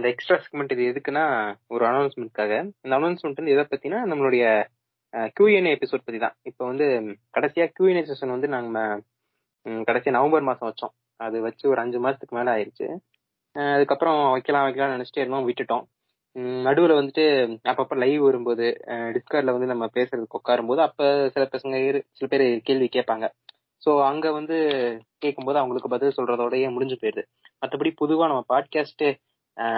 இந்த extra segment இது எதுக்குன்னா ஒரு அனௌன்ஸ்மெண்ட்காக இந்த அனௌன்ஸ்மெண்ட் வந்து எதை பத்தினா நம்மளுடைய கியூஎன்ஏ எபிசோட் பத்தி தான். இப்போ வந்து கடைசியா கியூஎன்ஏ செஷன் வந்து நாங்க கடைசியா நவம்பர் மாசம் வச்சோம். அது வச்சு ஒரு அஞ்சு மாசத்துக்கு மேல ஆயிடுச்சு அதுக்கப்புறம் வைக்கலாம் வைக்கலாம்னு நினைச்சிட்டே இருந்தோம் விட்டுட்டோம். நடுவில் நடுவுல வந்துட்டு அப்பப்ப லைவ் வரும்போது டிஸ்கார்ட்ல வந்து நம்ம பேசுறதுக்கு உட்காரும்போது அப்ப சில பசங்க சில பேர் கேள்வி கேட்பாங்க. ஸோ அங்க வந்து கேட்கும்போது அவங்களுக்கு பதில் சொல்றதோடய முடிஞ்சு போயிடுது மற்றபடி பொதுவா நம்ம பாட்காஸ்ட்டு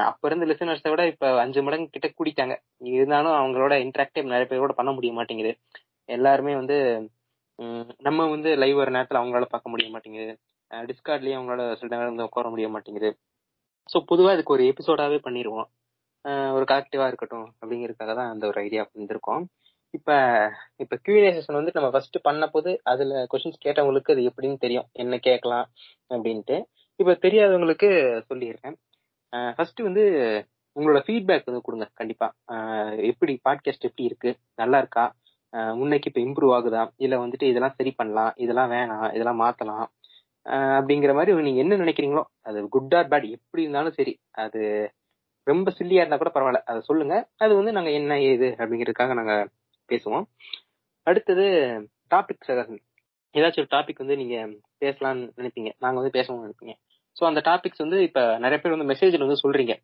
அப்ப இருந்த லிசனர்ஸை விட இப்ப அஞ்சு மடங்கு கிட்ட கூடிட்டாங்க. இருந்தாலும் அவங்களோட இன்டராக்டிவ் நிறைய பேரோட பண்ண முடிய மாட்டேங்குது. எல்லாருமே வந்து நம்ம வந்து லைவ் வர நேரத்துல அவங்களால பார்க்க முடிய மாட்டேங்குது. டிஸ்கார்ட்லயும் அவங்களால சில நேரம் வந்து உட்கார முடிய மாட்டேங்குது. ஸோ பொதுவாக இதுக்கு ஒரு எபிசோடாவே பண்ணிடுவோம் ஒரு கலெக்டிவா இருக்கட்டும் அப்படிங்கிறதுக்காக தான் அந்த ஒரு ஐடியா வந்திருக்கோம். இப்ப இப்ப கியூஏ செஷன் வந்து நம்ம ஃபர்ஸ்ட் பண்ண போது அதுல கொஸ்டின்ஸ் கேட்டவங்களுக்கு அது எப்படின்னு தெரியும். என்ன கேட்கலாம் அப்படின்ட்டு. இப்ப தெரியாதவங்களுக்கு சொல்லிடுறேன் ஃபர்ஸ்ட் வந்து உங்களோட ஃபீட்பேக் வந்து கொடுங்க கண்டிப்பா. எப்படி பாட்காஸ்ட் எப்படி இருக்கு? நல்லா இருக்கா? முன்னைக்கு இப்போ இம்ப்ரூவ் ஆகுதா? இல்ல வந்துட்டு இதெல்லாம் சரி பண்ணலாம் இதெல்லாம் வேணாம் இதெல்லாம் மாத்தலாம். அப்படிங்கிற மாதிரி நீங்க என்ன நினைக்கிறீங்களோ அது குட் ஆர் பேட் எப்படி இருந்தாலும் சரி அது ரொம்ப சில்லியா இருந்தா கூட பரவாயில்ல. அதை சொல்லுங்க. அது வந்து நாங்க என்ன ஏது அப்படிங்கிறதுக்காக நாங்க பேசுவோம். அடுத்தது டாபிக் சகசன் ஏதாச்சும் ஒரு டாபிக் வந்து நீங்க பேசலாம்னு நினைப்பீங்க. நாங்க வந்து பேசணும்னு நினைப்பீங்க. ஸோ அந்த டாபிக்ஸ் வந்து இப்போ நிறைய பேர் வந்து மெசேஜில் வந்து சொல்கிறீங்க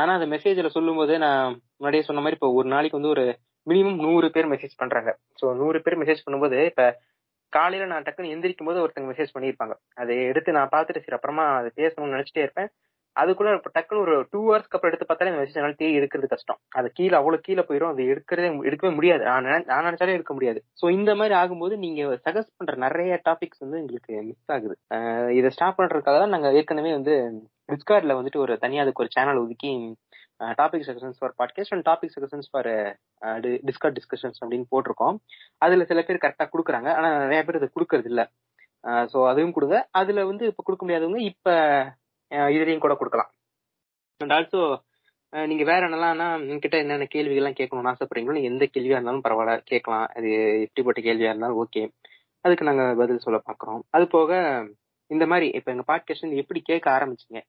ஆனால் அந்த மெசேஜில் சொல்லும்போது நான் முன்னாடியே சொன்ன மாதிரி இப்போ ஒரு நாளைக்கு வந்து ஒரு மினிமம் நூறு பேர் மெசேஜ் பண்ணுறாங்க ஸோ நூறு பேர் மெசேஜ் பண்ணும்போது இப்போ காலையில் நான் டக்குன்னு எந்திரிக்கும் போது ஒருத்தங்க மெசேஜ் பண்ணியிருப்பாங்க. அதை எடுத்து நான் பார்த்துட்டு சரி அப்புறமா அதை பேசணும்னு நினச்சிட்டே இருப்பேன். அதுக்குள்ள இப்போ டக்குன்னு ஒரு டூ ஹவர்ஸ்க்கு அப்புறம் எடுத்து பார்த்தாலே இந்த மெசேஜ் என்னால தேடி எடுக்கிறது கஷ்டம். அது கீழே அவ்வளோ கீழே போயிடும் அது எடுக்கிறதே எடுக்கவே முடியாது. நான் நான் நினைச்சாலே எடுக்க முடியாது. ஸோ இந்த மாதிரி ஆகும்போது நீங்க சஜஸ்ட் பண்ற நிறைய டாபிக்ஸ் வந்து எங்களுக்கு மிஸ் ஆகுது. இதை ஸ்டாப் பண்றதுக்காக தான் நாங்கள் ஏற்கனவே வந்து டிஸ்கார்ட்ல வந்துட்டு ஒரு தனியாக அதுக்கு ஒரு சேனல் ஒதுக்கி topic sections for podcast and topic sections for Discord discussions அப்படின்னு போட்டிருக்கோம். அதில் சில பேர் கரெக்டாக கொடுக்குறாங்க. ஆனால் நிறைய பேர் அதை கொடுக்கறது ஸோ அதையும் அதுவும் கொடுங்க. அதில் வந்து இப்போ கொடுக்க முடியாதவங்க இப்போ இதுலையும் கூட கொடுக்கலாம். அண்ட் ஆல்சோ நீங்க வேற என்னெல்லாம்னா என்கிட்ட என்னென்ன கேள்விகள்லாம் கேட்கணும்னு ஆசைப்படுறீங்களோ நீங்க எந்த கேள்வியா இருந்தாலும் பரவாயில்ல கேட்கலாம். அது எப்படிப்பட்ட கேள்வியா இருந்தாலும் ஓகே அதுக்கு நாங்க பதில் சொல்ல பாக்குறோம் அது போக இந்த மாதிரி இப்ப எங்க பாட்காஸ்ட் எப்படி கேட்க ஆரம்பிச்சீங்க?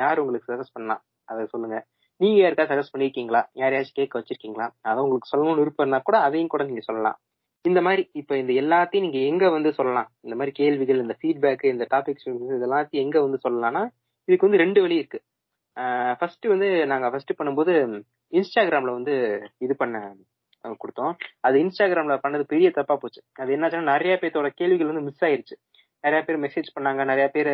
யார் உங்களுக்கு சஜஸ்ட் பண்ணா? அதை சொல்லுங்க. நீங்க யாருக்கா சஜஸ்ட் பண்ணிருக்கீங்களா? யாரையாச்சும் கேட்க வச்சிருக்கீங்களா? அதை உங்களுக்கு சொல்லணும்னு விருப்பம் இருந்தா கூட அதையும் கூட நீங்க சொல்லலாம். இந்த மாதிரி இப்ப இந்த எல்லாத்தையும் நீங்க எங்க வந்து சொல்லலாம்? இந்த மாதிரி கேள்விகள் இந்த ஃபீட்பேக் இந்த டாபிக்ஸ் இதெல்லாத்தையும் எங்க வந்து சொல்லலாம்னா இதுக்கு வந்து ரெண்டு வழி இருக்கு. ஃபர்ஸ்ட் வந்து நாங்க ஃபர்ஸ்ட் பண்ணும்போது இன்ஸ்டாகிராம்ல வந்து இது பண்ண கொடுத்தோம். அது இன்ஸ்டாகிராம்ல பண்ணது பெரிய தப்பா போச்சு. அது என்னாச்சுன்னா நிறைய பேர்த்தோட கேள்விகள் வந்து மிஸ் ஆயிருச்சு. நிறைய பேர் மெசேஜ் பண்ணாங்க நிறைய பேர்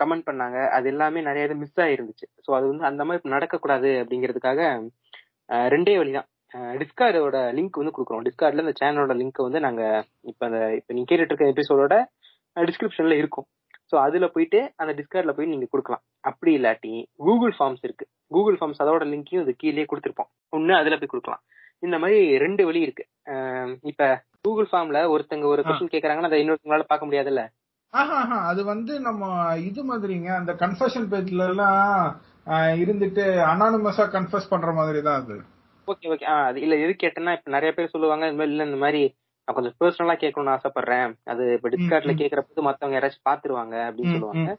கமெண்ட் பண்ணாங்க. அது எல்லாமே நிறைய இது மிஸ் ஆயிருந்துச்சு. ஸோ அது வந்து அந்த மாதிரி நடக்கக்கூடாது அப்படிங்கிறதுக்காக ரெண்டே வழிதான் டிஸ்கார்டோட லிங்க் வந்து கொடுக்குறோம். டிஸ்கார்ட்ல இந்த சேனலோட லிங்க் வந்து நாங்க இப்ப அந்த இப்ப நீங்க கேட்டுட்டு இருக்க எபிசோடோட டிஸ்கிரிப்ஷன்ல இருக்கும். ஸோ அதுல போயிட்டு அந்த டிஸ்கார்ட்ல போய் நீங்க கொடுக்கலாம். அப்படி இல்லாட்டி கூகுள் ஃபார்ம்ஸ் இருக்கு. கூகுள் ஃபார்ம்ஸ் அதோட லிங்கையும் இது கீழே கொடுத்துருப்போம். ஒண்ணு அதுல போய் கொடுக்கலாம். இந்த மாதிரி ரெண்டு வழி இருக்கு. இப்ப கூகுள் ஃபார்ம்ல ஒருத்தங்க ஒரு கொஸ்டின் கேக்குறாங்கன்னா அதை இன்னொருத்தவங்களால பார்க்க முடியாதுல்ல? அது வந்து நம்ம இது மாதிரிங்க. அந்த கன்ஃபஷன் பேஜ்ல எல்லாம் இருந்துட்டு அனானிமஸா கன்ஃபஸ் பண்ற மாதிரி தான் அது ஓகே ஓகே அது இல்ல எது கேட்டேன்னா இப்ப நிறைய பேர் சொல்லுவாங்க இந்த மாதிரி இல்ல இந்த மாதிரி நான் கொஞ்சம் பர்சனலா கேட்கணும்னு ஆசைப்படுறேன். அது இப்ப டிஸ்கார்ட்ல. கேக்குறப்ப மத்தவங்க யாராச்சும் பாத்துருவாங்க அப்படின்னு சொல்லுவாங்க.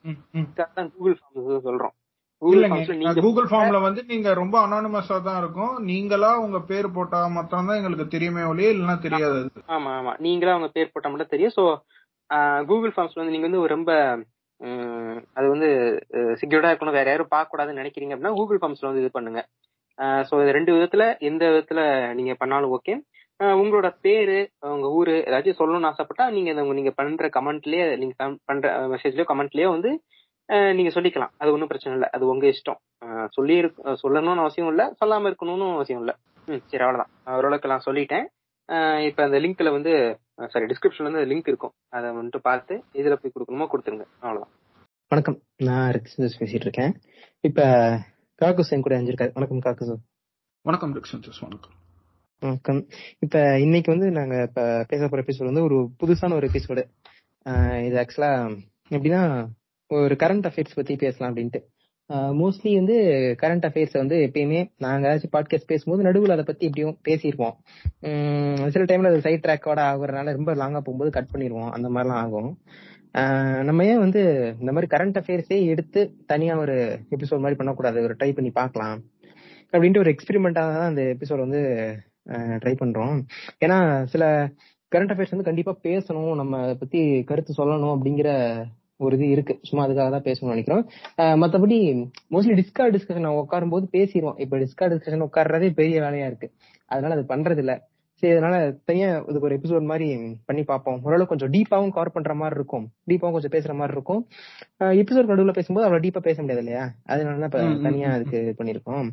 கூகுள் ஃபார்ம்ஸ் சொல்றோம். கூகுள் ஃபார்ம்ல வந்து நீங்க ரொம்ப அனானிமஸா தான் இருக்கும். நீங்களா உங்க பேர் போட்டா மட்டும் தான் எங்களுக்கு தெரியுமே ஒழிய இல்லைன்னா தெரியாது. ஆமா ஆமா நீங்களா அவங்க பேர் போட்டா மட்டும் தெரியும். சோ கூகுள் ஃபார்ம்ஸ்ல வந்து நீங்க வந்து ரொம்ப அது வந்து செக்யூர்டா இருக்கணும். வேற யாரும் பார்க்க கூடாதுன்னு நினைக்கிறீங்க அப்படின்னா கூகுள் ஃபார்ம்ஸ்ல வந்து இது பண்ணுங்க. இது ரெண்டு விதத்துல எந்த விதத்துல நீங்க பண்ணாலும் ஓகே உங்களோட பேரு உங்க ஊரு ஏதாச்சும் சொல்லணும்னு ஆசைப்பட்டா நீங்க உங்க- நீங்க பண்ற கமெண்ட்லயே நீங்க பண்ற மெசேஜ்லயோ கமெண்ட்லயோ வந்து நீங்க சொல்லிக்கலாம். அது ஒன்றும் பிரச்சனை இல்லை. அது உங்க இஷ்டம். சொல்லி சொல்லணும்னு அவசியம் இல்லை. சொல்லாம இருக்கணும்னு அவசியம் இல்லை. ம் சரி அவ்வளவுதான். ஓரளவுக்கு நான் சொல்லிட்டேன். இப்ப அந்த லிங்க்ல வந்து சாரி டிஸ்கிரிப்ஷன்ல வந்து லிங்க் இருக்கும். அதை வந்துட்டு பார்த்து இதுல போய் கொடுக்கணுமோ கொடுத்துருங்க. அவ்வளவுதான். வணக்கம். நான் ரிக்ஸ் பேசிட்டு இருக்கேன். இப்ப காக்குஸ் என் கூட அஞ்சிருக்காரு வணக்கம் காக்குஸ் வணக்கம் டிக்ஷன்ஸ் வணக்கம். வணக்கம். இப்ப இன்னைக்கு வந்து நாங்க இப்ப பேச போற எபிசோட் வந்து ஒரு புதுசான ஒரு எபிசோடு இது ஆக்சுவலா எப்படின்னா ஒரு கரண்ட் அஃபேர்ஸ் பத்தி பேசலாம் அப்படின்ட்டு. மோஸ்ட்லி வந்து கரண்ட் அஃபேர்ஸ் வந்து எப்பயுமே நாங்க ஏதாச்சும் பாட்காஸ்ட் பேசும்போது நடுவில் அதை பத்தி எப்படியும் பேசியிருப்போம். சில டைம்ல அது சைட் ட்ராக்கோட ஆகுறதுனால ரொம்ப லாங்கா போகும்போது கட் பண்ணிடுவோம். அந்த மாதிரிலாம் ஆகும். நம்ம ஏன் வந்து இந்த மாதிரி கரண்ட் அஃபேர்ஸே எடுத்து தனியா ஒரு எபிசோட் மாதிரி பண்ணக்கூடாது? ஒரு ட்ரை பண்ணி பார்க்கலாம். அப்படின்ட்டு ஒரு எக்ஸ்பெரிமெண்டாக தான் அந்த எபிசோட் வந்து ட்ரை பண்றோம். ஏன்னா சில கரண்ட் அஃபேர்ஸ் வந்து கண்டிப்பா பேசணும் நம்ம அதை பத்தி கருத்து சொல்லணும் அப்படிங்கிற ஒரு இது இருக்கு. சும்மா அதுக்காக தான் பேசணும்னு நினைக்கிறோம். மத்தபடி மோஸ்ட்லி டிஸ்கார்ட் டிஸ்கஷன் உட்காரும் போது பேசிடுவோம் இப்ப டிஸ்கார்ட் டிஸ்கஷன் உட்கார்றதே பெரிய வேலையா இருக்கு. அதனால அது பண்றது இல்ல சரி அதனால தனியா இதுக்கு ஒரு எபிசோட் மாதிரி பண்ணி பார்ப்போம். ஓரளவு கொஞ்சம் டீப்பாவும் கவர் பண்ற மாதிரி இருக்கும். டீப்பாவும் கொஞ்சம் பேசுற மாதிரி இருக்கும். எபிசோட் நடுவில் பேசும்போது அவ்வளவு டீப்பா பேச முடியாது இல்லையா? அதனால தான் இப்ப தனியா. அதுக்கு இது பண்ணிருக்கோம்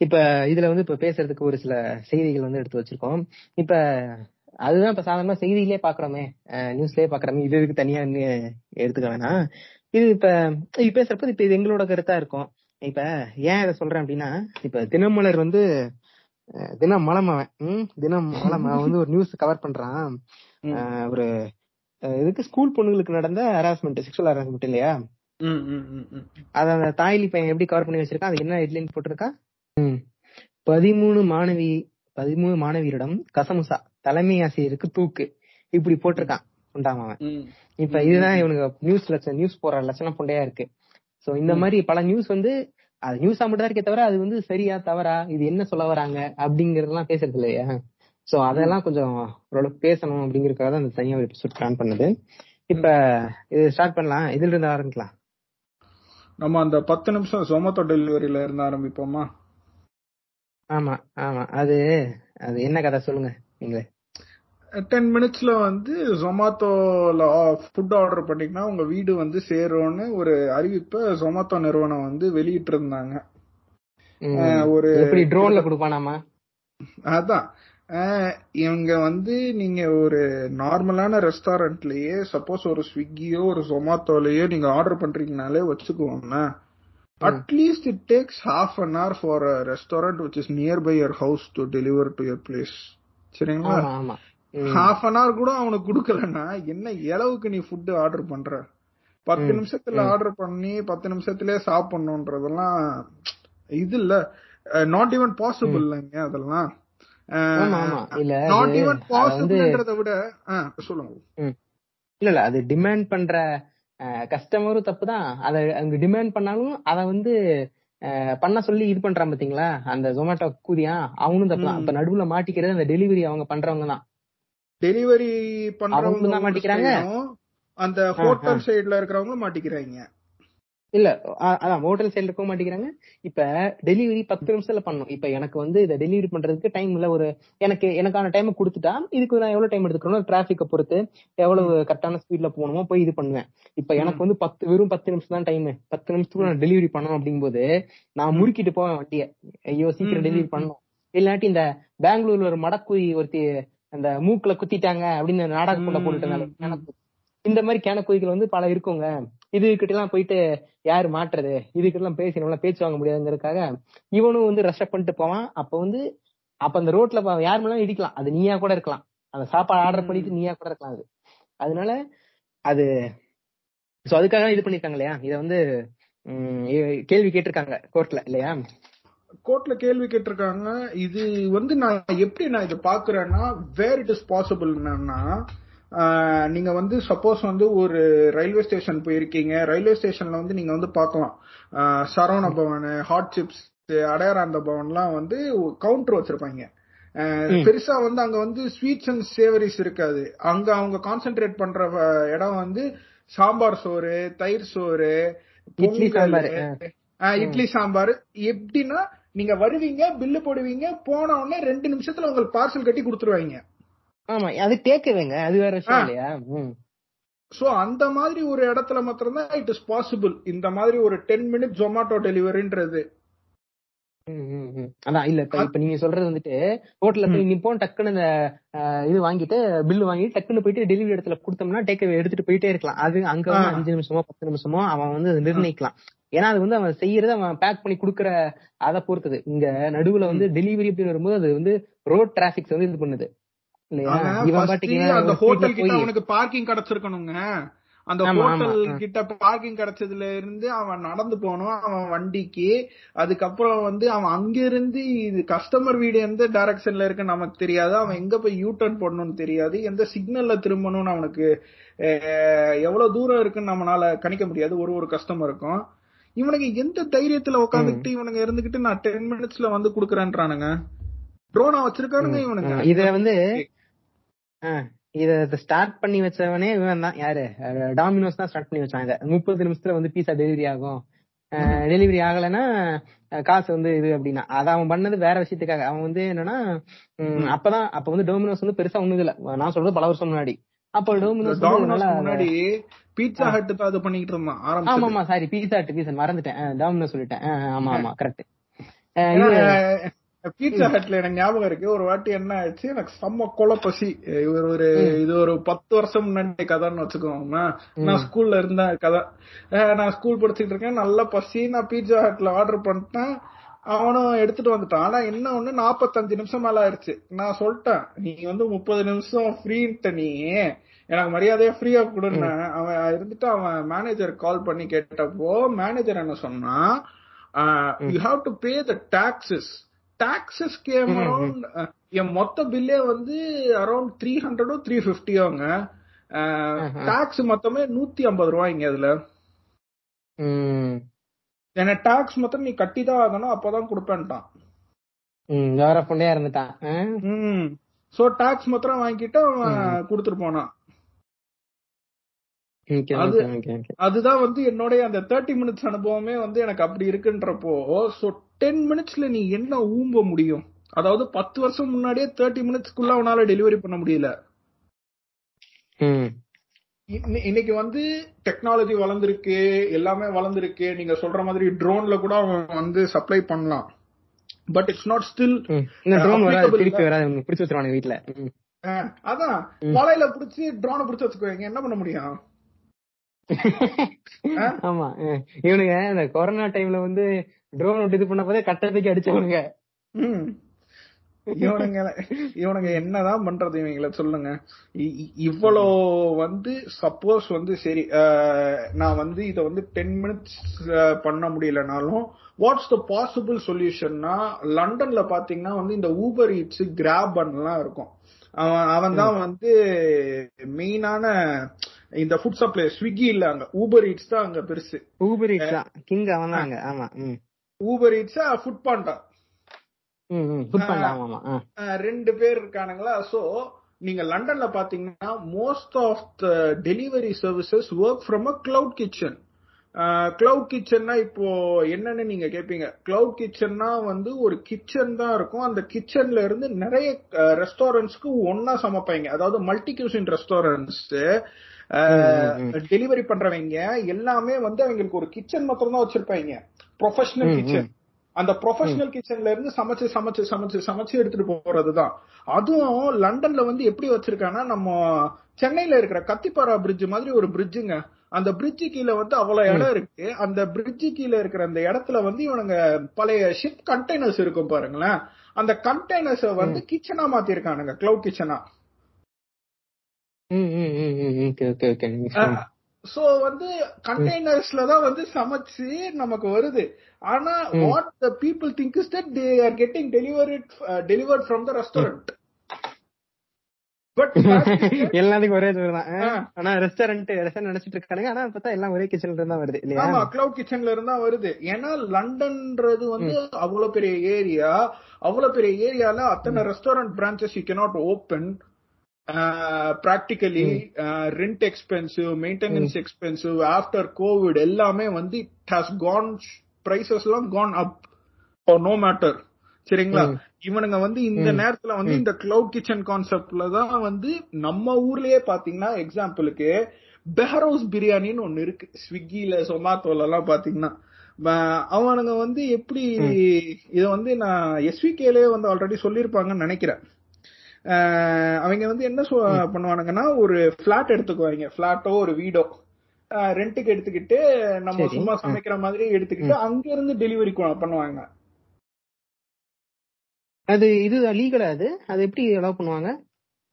இப்ப இதுல வந்து இப்ப பேசுறதுக்கு ஒரு சில செய்திகள் வந்து எடுத்து வச்சிருக்கோம். இப்ப அதுதான் இப்ப சாதாரண செய்தியிலே பாக்குறோமே. நியூஸ்லயே பாக்குறோமே. இது இதுக்கு தனியா எடுத்துக்க வேணாம். இது இப்ப இது பேசுறப்ப இப்ப இது எங்களோட கருத்தா இருக்கும். இப்ப ஏன் இதை சொல்றேன் அப்படின்னா இப்ப தினமலர் வந்து தினம் மலம் அவன் ம், தினம் மலம் அவன் வந்து ஒரு நியூஸ் கவர் பண்றான். ஒரு இதுக்கு ஸ்கூல் பொண்ணுங்களுக்கு நடந்த ஹராஸ்மெண்ட் செக்ஷுவல் ஹராஸ்மெண்ட் இல்லையா? ம், ம், ம், ம். அத அந்த தாய்லி பையன் எப்படி கவர் பண்ணி வச்சிருக்கான்? அது என்ன ஹெட்லைன் போட்டிருக்கா. பதிமூணு மாணவி பதிமூணு மாணவியரிடம் கசமுசா தலைமை ஆசிரியருக்கு தூக்கு. இப்படி போட்டிருக்கான் உண்டாம அவன். இப்ப இதுதான் இவனுக்கு நியூஸ் லட்சம் நியூஸ் போற லட்சணம் புண்டையா இருக்கு. சோ இந்த. மாதிரி பல நியூஸ் வந்து அது நியூஸா மட்டும் தான் இருக்கே தவிர அது வந்து சரியா தவறா இது என்ன சொல்ல வராங்க அப்படிங்கறதெல்லாம் பேசுறது இல்லையா. சோ அதெல்லாம் கொஞ்சம் ஓரளவுக்கு பேசணும் அப்படிங்கறதுக்காக தான் அந்த தனியா ஒரு எபிசோட் பிளான் பண்ணது. இப்ப இது ஸ்டார்ட் பண்ணலாம். இதுல இருந்து ஆரம்பிக்கலாம். நம்ம அந்த பத்து நிமிஷம் ஜொமேட்டோ டெலிவரியில இருந்து ஆரம்பிப்போமா? ஆமா ஆமா. அது அது என்ன கதை சொல்லுங்க நீங்களே. டென் மினிட்ஸ்ல வந்து ஜொமாட்டோல ஃபுட் ஆர்டர் பண்ணீங்கன்னா உங்க வீடு வந்து சேரும்னு ஒரு அறிவிப்பை ஜொமாட்டோ நிறுவனம் வந்து வெளியிட்டு இருந்தாங்க ஒரு ட்ரோன்ல கொடுப்பானாமா? அதான். இவங்க வந்து நீங்க ஒரு நார்மலான ரெஸ்டாரண்ட்லயே சப்போஸ் ஒரு ஸ்விக்கியோ ஒரு ஜொமாட்டோலயோ நீங்க order பண்றீங்கனாலே at least it takes half an hour for a restaurant which is near by your house to deliver to your place சரிங்களா. ஹாஃப் அன் hour கூட அவனுக்கு கொடுக்கலன்னா என்ன இளவுக்கு நீ ஃபுட் ஆர்டர் பண்ற? பத்து நிமிஷத்துல. ஆர்டர் பண்ணி பத்து நிமிஷத்துலயே சாப்பிடணுன்றதெல்லாம் இது இல்ல. நாட் ஈவன் பாசிபிள் இல்லைங்க அதெல்லாம். நாட் ஈவன் பாசிபிள்ன்றத விட சொல்லுங்க. இல்ல இல்ல. அது டிமாண்ட் பண்ற கஸ்டமரும் தப்பு தான் அத அங்க டிமாண்ட் பண்ணாலும் அத வந்து பண்ண சொல்லி இது பண்றான் பாத்தீங்களா? அந்த ஜொமேட்டோ கூதியா? அவனும் தப்பு தான். இப்ப நடுவுல மாட்டிக்கிறது அந்த டெலிவரி அவங்க பண்றவங்க தான். டெலிவரி பண்றவங்க தான் மாட்டிக்கிறாங்க. அந்த ஹோட்டல் சைடுல இருக்கிறவங்க மாட்டிக்கிறாங்க. இல்ல அதான் ஹோட்டல் சைடுல இருக்க மாட்டேங்கிறாங்க. இப்ப டெலிவரி பத்து நிமிஷத்துல பண்ணணும். இப்ப எனக்கு வந்து இதை டெலிவரி பண்றதுக்கு டைம் இல்ல ஒரு எனக்கு எனக்கான டைம் கொடுத்துட்டா இதுக்கு நான் எவ்வளவு டைம் எடுத்துக்கணும்? டிராபிக்கை பொறுத்து எவ்வளவு கரெக்டான ஸ்பீட்ல போகணுமோ போய் இது பண்ணுவேன். இப்ப எனக்கு வந்து பத்து வெறும் பத்து நிமிஷம் தான் டைம் பத்து நிமிஷத்துக்கு நான் டெலிவரி பண்ணணும் அப்படிங்கும்போது நான் முறுக்கிட்டு போவேன் வண்டியை. ஐயோ சீக்கிரம் டெலிவரி பண்ணணும். இல்லாட்டி இந்த பெங்களூர்ல ஒரு மடக்குயி ஒருத்தி அந்த மூக்குல குத்திட்டாங்க அப்படின்னு நாடகக்குள்ள ம், போட்டுட்டு. இந்த மாதிரி கிணக்குயிகள் வந்து பல இருக்குங்க. இது எல்லாம் போயிட்டு யாரு மாட்டுறது? இதுகிட்ட எல்லாம் பேசி நம்மளால பேச்சு வாங்க முடியாதுங்கிறதுக்காக இவனும் வந்து ரஷ் பண்ணிட்டு போவான். அப்ப வந்து அப்ப அந்த ரோட்ல யார் மேலும் இடிக்கலாம். அது நீயா கூட இருக்கலாம். அந்த சாப்பாடு ஆர்டர். பண்ணிட்டு நீயா கூட இருக்கலாம் அது. அதனால அது சோ அதுக்காக இது பண்ணிருக்காங்க இல்லையா? இத வந்து கேள்வி கேட்டிருக்காங்க கோர்ட்ல இல்லையா? கோர்ட்ல கேள்வி கேட்டிருக்காங்க. இது வந்து நான் எப்படி நான் இதை பாக்குறேன்னா வேர் இட் இஸ் பாசிபிள் என்னன்னா நீங்க வந்து சப்போஸ் வந்து ஒரு ரயில்வே ஸ்டேஷன் போயிருக்கீங்க. ரயில்வே ஸ்டேஷன்ல வந்து நீங்க வந்து பார்க்கலாம். ஆஹ், சரவண பவன் ஹாட் சிப்ஸ் அடையாராந்த பவன்லாம் வந்து கவுண்டர் வச்சிருப்பாங்க. பெருசா வந்து அங்க வந்து ஸ்வீட்ஸ் அண்ட் சேவரிஸ் இருக்காது. அங்க அவங்க கான்சென்ட்ரேட் பண்ற இடம் வந்து சாம்பார் சோறு தயிர் சோறு இட்லி சாம்பார். எப்படின்னா நீங்க வருவீங்க பில்லு போடுவீங்க போன உடனே ரெண்டு நிமிஷத்துல உங்களுக்கு பார்சல் கட்டி கொடுத்துருவாங்க. ஆமா அது டேக்கவேங்க அது வேற விஷயம். இல்லையா. சோ அந்த மாதிரி ஒரு இடத்துல மாத்திரம்தான் இட் இஸ் பாசிபிள் இந்த மாதிரி ஒரு டென் மினிட் ஜொமாட்டோ டெலிவரின்றது. அதான் இல்ல இப்ப நீங்க சொல்றது வந்துட்டு ஹோட்டல்ல போய் நிப்போம் டக்குன்னு இந்த இது வாங்கிட்டு பில்லு வாங்கிட்டு டக்குன்னு போயிட்டு டெலிவரி இடத்துல கொடுத்தோம்னா டேக் எடுத்துட்டு போயிட்டே இருக்கலாம். அது அங்க வந்து. அஞ்சு நிமிஷமோ பத்து நிமிஷமோ அவன் வந்து நிர்ணயிக்கலாம். ஏன்னா அது வந்து அவன் செய்யறது அவன் பேக் பண்ணி குடுக்கற அதை பொறுத்தது. இங்க நடுவுல வந்து டெலிவரி அப்படின்னு வரும்போது அது வந்து ரோட் டிராபிக்ஸ் வந்து இது பண்ணுது. அந்த ஹோட்டல் கிட்ட அவனுக்கு பார்க்கிங் கிடைச்சிருக்கணுங்க. அந்த. ஹோட்டல். கிட்ட பார்க்கிங் கிடைச்சதுல இருந்து அவன் நடந்து போகணும் அவன் வண்டிக்கு. அதுக்கப்புறம் வந்து அவன் அங்க இருந்து இது கஸ்டமர் வீடு எந்த டைரக்ஷன்ல இருக்குன்னு நமக்கு தெரியாது. அவன் எங்க போய் யூ டர்ன் பண்ணணும்னு தெரியாது. எந்த சிக்னல்ல திரும்பணும்னு அவனுக்கு எவ்வளவு தூரம் இருக்குன்னு நம்மளால கணிக்க முடியாது. ஒரு ஒரு கஸ்டமருக்கும் இவனுக்கு எந்த தைரியத்துல உட்காந்துக்கிட்டு இவனுங்க இருந்துகிட்டு நான் டென் மினிட்ஸ்ல வந்து குடுக்கறேன்றானுங்க. ட்ரோனா வச்சிருக்கானுங்க இவனுங்க. ஆ, இத வந்து இத ஸ்டார்ட் பண்ணி வச்சவனே இவன் தான் யாரு டாமினோஸ் தான் ஸ்டார்ட் பண்ணி வச்சான் இத முப்பது நிமிஷத்துல வந்து பீஸா டெலிவரி ஆகும். டெலிவரி ஆகலைன்னா காசு வந்து இது அப்படின்னா. அத அவன் பண்ணது வேற விஷயத்துக்காக. அவன் வந்து என்னன்னா அப்பதான் அப்ப வந்து டோமினோஸ் வந்து பெருசா ஒண்ணுது இல்ல நான் சொல்றது பல வருஷம் முன்னாடி. அப்ப டோமினோஸ் முன்னாடி பீட்சா ஹட் அது பண்ணிட்டு இருந்தான். ஆமா ஆமா சாரி பீஸா பீஸா மறந்துட்டேன். டாமினோஸ் சொல்லிட்டேன். ஆமா ஆமா கரெக்ட் பீட்சா ஹட்ல எனக்கு ஞாபகம் இருக்கு. ஒரு வாட்டி என்ன ஆயிடுச்சு? எனக்கு செம்ம கொலை பசி. இவர் ஒரு இது ஒரு பத்து வருஷம் முன்னாடி கதைன்னு வச்சுக்கோங்க நான் ஸ்கூல்ல இருந்த கதை. நான் ஸ்கூல் படிச்சுட்டு இருக்கேன். நல்ல பசி. நான் பீட்சா ஹட்ல ஆர்டர் பண்ணிட்டேன். அவனும் எடுத்துட்டு வந்துட்டான். ஆனா என்ன ஒண்ணு? நாப்பத்தஞ்சு நிமிஷம் மேல ஆயிடுச்சு. நான் சொல்லிட்டேன் நீ வந்து முப்பது நிமிஷம் ஃப்ரீன்ட்ட நீ. எனக்கு மரியாதையா ஃப்ரீயா கொடுன்னு. அவன் இருந்துட்டு அவன் மேனேஜர் கால் பண்ணி கேட்டப்போ மேனேஜர் என்ன சொன்னா you have to pay the taxes taxes came around என் மொத்த பில்லே வந்து அரௌண்ட் த்ரீ ஹண்ட்ரடோ த்ரீ பிப்டியோங்க டாக்ஸ் மொத்தமே நூத்தி ஐம்பது ரூபாய்ங்க அதுல ம். ஏன்னா டாக்ஸ் மொத்தம் நீ கட்டி தான் ஆகணும் அப்பதான் கொடுப்பேன்ட்டான். வேற பொண்டையா இருந்துட்டான். சோ டாக்ஸ் மாத்திரம் வாங்கிட்டு அவன் கொடுத்துட்டு போனான். அதுதான் வந்து என்னுடைய அந்த தேர்ட்டி மினிட்ஸ் அனுபவமே வந்து எனக்கு அப்படி இருக்குன்றப்போ சோ டென் மினிட்ஸ்ல நீ என்ன ஊம்ப முடியும்? அதாவது பத்து வருஷம் முன்னாடியே தேர்ட்டி மினிட்ஸ்க்குள்ள அவனால டெலிவரி பண்ண முடியல. இன்னைக்கு வந்து டெக்னாலஜி வளர்ந்துருக்கு எல்லாமே வளர்ந்துருக்கு. நீங்க சொல்ற மாதிரி ட்ரோன்ல கூட அவன் வந்து சப்ளை பண்ணலாம். பட் இட்ஸ் நாட் ஸ்டில் ம். அதான். வலையில புடிச்சு ட்ரோனை புடிச்சு வச்சுக்கோங்க என்ன பண்ண முடியும்? ஆமா. இவனுங்க இந்த கொரோனா டைம்ல வந்து ட்ரோன் விட்டு இது பண்ண போதே கட்டத்துக்கு அடிச்சவனுங்க. இவனுங்க இவனுங்க என்னதான் பண்றது இவங்கள சொல்லுங்க இவ்வளோ வந்து சப்போஸ் வந்து சரி நான் வந்து இத வந்து டென் மினிட்ஸ் பண்ண முடியலனாலும் வாட்ஸ் த பாசிபிள் சொல்யூஷன்னா லண்டன்ல பாத்தீங்கன்னா வந்து இந்த ஊபர் ஈட்ஸ் கிராப் எல்லாம் இருக்கும் அவன் அவன் தான் வந்து மெயினான இந்த ஃபுட் சப்ளை ஸ்விக்கி இல்ல அங்க. ஊபர் ஈட்ஸ் தான் அங்க பெருசு. ஊபர் ஈட்ஸ் தான் கிங் அவன் தான் ஆமா ஊபர் ஈட்ஸ் ஃபுட் பாண்டா ரெண்டு பேர் இருக்கானுங்களா? சோ நீங்க லண்டன்ல பாத்தீங்கன்னா most of the delivery services work from a cloud kitchen cloud கிச்சன்னா இப்போ என்னன்னு நீங்க கேப்பீங்க. கிளவுட் கிச்சன்னா வந்து ஒரு கிச்சன் தான் இருக்கும். அந்த கிச்சன்ல இருந்து நிறைய ரெஸ்டாரண்ட்ஸ்க்கு ஒன்னா சமைப்பாங்க. அதாவது மல்டி கியூசின் ரெஸ்டாரண்ட்ஸ் டெலிவரி பண்றவங்க எல்லாமே வந்து அவங்களுக்கு ஒரு கிச்சன் மாத்திரம் தான் வச்சிருப்பாங்க ப்ரொஃபஷனல் கிச்சன் அந்த ப்ரொஃபஷனல் கிச்சன்ல இருந்து சமைச்சு சமைச்சு சமைச்சு சமைச்சு எடுத்துட்டு போறதுதான். அதுவும் லண்டன்ல வந்து எப்படி வச்சிருக்காங்கன்னா நம்ம சென்னையில இருக்கிற கத்திப்பாரா பிரிட்ஜ் மாதிரி ஒரு பிரிட்ஜுங்க அந்த பிரிட்ஜு கீழே வந்து அவ்வளவு இடம் இருக்கு. அந்த பிரிட்ஜு கீழே இருக்கிற அந்த இடத்துல வந்து இவனுங்க பழைய ஷிப் கண்டெய்னர்ஸ் இருக்கும் பாருங்களேன். அந்த கண்டெய்னர்ஸ வந்து கிச்சனா மாத்திருக்கானுங்க. கிளவுட் கிச்சனா ம் ம் ம் ம் ஓகே ஓகே ஓகே நீங்க சொல்லுங்க. சோ வந்து கண்டெய்னர்ஸ்ல தான் வந்து சமைச்சு நமக்கு வருது. ஆனா what the people think is that they are getting delivered delivered from the restaurant but எல்லாத்துக்கும் ஒரே சோறு தான். ஆனா ரெஸ்டாரண்ட் ரெஸ்டாரண்ட் நினைச்சிட்டு இருக்கானுங்க. ஆனா பார்த்தா எல்லாம் ஒரே கிச்சன்ல இருந்தா வருது இல்லையா? ஆமா கிளவுட் கிச்சன்ல இருந்தா வருது. ஏன்னா லண்டன்ன்றது வந்து அவ்வளவு பெரிய ஏரியா அவ்வளவு பெரிய ஏரியால அத்தனை restaurant branches you cannot open practically rent expensive maintenance expensive after COVID எல்லாமே வந்து இட் ஹாஸ் கான் பிரைசஸ் எல்லாம் கான் அப் நோ மேட்டர் சரிங்களா? இவனுங்க வந்து இந்த நேரத்துல வந்து இந்த கிளவுட் கிச்சன் கான்செப்ட்ல தான் வந்து நம்ம ஊர்லயே பாத்தீங்கன்னா எக்ஸாம்பிளுக்கு பெஹரோஸ் பிரியாணின்னு ஒண்ணு இருக்கு. ஸ்விக்கில சொமாட்டோல எல்லாம் பாத்தீங்கன்னா. அவனுங்க வந்து எப்படி இத வந்து நான் எஸ்விகேலயே வந்து ஆல்ரெடி சொல்லியிருப்பாங்கன்னு நினைக்கிறேன். அவங்க வந்து என்ன பண்ணுவானுங்கன்னா ஒரு பிளாட் எடுத்துக்குவாங்க. பிளாட்டோ ஒரு வீடோ. ரெண்டுக்கு எடுத்துக்கிட்டு நம்ம. சும்மா சமைக்கிற மாதிரி எடுத்துக்கிட்டு அங்க இருந்து டெலிவரி பண்ணுவாங்க. அது இது லீகலா அது? அது எப்படி அலோவ் பண்ணுவாங்க?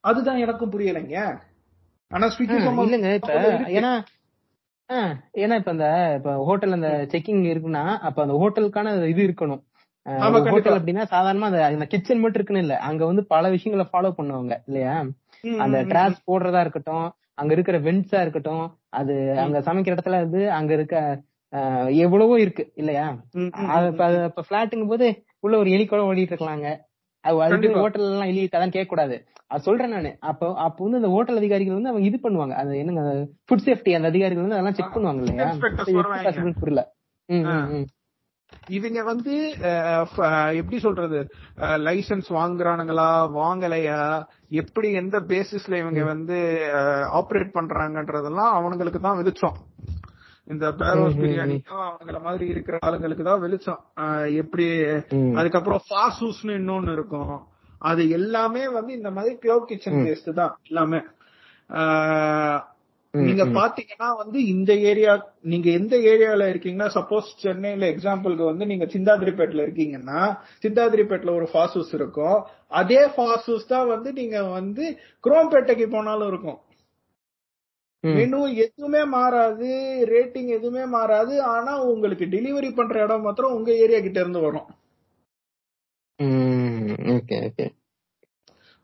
அதுதான் எனக்கும் புரியலைங்க. ஆனா ஸ்விக்கி இல்லங்க இப்ப. ஏன்னா ஏன்னா இப்ப அந்த இப்ப ஹோட்டல் அந்த செக்கிங் இருக்குன்னா அப்ப அந்த ஹோட்டலுக்கான இது இருக்கணும். ஹோட்டல் அப்படின்னா சாதாரணமா அந்த கிச்சன் மட்டும் இருக்குன்னு இல்ல. அங்க வந்து பல விஷயங்களை ஃபாலோ பண்ணுவாங்க இல்லையா? அந்த ம், டிராப்ஸ் போடுறதா இருக்கட்டும் அங்க இருக்கிற வெண்ட்ஸா இருக்கட்டும் அது அங்க சமைக்கிற இடத்துல வந்து அங்க இருக்க எவ்வளவோ இருக்கு இல்லையா? இப்ப பிளாட்டுங்கும் போது உள்ள ஒரு எலி கூட ஓடிட்டு இருக்கலாங்க. அது கண்டிப்பா. ஹோட்டல் எல்லாம் எலி இருக்காதான்னு கேட்க கூடாது அது சொல்றேன் நானு. அப்போ அப்போ வந்து அந்த ஹோட்டல் அதிகாரிகள் வந்து அவங்க இது பண்ணுவாங்க. அது என்னங்க ஃபுட் சேஃப்டி அந்த அதிகாரிகள் வந்து அதெல்லாம் செக் பண்ணுவாங்க இல்லையா? புரியல. இவங்க வந்து எப்படி சொல்றது லைசன்ஸ் வாங்குறானுங்களா வாங்கலையா எப்படி எந்த பேசிஸ்ல இவங்க வந்து ஆபரேட் பண்றாங்கன்றதெல்லாம் அவனுங்களுக்கு தான் வெளிச்சம். இந்த பேரோஸ் பிரியாணிக்கும் அவங்கள மாதிரி இருக்கிற ஆளுங்களுக்கு தான் வெளிச்சம். எப்படி. அதுக்கப்புறம் ஃபாசூஸ்னு இன்னொன்னு இருக்கும். அது எல்லாமே வந்து இந்த மாதிரி கிளவுட் கிச்சன் பேஸ்ட் தான் எல்லாமே. நீங்க. பாத்தீங்கன்னா வந்து இந்த ஏரியா நீங்க எந்த ஏரியால இருக்கீங்கன்னா சப்போஸ் சென்னையில எக்ஸாம்பிளுக்கு வந்து நீங்க சிந்தாதிரிப்பேட்ல இருக்கீங்கன்னா சிந்தாதிரிப்பேட்ல ஒரு ஃபாசூஸ் இருக்கும். அதே ஃபாசூஸ் தான் வந்து நீங்க வந்து குரோம்பேட்டைக்கு போனாலும் இருக்கும். மெனு எதுவுமே மாறாது ரேட்டிங் எதுவுமே மாறாது. ஆனா உங்களுக்கு டெலிவரி பண்ற இடம் மாத்திரம் உங்க ஏரியா கிட்ட இருந்து வரும். Okay okay.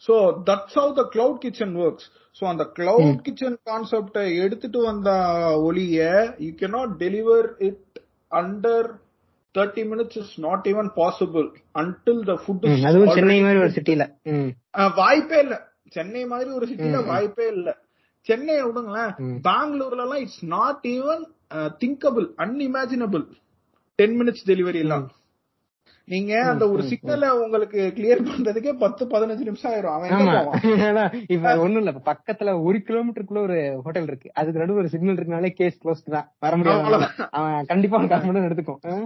So that's how the cloud kitchen works so அந்த கிளவுட் கிச்சன் கான்செப்டை எடுத்துட்டு வந்த ஒளிய you cannot deliver it under thirty minutes is not even possible until the food Chennai மாதிரி ஒரு சிட்டில ம் வாய்ப்பே இல்ல. சென்னை மாதிரி ஒரு சிட்டில வாய்ப்பே இல்ல. சென்னை விடுங்களேன். பெங்களூர்ல எல்லாம் it's not even thinkable unimaginable ten minutes delivery எல்லாம் நீங்க அந்த ஒரு சிக்னலை உங்களுக்கு கிளியர் பண்றதுக்கே பத்து பதினஞ்சு நிமிஷம் ஆயிரும். அவன் இப்ப ஒண்ணும் இல்ல. பக்கத்துல ஒரு கிலோமீட்டருக்குள்ள ஒரு ஹோட்டல் இருக்கு. அதுக்கு நடுவு ஒரு சிக்னல் இருக்கனாலே கேஸ் க்ளோஸ் தான். வர முடியாது. அவன் கண்டிப்பா ஒரு கால் மணி எடுத்துக்கும்?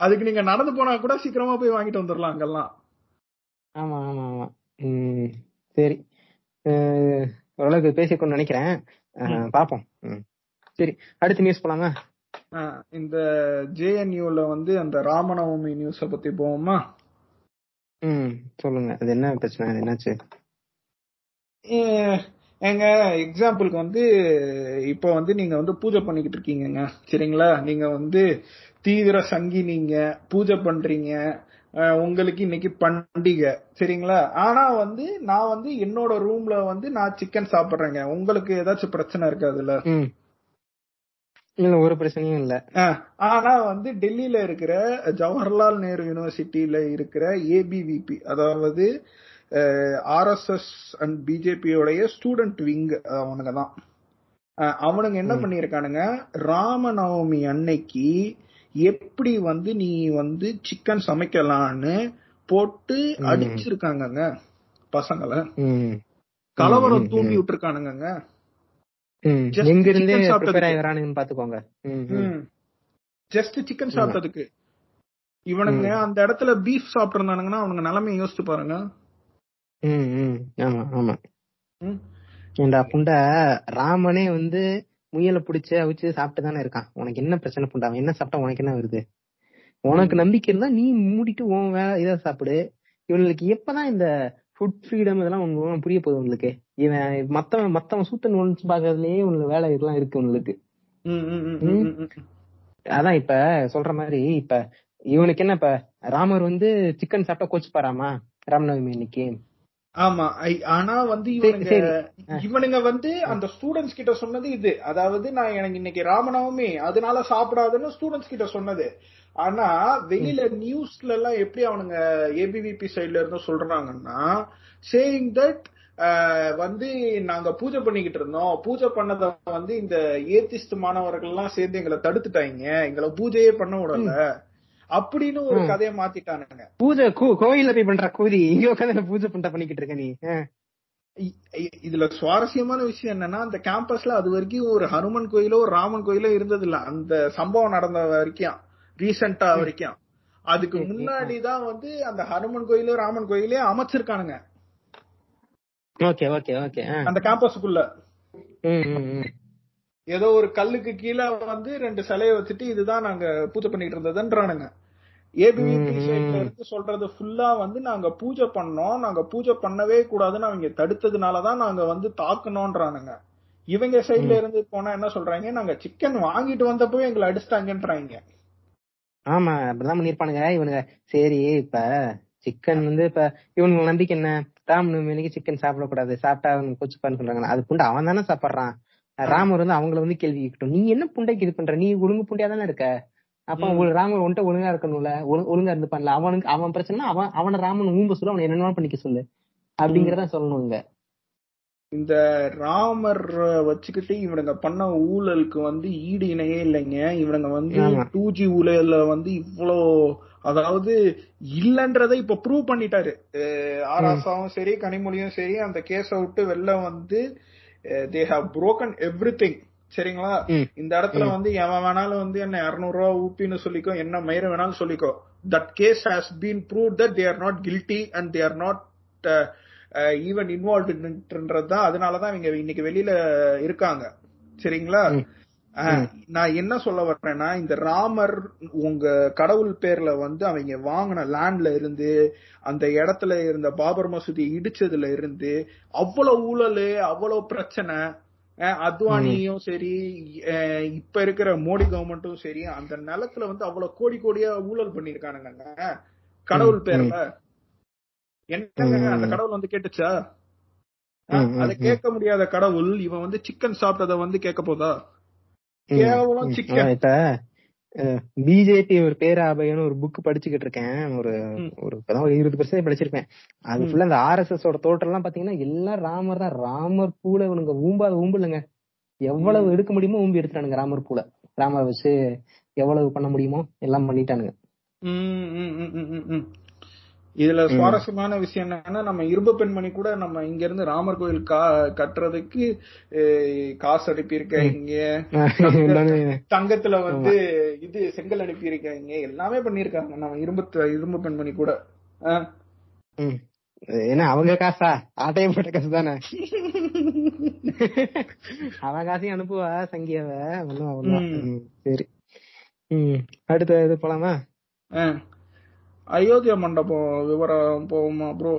அதுக்கு நீங்க நடந்து போனா கூட சீக்கிரமா போய் வாங்கிட்டு வந்துடலாம் அங்கெல்லாம். ஆமா ஆமா ஆமா. ம் சரி. ஓரளவுக்கு பேசிக்கணும்னு நினைக்கிறேன். பாப்போம். சரி. அடுத்த நியூஸ் போலாமா இந்த ஜேஎன்யூல வந்து அந்த ராமநவமி நியூஸ பத்தி போவோமா? ம் சொல்லுங்க. அது என்ன பிரச்சனை? என்னாச்சு? ஏங்க எக்ஸாம்பிளுக்கு வந்து இப்போ வந்து நீங்க வந்து பூஜை பண்ணிக்கிட்டு இருக்கீங்கங்க சரிங்களா? நீங்க வந்து தீவிர சங்கி நீங்க பூஜை பண்றீங்க உங்களுக்கு இன்னைக்கு பண்டிகை சரிங்களா? ஆனா வந்து நான் வந்து என்னோட ரூம்ல வந்து நான் சிக்கன் சாப்பிடுறேங்க. உங்களுக்கு ஏதாச்சும் பிரச்சனை இருக்காதுல்ல இல்ல ஒரு பிரச்சனையும் இல்ல. ஆனா வந்து டெல்லியில இருக்கிற ஜவஹர்லால் நேரு யூனிவர்சிட்டியில இருக்கிற ஏபிவிபி அதாவது ஆர்எஸ்எஸ் அண்ட் பிஜேபியோடைய ஸ்டூடெண்ட் விங் அவனுங்க தான் அவனுங்க என்ன பண்ணிருக்கானுங்க ராமநவமி அன்னைக்கு எப்படி வந்து நீ வந்து சிக்கன் சமைக்கலான்னு போட்டு அடிச்சிருக்காங்கங்க பசங்களை. கலவரம் தூண்டி விட்டுருக்கானுங்க எங்க இருந்தே. ப்ரிப்பேர் ஆகி வரானுங்கன்னு பாத்துக்கோங்க ஜஸ்ட் சிக்கன் சாப்பிட்டதுக்கு. இவனுங்க அந்த இடத்துல பீஃப் சாப்பிட்டு இருந்தானுங்கன்னா அவனுங்க நிலைமையை யோசிச்சு பாருங்க. ம் ம். ஆமா ஆமா. ஏண்டா புண்டா ராமனே வந்து முயலை பிடிச்சு அவிச்சு சாப்பிட்டு தானே இருக்கான். உனக்கு என்ன பிரச்சனை புண்டா? அவன் என்ன சாப்பிட்டா உனக்கு என்ன வருது? உனக்கு நம்பிக்கை இருந்தா நீ மூடிட்டு உன் வேலை இதை சாப்பிடு. இவனுக்கு எப்பதான் இந்த ஃபுட் ஃப்ரீடம் இதெல்லாம் உங்களுக்கு புரிய போகுது உங்களுக்கு. இவன் மத்தவன் மத்தவன் சூத்த நோன்ஸ் பாக்குறதுலயே உங்களுக்கு வேலை இதெல்லாம் இருக்கு உங்களுக்கு. அதான் இப்ப சொல்ற மாதிரி இப்ப இவனுக்கு என்ன இப்ப? ராமர் வந்து சிக்கன் சாப்பிட்டா கோச்சு பாராமா ராமநவமி அன்னைக்கு. ஆமா ஆனா வந்து இவனுங்க. இவனுங்க வந்து அந்த ஸ்டூடெண்ட்ஸ் கிட்ட சொன்னது இது. அதாவது நான் எனக்கு இன்னைக்கு ராமநவமி அதனால சாப்பிடாதுன்னு ஸ்டூடெண்ட்ஸ் கிட்ட சொன்னது. ஆனா வெளியில நியூஸ்ல எல்லாம் எப்படி அவனுங்க ஏபிவிபி சைடுல இருந்து சொல்றாங்கன்னா சேயிங் தட் வந்து நாங்க பூஜை பண்ணிக்கிட்டு இருந்தோம். பூஜை பண்ணத வந்து இந்த ஏத்திஸ்ட் மாணவர்கள் எல்லாம் சேர்ந்து எங்களை தடுத்துட்டாங்க எங்களை பூஜையே பண்ண விடல. அப்படின்னு ஒரு. கதையை மாத்திட்டானுங்க. பூஜை கோ- கோயில்ல போய் பண்ற கூதி இங்க உட்காந்து பூஜை பண்ணிட்ட பண்ணிக்கிட்டு இருக்க நீ? இதுல சுவாரஸ்யமான விஷயம் என்னன்னா அந்த கேம்பஸ்ல அது வரைக்கும் ஒரு ஹனுமன் கோயிலோ ஒரு ராமன் கோயிலோ இருந்தது இல்ல அந்த சம்பவம் நடந்த வரைக்கும். ரீசெண்டா வரைக்கும். அதுக்கு ம், ம், முன்னாடி தான் வந்து அந்த ஹனுமன் கோயிலோ ராமன் கோயிலே அமைச்சிருக்கானுங்க. Okay okay okay. அந்த கேம்பஸுக்குள்ள. ஏதோ ஒரு கல்லுக்கு கீழே வந்து ரெண்டு சிலைய வச்சுட்டு இதுதான் நாங்க பூஜை பண்ணிட்டு இருந்ததுன்றானுங்க. ஏபிவிபி. சைட்ல இருந்து சொல்றது ஃபுல்லா வந்து நாங்க பூஜை பண்ணோம். நாங்க பூஜை பண்ணவே கூடாதுன்னு அவங்க தடுத்ததுனாலதான் நாங்க வந்து தாக்கணும்ன்றானுங்க. இவங்க சைடுல இருந்து போனா என்ன சொல்றாங்க? நாங்க சிக்கன் வாங்கிட்டு வந்தப்பவே எங்களை அடிச்சிட்டாங்கன்றாங்க. ஆமா அப்படிதான் பண்ணிருப்பானுங்க இவனுங்க சரி இப்ப சிக்கன் வந்து இப்ப இவனுக்கு நம்பிக்கை என்ன? ராம் நவமிக்கு சிக்கன் சாப்பிடக்கூடாது. சாப்பிட்டா அவனுக்கு கொச்சுப்பான்னு சொல்றாங்க அது புண்டை அவன் தானே சாப்பிடுறான். ராமர் வந்து அவங்கள வந்து கேள்வி கேட்கட்டும். நீ என்ன புண்டைக்கு இது பண்ற? நீ ஒழுங்கு புண்டையா தானே இருக்க? அப்ப ராமர் உன்ட்ட ஒழுங்கா இருக்கணும்ல. ஒழு- ஒழுங்கா இருந்து பண்ணல அவனுக்கு அவன் பிரச்சனை அவன் அவன ராமன் ஊம்ப சொல்லு அவனை என்னென்ன பண்ணிக்க சொல்லு. அப்படிங்கறத சொல்லணுங்க. இந்த ராமர் வச்சுக்கிட்டு இவனுங்க பண்ண ஊழலுக்கு வந்து ஈடு இணையே இல்லைங்க. இவனுங்க வந்து. டூ ஜி ஊழல வந்து இவ்வளோ அதாவது இல்லன்றதை இப்ப ப்ரூவ் பண்ணிட்டாரு. ஆராசாவும் சரி கனிமொழியும் சரி அந்த கேஸ விட்டு வெளில வந்து தே ஹாவ் broken எவ்ரி சரிங்களா? ம். இந்த இடத்துல வந்து எவன் வேணாலும் வந்து என்ன 200 ரூபா ஊப்பின்னு சொல்லிக்கோ என்ன மயிர வேணாலும் சொல்லிக்கோ that case has been prove that they are not guilty and they are not even இன்வால்வ்ன்றது தான் அதனாலதான் இவங்க இன்னைக்கு வெளியில இருக்காங்க. சரிங்களா? நான் என்ன சொல்ல வர்றேன்னா இந்த ராமர் உங்க கடவுள் பேர்ல வந்து அவங்க வாங்கின லேண்ட்ல இருந்து அந்த இடத்துல இருந்த பாபர் மசூதி இடிச்சதுல இருந்து அவ்வளவு ஊழல் அவ்வளவு பிரச்சனை அத்வானியும் சரி இப்ப இருக்கிற மோடி கவர்மெண்ட்டும் சரி அந்த நிலத்துல வந்து அவ்வளவு கோடி கோடியா ஊழல் பண்ணிருக்கானுங்க கடவுள் பேர்ல. என்னங்க. அந்த கடவுள் வந்து கேட்டுச்சா அதை. கேட்க முடியாத கடவுள் இவன் வந்து சிக்கன் சாப்பிட்டத வந்து கேட்க போதா. கேவலம். சிக்கன் பிஜேபி ஒரு பேராபயன்னு ஒரு புக் படிச்சுக்கிட்டு இருக்கேன் ஒரு. ஒரு இப்பதான் ஒரு இருபது பர்சன்ட் படிச்சிருப்பேன் அது. ஃபுல்லா இந்த ஆர்எஸ்எஸ் ஓட தோற்றம் எல்லாம் பாத்தீங்கன்னா எல்லாம் ராமர் தான் ராமர் பூல இவனுங்க ஊம்பாத ஊம்பு இல்லைங்க எவ்வளவு எடுக்க முடியுமோ ஊம்பி எடுத்துட்டானுங்க ராமர் பூல ராமர் வச்சு எவ்வளவு பண்ண முடியுமோ எல்லாம் பண்ணிட்டானுங்க. இதுல. சுவாரஸ்யமான விஷயம் என்னன்னா நம்ம இரும்பு பெண்மணி கூட நம்ம இங்க இருந்து ராமர் கோயில் கா கட்டுறதுக்கு காசு அனுப்பியிருக்காங்க தங்கத்துல வந்து இது செங்கல் அனுப்பியிருக்காங்க எல்லாமே பண்ணிருக்காங்க நம்ம இரும்பு இரும்பு பெண்மணி கூட. என்ன அவங்க காசா? ஆட்டையம் போட்ட காசு தானே அவன் காசையும் அனுப்புவா சங்கியாவ. ஒண்ணும் சரி. ம் அடுத்த இது போலாமா. அயோத்தியா மண்டபம் விவரம் போவோமா ப்ரோ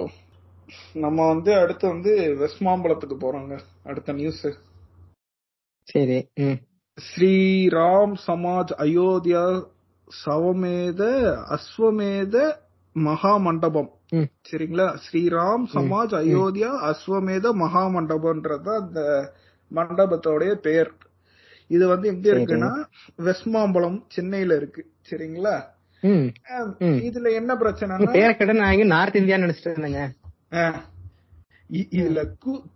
நம்ம வந்து அடுத்து வந்து வெஸ்ட் மாம்பலத்துக்கு போறோங்க அடுத்த நியூஸ் சரி ம். ஸ்ரீராம் சமாஜ் அயோத்தியா சவமேத அஸ்வமேத மகா மண்டபம். சரிங்களா? ஸ்ரீராம் சமாஜ் அயோத்தியா அஸ்வமேத மகா மண்டபம்ன்றது அந்த மண்டபத்தோடைய பெயர் இது வந்து எங்க. இருக்குன்னா வெஸ்மாம்பலம் சென்னையில இருக்கு. சரிங்களா. இதுல என்ன நீ பிரச்சனைனா பேரை கேட்ட நான் நார்த் இந்தியா நினைச்சிட்டு இருந்தேங்க. இதுல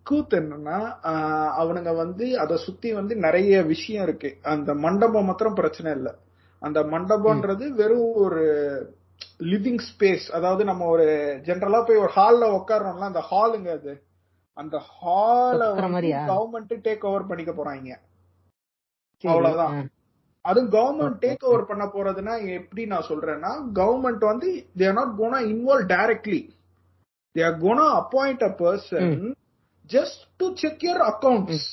கூத்து என்னன்னா அவனுங்க வந்து அத சுத்தி வந்து நிறைய விஷயம் இருக்கு. அந்த மண்டபம் மாத்திரம் பிரச்சனை இல்ல. அந்த மண்டபம்ன்றது வெறும் ஒரு லிவிங் ஸ்பேஸ். அதாவது நம்ம ஒரு ஜெனரலா போய் ஒரு ஹால்ல உட்கார்றோம்ல அந்த ஹாலுங்க அது. அந்த ஹால? கவர்மெண்ட் டேக் ஓவர் பண்ணிக்க போறாங்க. அவ்வளவுதான். அதுவும் கவர்மெண்ட் டேக் ஓவர் பண்ண போறதுன்னா எப்படி நான் சொல்றேன்னா கவர்மெண்ட் வந்து they're not gonna involve directly they're gonna appoint a person just to check your accounts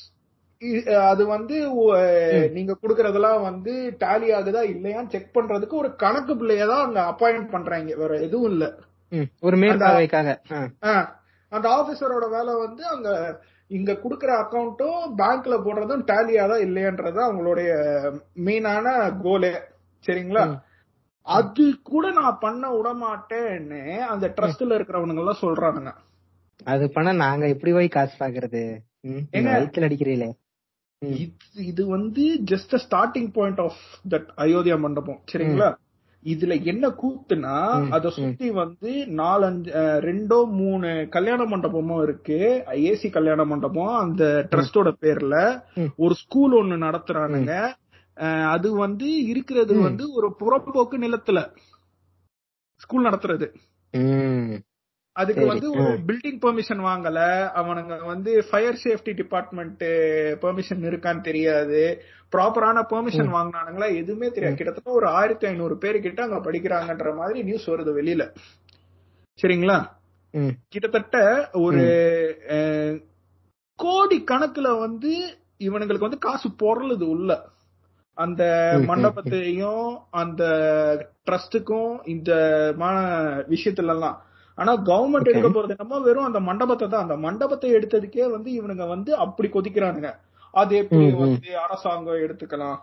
அது வந்து அஹ், நீங்க குடுக்கறதெல்லாம் வந்து டேலி ஆகுதா இல்லையான்னு செக் பண்றதுக்கு ஒரு கணக்கு பிள்ளைய தான் அங்க அப்பாயிண்ட் பண்றாங்க. வேற எதுவும் இல்ல. ஒரு மேற்பார்வைக்காக. அந்த ஆபீசரோட வேலை வந்து அங்க இங்க குடுக்கற அக்கவுண்ட்டும் பேங்க்ல போடுறதும் டேலியா தான் இல்லையன்றது அவங்களுடைய மெயினான கோலே சரிங்களா. அது கூட நான் பண்ண விட மாட்டேன்னு அந்த ட்ரஸ்ட்ல இருக்கிறவனுங்க எல்லாம் சொல்றானுங்க. அது பண்ணா நாங்க எப்படி போய் காசு பாக்குறது? அடிக்கிறீங்களே. இது வந்து just starting point of that Ayodhya Mandapam. சரிங்களா? இதுல என்ன கூத்துனா அத சுத்தி வந்து நாலஞ்சு ரெண்டோ மூணு கல்யாண மண்டபமும் இருக்கு. ஏசி கல்யாண மண்டபம். அந்த ட்ரஸ்டோட பேர்ல. ஒரு ஸ்கூல் ஒண்ணு நடத்துறானுங்க. அது வந்து இருக்கிறது. வந்து ஒரு புறம்போக்கு நிலத்துல ஸ்கூல் நடத்துறது. அதுக்கு வந்து ஒரு. பில்டிங் பெர்மிஷன் வாங்கல. அவனுங்க வந்து ஃபயர் சேஃப்டி டிபார்ட்மெண்ட் பெர்மிஷன் இருக்கான்னு தெரியாது. ப்ராப்பரான பெர்மிஷன் வாங்கினானுங்களா? எதுவுமே தெரியாது. கிட்டத்தட்ட ஒரு ஆயிரத்தி ஐநூறு பேர் கிட்ட அங்க படிக்கிறாங்கன்ற மாதிரி நியூஸ் வருது வெளியில. சரிங்களா. கிட்டத்தட்ட ஒரு கோடி கணக்குல வந்து இவனுங்களுக்கு வந்து காசு பொருளுது உள்ள. அந்த மண்டபத்தையும் அந்த ட்ரஸ்டுக்கும் இந்த விஷயத்துல எல்லாம் ஆனா கவர்மெண்ட். எடுக்க போறது என்னமோ வெறும் அந்த மண்டபத்தை தான். அந்த மண்டபத்தை எடுத்ததுக்கே வந்து இவனுங்க வந்து அப்படி கொதிக்கிறானுங்க. அது எப்படி. வந்து அரசாங்கம் எடுத்துக்கலாம்?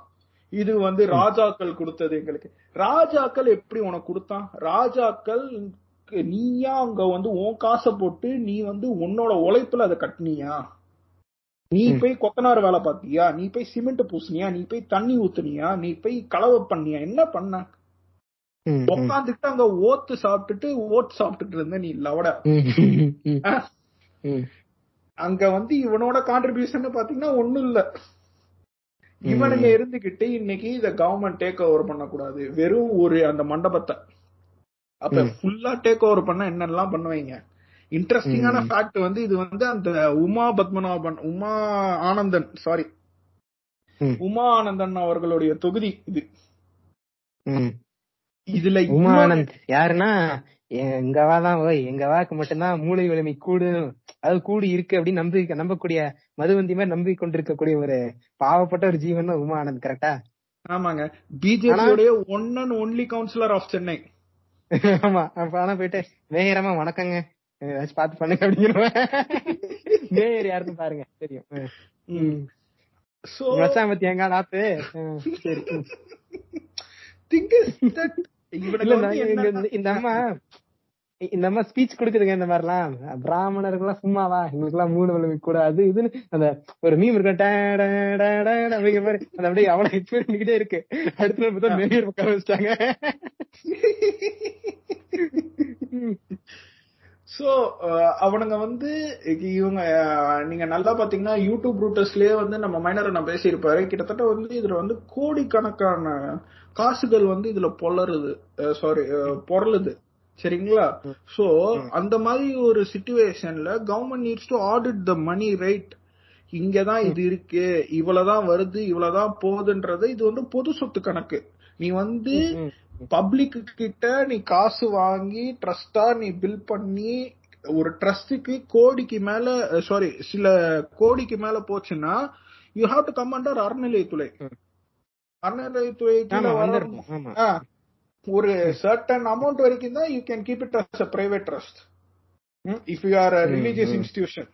இது வந்து ராஜாக்கள் கொடுத்தது எங்களுக்கு. ராஜாக்கள் எப்படி உனக்கு கொடுத்தான்? ராஜாக்கள் நீயா அங்க வந்து உன் காசை போட்டு நீ வந்து உன்னோட உழைப்புல அதை கட்டினியா? நீ. போய் கொத்தனார் வேலை பார்த்தியா? நீ போய் சிமெண்ட் பூசினியா? நீ போய் தண்ணி ஊத்துனியா? நீ போய் கலவை பண்ணியா? என்ன பண்ண. உட்காந்துட்டு அங்க ஓத்து சாப்பிட்டுட்டு ஓட் சாப்பிட்டுட்டு இருந்த நீ லவட. அங்க வந்து இவனோட கான்ட்ரிபியூஷன் பாத்தீங்கன்னா ஒண்ணும் இல்ல. இவனுங்க இருந்துகிட்டு இன்னைக்கு இத கவர்மெண்ட் டேக் ஓவர் பண்ணக்கூடாது. வெறும் ஒரு அந்த மண்டபத்தை. அப்ப. ஃபுல்லா டேக் ஓவர் பண்ண என்னெல்லாம் பண்ணுவீங்க? இன்ட்ரெஸ்டிங்கான. ஃபேக்ட் வந்து இது வந்து அந்த உமா பத்மநாபன் உமா ஆனந்தன் சாரி. உமா ஆனந்தன் அவர்களுடைய தொகுதி இது. இதுல உமா இன்னொரு- ஆனந்த் யாருன்னா எங்க வாதான் ஓய் எங்க வாக்கு மட்டும்தான் மூளை வலிமை கூடு அது கூடி இருக்கு அப்படின்னு நம்பி நம்பக்கூடிய மதுவந்தி மாதிரி நம்பி கொண்டிருக்கக்கூடிய ஒரு பாவப்பட்ட ஒரு ஜீவன் தான் உமா ஆனந்த் கரெக்டா ஆமாங்க பிஜேபியோடைய one and only councillor of Chennai ஆமா அப்ப ஆனா போயிட்டு மேயரமா வணக்கங்க. ஏதாச்சும் பார்த்து பண்ணுங்க அப்படிங்கிறவன் மேயர் யாருன்னு பாருங்க தெரியும். சோ பத்தி எங்க நாத்து? சரி. திங்க் இஸ் தட் இந்த அம்மா இந்த அம்மா ஸ்பீச் கொடுக்குதுங்க இந்த மாதிரிலாம். பிராமணர்கள்லாம் சும்மாவா எங்களுக்கு எல்லாம் மூணு வலிமை கூட அது இதுன்னு அந்த ஒரு மீம் இருக்க டா, டா, டா, டா, டா அப்படிங்கிற மாதிரி. அது அப்படியே அவளை எக்ஸ்பிளைன் பண்ணிக்கிட்டே இருக்கு. அடுத்த நாள் பார்த்தா மேயர் உட்கார வச்சிட்டாங்க சோ அவனுங்க வந்து இவங்க நீங்க நல்லா பாத்தீங்கன்னா யூடியூப் ரூட்டர்ஸ்லயே வந்து நம்ம மைனர் நான் பேசியிருப்பாரு. கிட்டத்தட்ட வந்து இதுல வந்து கோடிக்கணக்கான காசுகள் வந்து இதுல பொலருது சாரி பொருளுது. சரிங்களா? சோ அந்த மாதிரி ஒரு சிச்சுவேஷன்ல government needs to audit the money right இங்கதான் இது இருக்கு. இவ்வளவுதான் வருது இவ்வளவுதான் போகுதுன்றது இது வந்து பொது சொத்து கணக்கு. நீ வந்து பப்ளிக் கிட்ட நீ காசு வாங்கி ட்ரஸ்டா நீ பில் பண்ணி ஒரு ட்ரஸ்டுக்கு கோடிக்கு மேல சாரி சில கோடிக்கு மேல போச்சுன்னா you have to come under அறநிலையத்துறை ஒரு சர்டன் அமௌண்ட் வரைக்கும் தான் you can keep it as a private trust if you are um, religious. Institution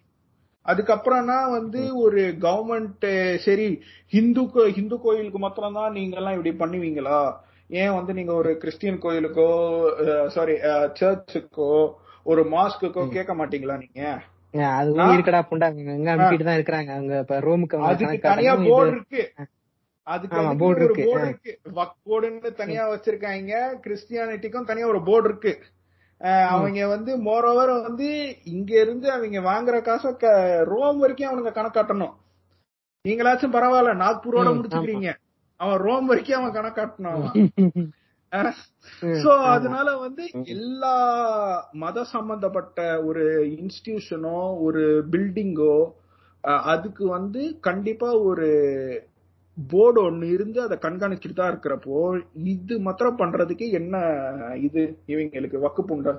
அதுக்கப்புறம்னா வந்து ஒரு கவர்மெண்ட் சரி ஹிந்து ஹிந்து கோயிலுக்கு மாத்திரம் தான் நீங்க எல்லாம் இப்படி பண்ணுவீங்களா? ஏன் வந்து நீங்க ஒரு கிறிஸ்டியன் கோயிலுக்கோ சாரி சர்ச்சுக்கோ ஒரு மாஸ்க்குக்கோ கேட்க மாட்டீங்களா நீங்க? ஏன், அது ஊர் இருக்கடா புண்டா அனுப்பிட்டு தான் இருக்கிறாங்க. அவங்க இப்ப ரோமுக்கு அதுக்கு தனியா போர்டு இருக்கு. அதுக்கு. போர்டு. இருக்கு. வக் போர்டுன்னு தனியா வச்சிருக்காங்க. கிறிஸ்டியானிட்டிக்கும் தனியா ஒரு போர்டு இருக்கு. அவங்க வந்து மோரோவர் வந்து இங்க இருந்து அவங்க வாங்குற காசை ரோம் வரைக்கும் அவனுங்க கணக்காட்டணும். நீங்களாச்சும் பரவாயில்ல நாக்பூரோட முடிச்சுக்கிறீங்க. அவன் ரோம் வரைக்கும் அவன் கணக்காட்டணும் அவன். சோ. அதனால வந்து எல்லா மத சம்பந்தப்பட்ட ஒரு இன்ஸ்டிடியூஷனோ ஒரு பில்டிங்கோ அதுக்கு வந்து கண்டிப்பா ஒரு போர்டு ஒண்ணு இருந்து அதை கண்காணிச்சுட்டு தான் இருக்கிறப்போ இது மாத்திரம் பண்றதுக்கு என்ன இது இவங்களுக்கு வக்குப்புண்ட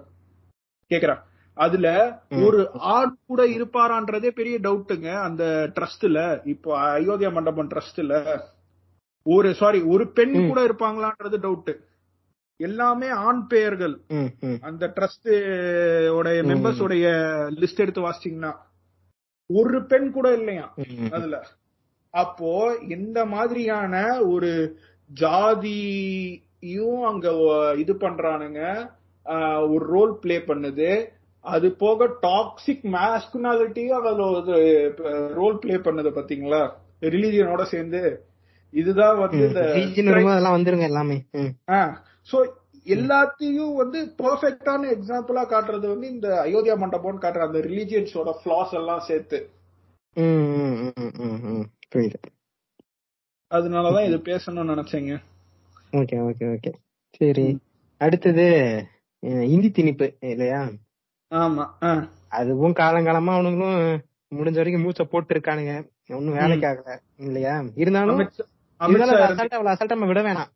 கேக்குறேன் அதுல ம். ஒரு ஆண் கூட இருப்பாரான்றதே பெரிய டவுட்டுங்க அந்த ட்ரஸ்ட்ல இப்போ அயோத்தியா மண்டபம் ட்ரஸ்ட்ல ஒரு சாரி ஒரு பெண். கூட இருப்பாங்களான்றது டவுட் எல்லாமே ஆண் பெயர்கள். அந்த ட்ரஸ்ட் உடைய. மெம்பர்ஸ் உடைய லிஸ்ட் எடுத்து வாசிச்சீங்கன்னா ஒரு பெண் கூட இல்லையா. அதுல அப்போ இந்த மாதிரியான ஒரு ஜாதியும் அங்க இது பண்றானுங்க. ஒரு ரோல் ப்ளே பண்ணுது. அது போக டாக்ஸிக் மேஸ்குனாலிட்டியும் அதுல ஒரு ரோல் ப்ளே பண்ணது பாத்தீங்களா? ரிலீஜியனோட சேர்ந்து. இதுதான் வந்து இந்த வந்துருங்க எல்லாமே. சோ எல்லாத்தையும் வந்து பெர்ஃபெக்டான எக்ஸாம்பிளா காட்டுறது வந்து இந்த அயோத்தியா மண்டபம்னு காட்டுற அந்த ரிலீஜியன்ஸோட ஃபிளாஸ் எல்லாம் சேர்த்து. புரியுது. அதனாலதான் இது பேசணும்னு நினைச்சேங்க. Okay okay okay. சரி. அடுத்தது இந்தி திணிப்பு இல்லையா? ஆமா. அதுவும் காலங்காலமா அவனுங்களும் முடிஞ்ச வரைக்கும் மூச்சை போட்டு இருக்கானுங்க ஒன்னும் வேலைக்கு ஆகல இல்லையா? இருந்தாலும் அசால்ட்டா அசால்ட்டா நம்ம விட வேணாம்.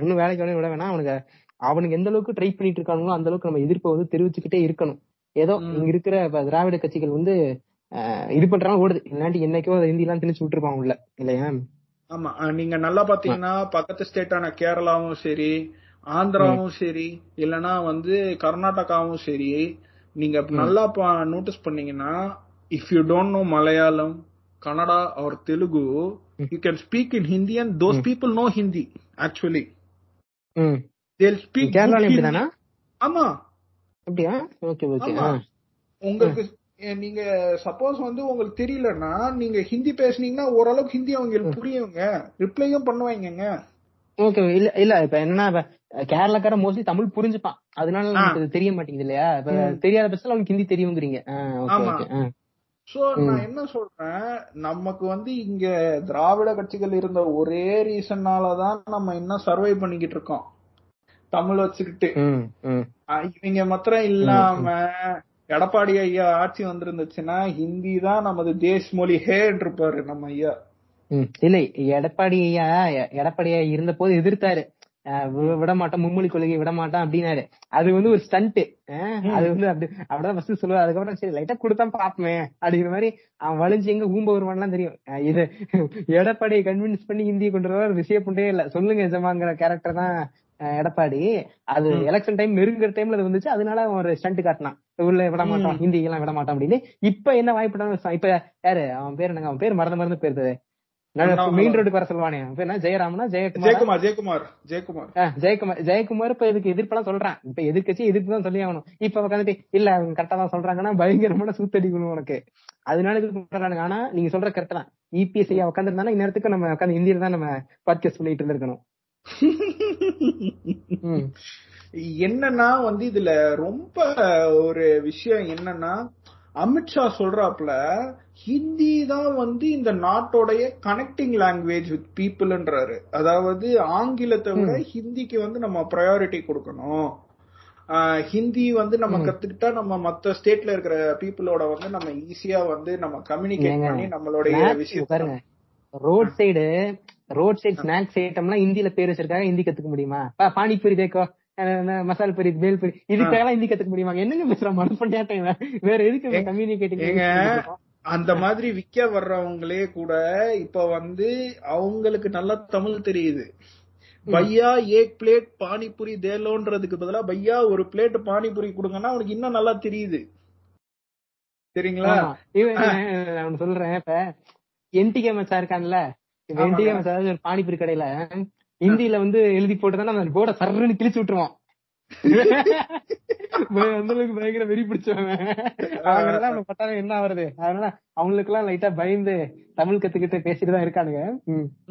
இன்னும் வேலைக்கு வேலைக்கு விட வேணாம். அவனுக்கு அவனுக்கு எந்த அளவுக்கு ட்ரை பண்ணிட்டு இருக்கானுங்களோ அந்த அளவுக்கு நம்ம எதிர்ப்பை வந்து தெரிவிச்சுக்கிட்டே இருக்கணும். ஏதோ. இங்க இருக்கிற திராவிட கட்சிகள் வந்து இது பண்றாங்க ஓடுது. இல்லாட்டி என்னைக்கோ அதை ஹிந்தி எல்லாம் திணிச்சு விட்டுருப்பாங்க உள்ள இல்லையா? ஆமா நீங்க நல்லா பாத்தீங்கன்னா பக்கத்து ஸ்டேட்டான கேரளாவும் சரி ஆந்திராவும் சரி இல்லனா வந்து கர்நாடகாவும் சரி நீங்க நல்லா நோட்டீஸ் பண்ணீங்கன்னா if you don't know Malayalam Kannada or Telugu you can speak in Hindi and those people know Hindi actually they'll speak ஆமா. அப்படியா? Okay okay. உங்களுக்கு நீங்க சப்போஸ் வந்து உங்களுக்கு தெரியலன்னா நீங்க ஹிந்தி பேசுனீங்கன்னா ஓரளவுக்கு ஹிந்தி அவங்களுக்கு புரியுங்க. ரிப்ளையும் பண்ணுவாங்கங்க. ஓகே இல்ல இல்ல இப்ப இப்ப கேரளாக்கார மோஸ்ட்லி தமிழ் புரிஞ்சுப்பான். அதனால நமக்கு தெரிய மாட்டேங்குது இல்லையா? இப்ப தெரியாத பட்சத்துல அவனுக்கு ஹிந்தி தெரியுங்கிறீங்க. சோ நான் என்ன சொல்றேன்? நமக்கு வந்து இங்க திராவிட கட்சிகள் இருந்த ஒரே ரீசன்னாலதான் நம்ம இன்னும் சர்வை பண்ணிக்கிட்டு இருக்கோம். தமிழ் வச்சுக்கிட்டு. இவங்க மாத்திரம் இல்லாம எடப்பாடி ஐயா ஆட்சி வந்திருந்துச்சுன்னா ஹிந்தி தான் நமது தேஷ் மொழி ஹேன்னு இருப்பாரு நம்ம ஐயா. இல்ல எடப்பாடி ஐயா எ- எடப்பாடி ஐயா இருந்த போது எதிர்த்தாரு விட மாட்டோம் மும்மொழி கொள்கையை விட மாட்டோம் அப்படின்னாரு. அது வந்து ஒரு ஸ்டண்ட் அது வந்து அப்படி அப்படிதான் ஃபர்ஸ்ட் சொல்லுவாரு. அதுக்கப்புறம் சரி லைட்டா கொடுத்தா பாப்போமே அப்படிங்கிற மாதிரி அவன் வலிஞ்சு எங்க ஊம்ப வருவான்லாம் தெரியும். இது எடப்பாடியை கன்வின்ஸ் பண்ணி ஹிந்தியை கொண்டு வர விஷயம் புண்டே இல்ல. சொல்லுங்க எஜமாங்கிற கேரக்டர் தான் எடப்பாடி. அது எலெக்ஷன் டைம் நெருங்குற டைம்ல அது வந்துச்சு. அதனால அவன் ஒரு ஸ்டண்ட் காட்டினான். உள்ள விட மாட்டோம். ஹிந்தி எல்லாம் விட மாட்டோம் அப்படின்னு. இப்ப என்ன வாய்ப்பு இப்ப யாரு? அவன் பேர் என்னங்க? அவன் பேர் மறந்து மறந்து போயிருது மெயின் ரோடுக்கு வர சொல்லுவானே. அவன் பேர் என்ன? ஜெயராமனா? ஜெயக்குமார்? ஜெயக்குமார் ஜெயக்குமார் ஜெயக்குமார். ஜெயக்குமார் ஜெயக்குமார் இப்ப இதுக்கு எதிர்ப்பெல்லாம் சொல்றான். இப்ப எதிர்க்கட்சி எதிர்ப்பு தான் சொல்லி ஆகணும். இப்ப உட்காந்துட்டு இல்ல அவங்க கரெக்டா தான் சொல்றாங்கன்னா பயங்கரமான சூத்தடிக்கணும் உனக்கு. அதனால இது பண்றானுங்க ஆனா நீங்க சொல்ற கரெக்ட் தான். இபிஎஸ் ஐயா உட்காந்துருந்தானா இந்நேரத்துக்கு நம்ம உட்காந்து ஹிந்தியில தான் நம்ம பாட்காஸ்ட் பண்ணிட்டு இருந்திருக்கணும். என்னன்னா வந்து இதுல ரொம்ப ஒரு விஷயம் என்னன்னா அமித்ஷா சொல்றாப்ல ஹிந்தி தான் வந்து இந்த நாட்டோடைய கனெக்டிங் லாங்குவேஜ் வித் பீப்புள்ன்றாரு அதாவது ஆங்கிலத்தை விட ஹிந்திக்கு வந்து நம்ம ப்ரையாரிட்டி கொடுக்கணும். ஹிந்தி வந்து நம்ம கத்துக்கிட்டா நம்ம மத்த ஸ்டேட்ல இருக்கிற பீப்புளோட வந்து நம்ம ஈஸியா வந்து நம்ம கம்யூனிகேட் பண்ணி நம்மளுடைய விஷயம் பாருங்க. Road side road side snacks ஐட்டம்லாம் ஹிந்தில பேர் வச்சிருக்காங்க ஹிந்தி கத்துக்க முடியுமா? பானிபூரி தேக்கோ. மசால் பூரி பேல் பூரி இதுக்கெல்லாம் ஹிந்தி கத்துக்க முடியுமா? என்னங்க பேசுற? மனப்பண்டியாட்டம் இவன்? வேற எதுக்கு கம்யூனிகேட்டிங் அந்த மாதிரி விக்க வர்றவங்களே கூட இப்ப வந்து அவங்களுக்கு நல்லா தமிழ் தெரியுது. பையா ஏக் பிளேட் பானிபூரி தேலோன்றதுக்கு பதிலா பையா ஒரு பிளேட் பானிபூரி கொடுங்கன்னா அவனுக்கு இன்னும் நல்லா தெரியுது. சரிங்களா? நான் சொல்றேன் இப்ப என்டிகே மச்சா இருக்கான்ல. என்டிகே மச்சா ஒரு பானிபூரி கடையில ஹிந்தில வந்து எழுதி போட்டுதான் அந்த போர்டை சர்ன்னு கிழிச்சு விட்டுருவான். அந்த அளவுக்கு பயங்கர வெறி பிடிச்சவன். அவங்க பட்டாலும் என்ன ஆகுறது? அதனால அவங்களுக்கு எல்லாம் லைட்டா பயந்து தமிழ் கத்துக்கிட்டு பேசிட்டு தான் இருக்கானுங்க.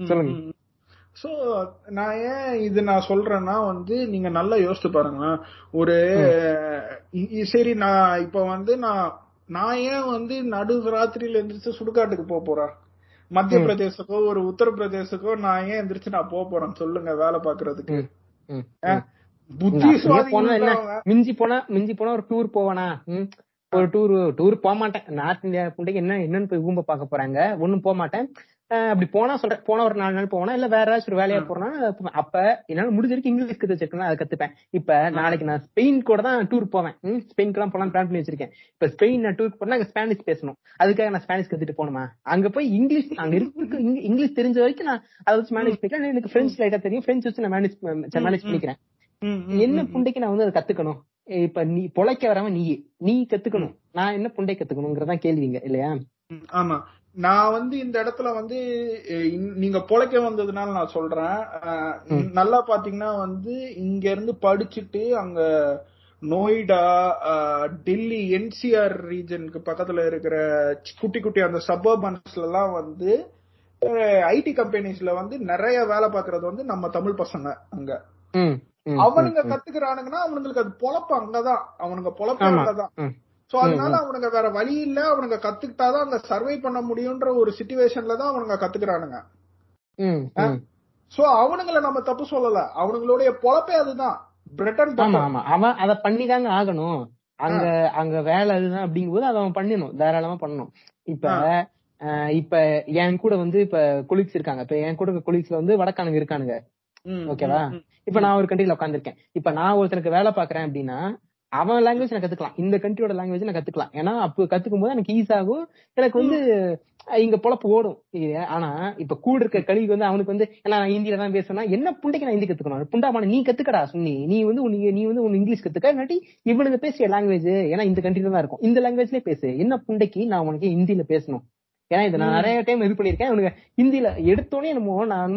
சொல்லுங்க. சோ நான் ஏன் இது நான் சொல்றேன்னா வந்து நீங்க நல்லா யோசிச்சு பாருங்க ஒரு சரி நான் இப்ப வந்து நான் நான் ஏன் வந்து நடு ராத்திரியில எந்திரிச்சு சுடுகாட்டுக்கு போக போறேன்? மத்திய பிரதேசக்கோ ஒரு உத்தரப்பிரதேசக்கோ நான் ஏன் எந்திரிச்சு நான் போக போறேன் சொல்லுங்க வேலை பாக்குறதுக்கு. மிஞ்சி போனா மிஞ்சி போனா ஒரு டூர் போவானா? ஒரு டூர் டூர் போக மாட்டேன். நார்த் இந்தியா புண்டைக்கு என்ன என்னன்னு போய் ஊம்ப பார்க்க போறாங்க. ஒண்ணும் போக மாட்டேன். அப்படி போனா சொல்றேன் போனா ஒரு நாலு நாள் போனா இல்ல வேற ஏதாச்சும் ஒரு வேலையா போறேன்னா அப்ப என்னால முடிஞ்ச வரைக்கும் இங்கிலீஷ் கத்து வச்சிருக்கேன் அதை கத்துப்பேன். இப்ப நாளைக்கு நான் ஸ்பெயின் கூட தான் டூர் போவேன். ஸ்பெயின்க்கு எல்லாம் போலாம் பிளான் பண்ணி வச்சிருக்கேன். இப்ப ஸ்பெயின் நான் டூர் போனா அங்க ஸ்பானிஷ் பேசணும். அதுக்காக நான் ஸ்பானிஷ் கத்துட்டு போகணுமா? அங்க போய் இங்கிலீஷ் அங்க இருக்க இங்க- இங்கிலீஷ் தெரிஞ்ச வரைக்கும் நான் அதை வச்சு மேனேஜ் பண்ணிக்கலாம். எனக்கு பிரெஞ்சு லைட்டா தெரியும். பிரெஞ்சு வச்சு நான் மேனேஜ் மேனேஜ் பண்ணிக்கிறேன். என்ன புண்டைக்கு நான் வந்து அதை கத்துக்கணும்? இப்ப நீ பொழைக்க வரவன் நீ நீ கத்துக்கணும். நான் என்ன புண்டை கத்துக்கணுங்கிறதான் கேள்விங்க இல்லையா? ஆமா. நான் வந்து இந்த இடத்துல வந்து நீங்க பொழைக்க வந்ததுனால நான் சொல்றேன் நல்லா பாத்தீங்கன்னா வந்து இங்க இருந்து படிச்சுட்டு அங்க நோய்டா டெல்லி என்சிஆர் ரீஜனுக்கு பக்கத்துல இருக்கிற குட்டி குட்டி அந்த சபர்பன்ஸ்ல எல்லாம் வந்து ஐடி கம்பெனிஸ்ல வந்து நிறைய வேலை பாக்குறது வந்து நம்ம தமிழ் பசங்க அங்க அவனுங்க. கத்துக்கிறானுங்கன்னா அவனுங்களுக்கு அது பொழப்பு அங்கதான் அவனுங்க பொழப்பு. அங்கதான். சோ அதனால அவனுங்க வேற வழி இல்ல. அவனுங்க கத்துக்கிட்டாதான் அங்க சர்வை பண்ண முடியும்ன்ற ஒரு சுச்சுவேஷன்ல தான் அவனுங்க கத்துக்கிறானுங்க. சோ அவனுங்கள நம்ம தப்பு சொல்லல. அவனுங்களுடைய பொழப்பே அதுதான். பிரெட் அண்ட் ஆமா ஆமா. அவன் அத பண்ணிதாங்க ஆகணும். அங்க அங்க வேலை அதுதான் அப்படிங்கும்போது அதை அவன் பண்ணணும். தாராளமா பண்ணணும். இப்ப இப்ப என் கூட வந்து இப்ப கொலீக்ஸ் இருக்காங்க. இப்ப என் கூட கொலீக்ஸ்ல வந்து வடக்கானுங்க இருக்கானுங்க. ஓகேவா இப்ப நான் ஒரு கண்ட்ரில உட்காந்துருக்கேன் இப்ப நான் ஒருத்தனுக்கு வேலை பாக்குறேன் அப்படின்னா அவன் லாங்குவேஜ் நான் கத்துக்கலாம். இந்த கண்ட்ரியோட லாங்குவேஜ் நான் கத்துக்கலாம். ஏன்னா அப்போ கத்துக்கும் போது எனக்கு ஈஸி ஆகும். எனக்கு வந்து இங்க பொழப்பு ஓடும். ஆனா இப்ப கூட இருக்க கழிவுக்கு வந்து அவனுக்கு வந்து ஏன்னா நான் ஹிந்தியில தான் பேசுனா என்ன புண்டைக்கு நான் ஹிந்தி கத்துக்கணும்? புண்டாமான நீ கத்துக்கடா சுன்னி நீ வந்து உன் நீ வந்து உன் இங்கிலீஷ் கத்துக்க. இல்லாட்டி இவனுக்கு பேசிய லாங்குவேஜ் ஏன்னா இந்த கண்ட்ரில தான் இருக்கும். இந்த லாங்குவேஜ்லயே பேசு. என்ன புண்டைக்கு நான் உனக்கு ஹிந்தியில பேசணும்? ஏன்னா இதை நான் நிறைய டைம் இது பண்ணிருக்கேன் இவனுக்கு ஹிந்தியில எடுத்தோடனே என்னமோ நான்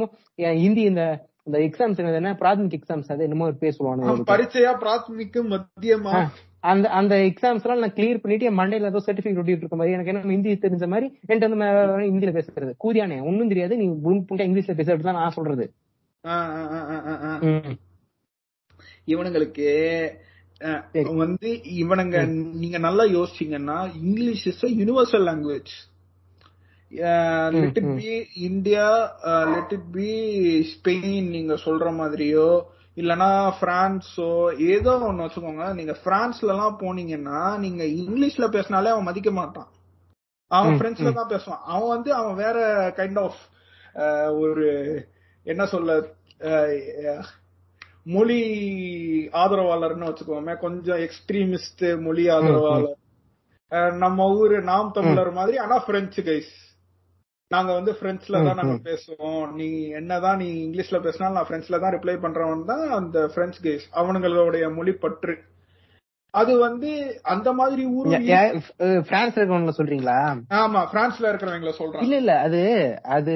ஹிந்தி இந்த இந்த எக்ஸாம்ஸ் என்ன? பிராத்மிக் எக்ஸாம்ஸ் அது என்னமோ ஒரு பேர். சொல்லுவானு பரிச்சையா பிராத்மிக்கு மத்தியமா அந்த அந்த எக்ஸாம்ஸ் எல்லாம் நான் கிளியர் பண்ணிட்டு என் மண்டையில ஏதோ சர்டிபிகேட் ஒட்டிட்டு இருக்க மாதிரி எனக்கு என்ன ஹிந்தி தெரிஞ்ச மாதிரி என்கிட்ட வந்து ஹிந்தியில பேசுறது. கூதியானே ஒண்ணும் தெரியாது. நீ புண்டா இங்கிலீஷ்ல பேசுறது தான் நான் சொல்றது. இவனுங்களுக்கு. வந்து இவனுங்க நீங்க நல்லா யோசிச்சீங்கன்னா English is universal language let it. Be India let it be Spain நீங்க சொல்ற மாதிரியோ இல்லனா பிரான்ஸோ ஏதோ ஒண்ணு வச்சுக்கோங்க. நீங்க பிரான்ஸ்ல எல்லாம் போனீங்கன்னா நீங்க இங்கிலீஷ்ல பேசினாலே அவன் மதிக்க மாட்டான். அவன் பிரெஞ்சுல. தான் பேசுவான். அவன் வந்து அவன் வேற கைண்ட் ஆஃப் ஒரு என்ன சொல்ல அஹ், மொழி ஆதரவாளர்னு வச்சுக்கோமே கொஞ்சம் எக்ஸ்ட்ரீமிஸ்ட் மொழி ஆதரவாளர். நம்ம ஊரு நாம் தமிழர் மாதிரி ஆனா பிரெஞ்சு கைஸ் நாங்க வந்து பிரெஞ்சுல தான் நாங்க. பேசுவோம். நீ என்னதான் நீ இங்கிலீஷ்ல பேசினாலும் நான் பிரெஞ்சுல தான் ரிப்ளை பண்றவன் தான் அந்த பிரெஞ்சு கைஸ் அவனுங்களுடைய மொழி பற்று. அது வந்து அந்த மாதிரி ஊரு பிரான்ஸ்ல இருக்கவங்கள சொல்றீங்களா? ஆமா பிரான்ஸ்ல இருக்கிறவங்கள சொல்றான். இல்ல இல்ல அது அது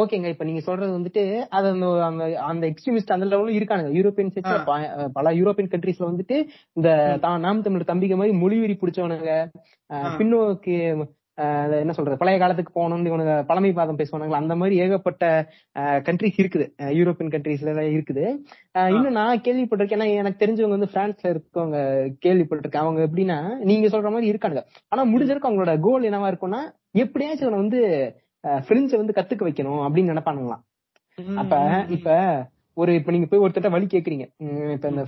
ஓகேங்க இப்ப நீங்க சொல்றது வந்துட்டு அது அந்த அந்த எக்ஸ்ட்ரீமிஸ்ட் அந்த லெவலும் இருக்கானுங்க. யூரோப்பியன். பல யூரோப்பியன் கண்ட்ரீஸ்ல வந்துட்டு இந்த தான் நாம் தமிழ் தம்பிக்க மாதிரி மொழி வெறி பிடிச்சவனுங்க. பின்னோக்கி என்ன சொல்றது பழைய காலத்துக்கு போகணும்னு இவனுங்க பழமைவாதம் பேசுவானுங்களா அந்த மாதிரி ஏகப்பட்ட கண்ட்ரிஸ் இருக்குது. யூரோப்பியன் கண்ட்ரீஸ்ல இருக்குது. இன்னும் நான் கேள்விப்பட்டிருக்கேன். ஏன்னா எனக்கு தெரிஞ்சவங்க வந்து பிரான்ஸ்ல இருக்கவங்க கேள்விப்பட்டிருக்கேன். அவங்க எப்படின்னா நீங்க சொல்ற மாதிரி இருக்கானுங்க. ஆனா முடிஞ்ச வரைக்கும் அவங்களோட கோல் என்னவா இருக்கும்னா எப்படியாச்சும் இவனை வந்து பிரெஞ்ச வந்து கத்துக்க வைக்கணும் அப்படின்னு நினைப்பானுங்களாம். அப்ப இப்ப ஒரு இப்ப நீங்க போய் ஒருத்தட்ட வழி கேக்குறீங்க. இப்ப இந்த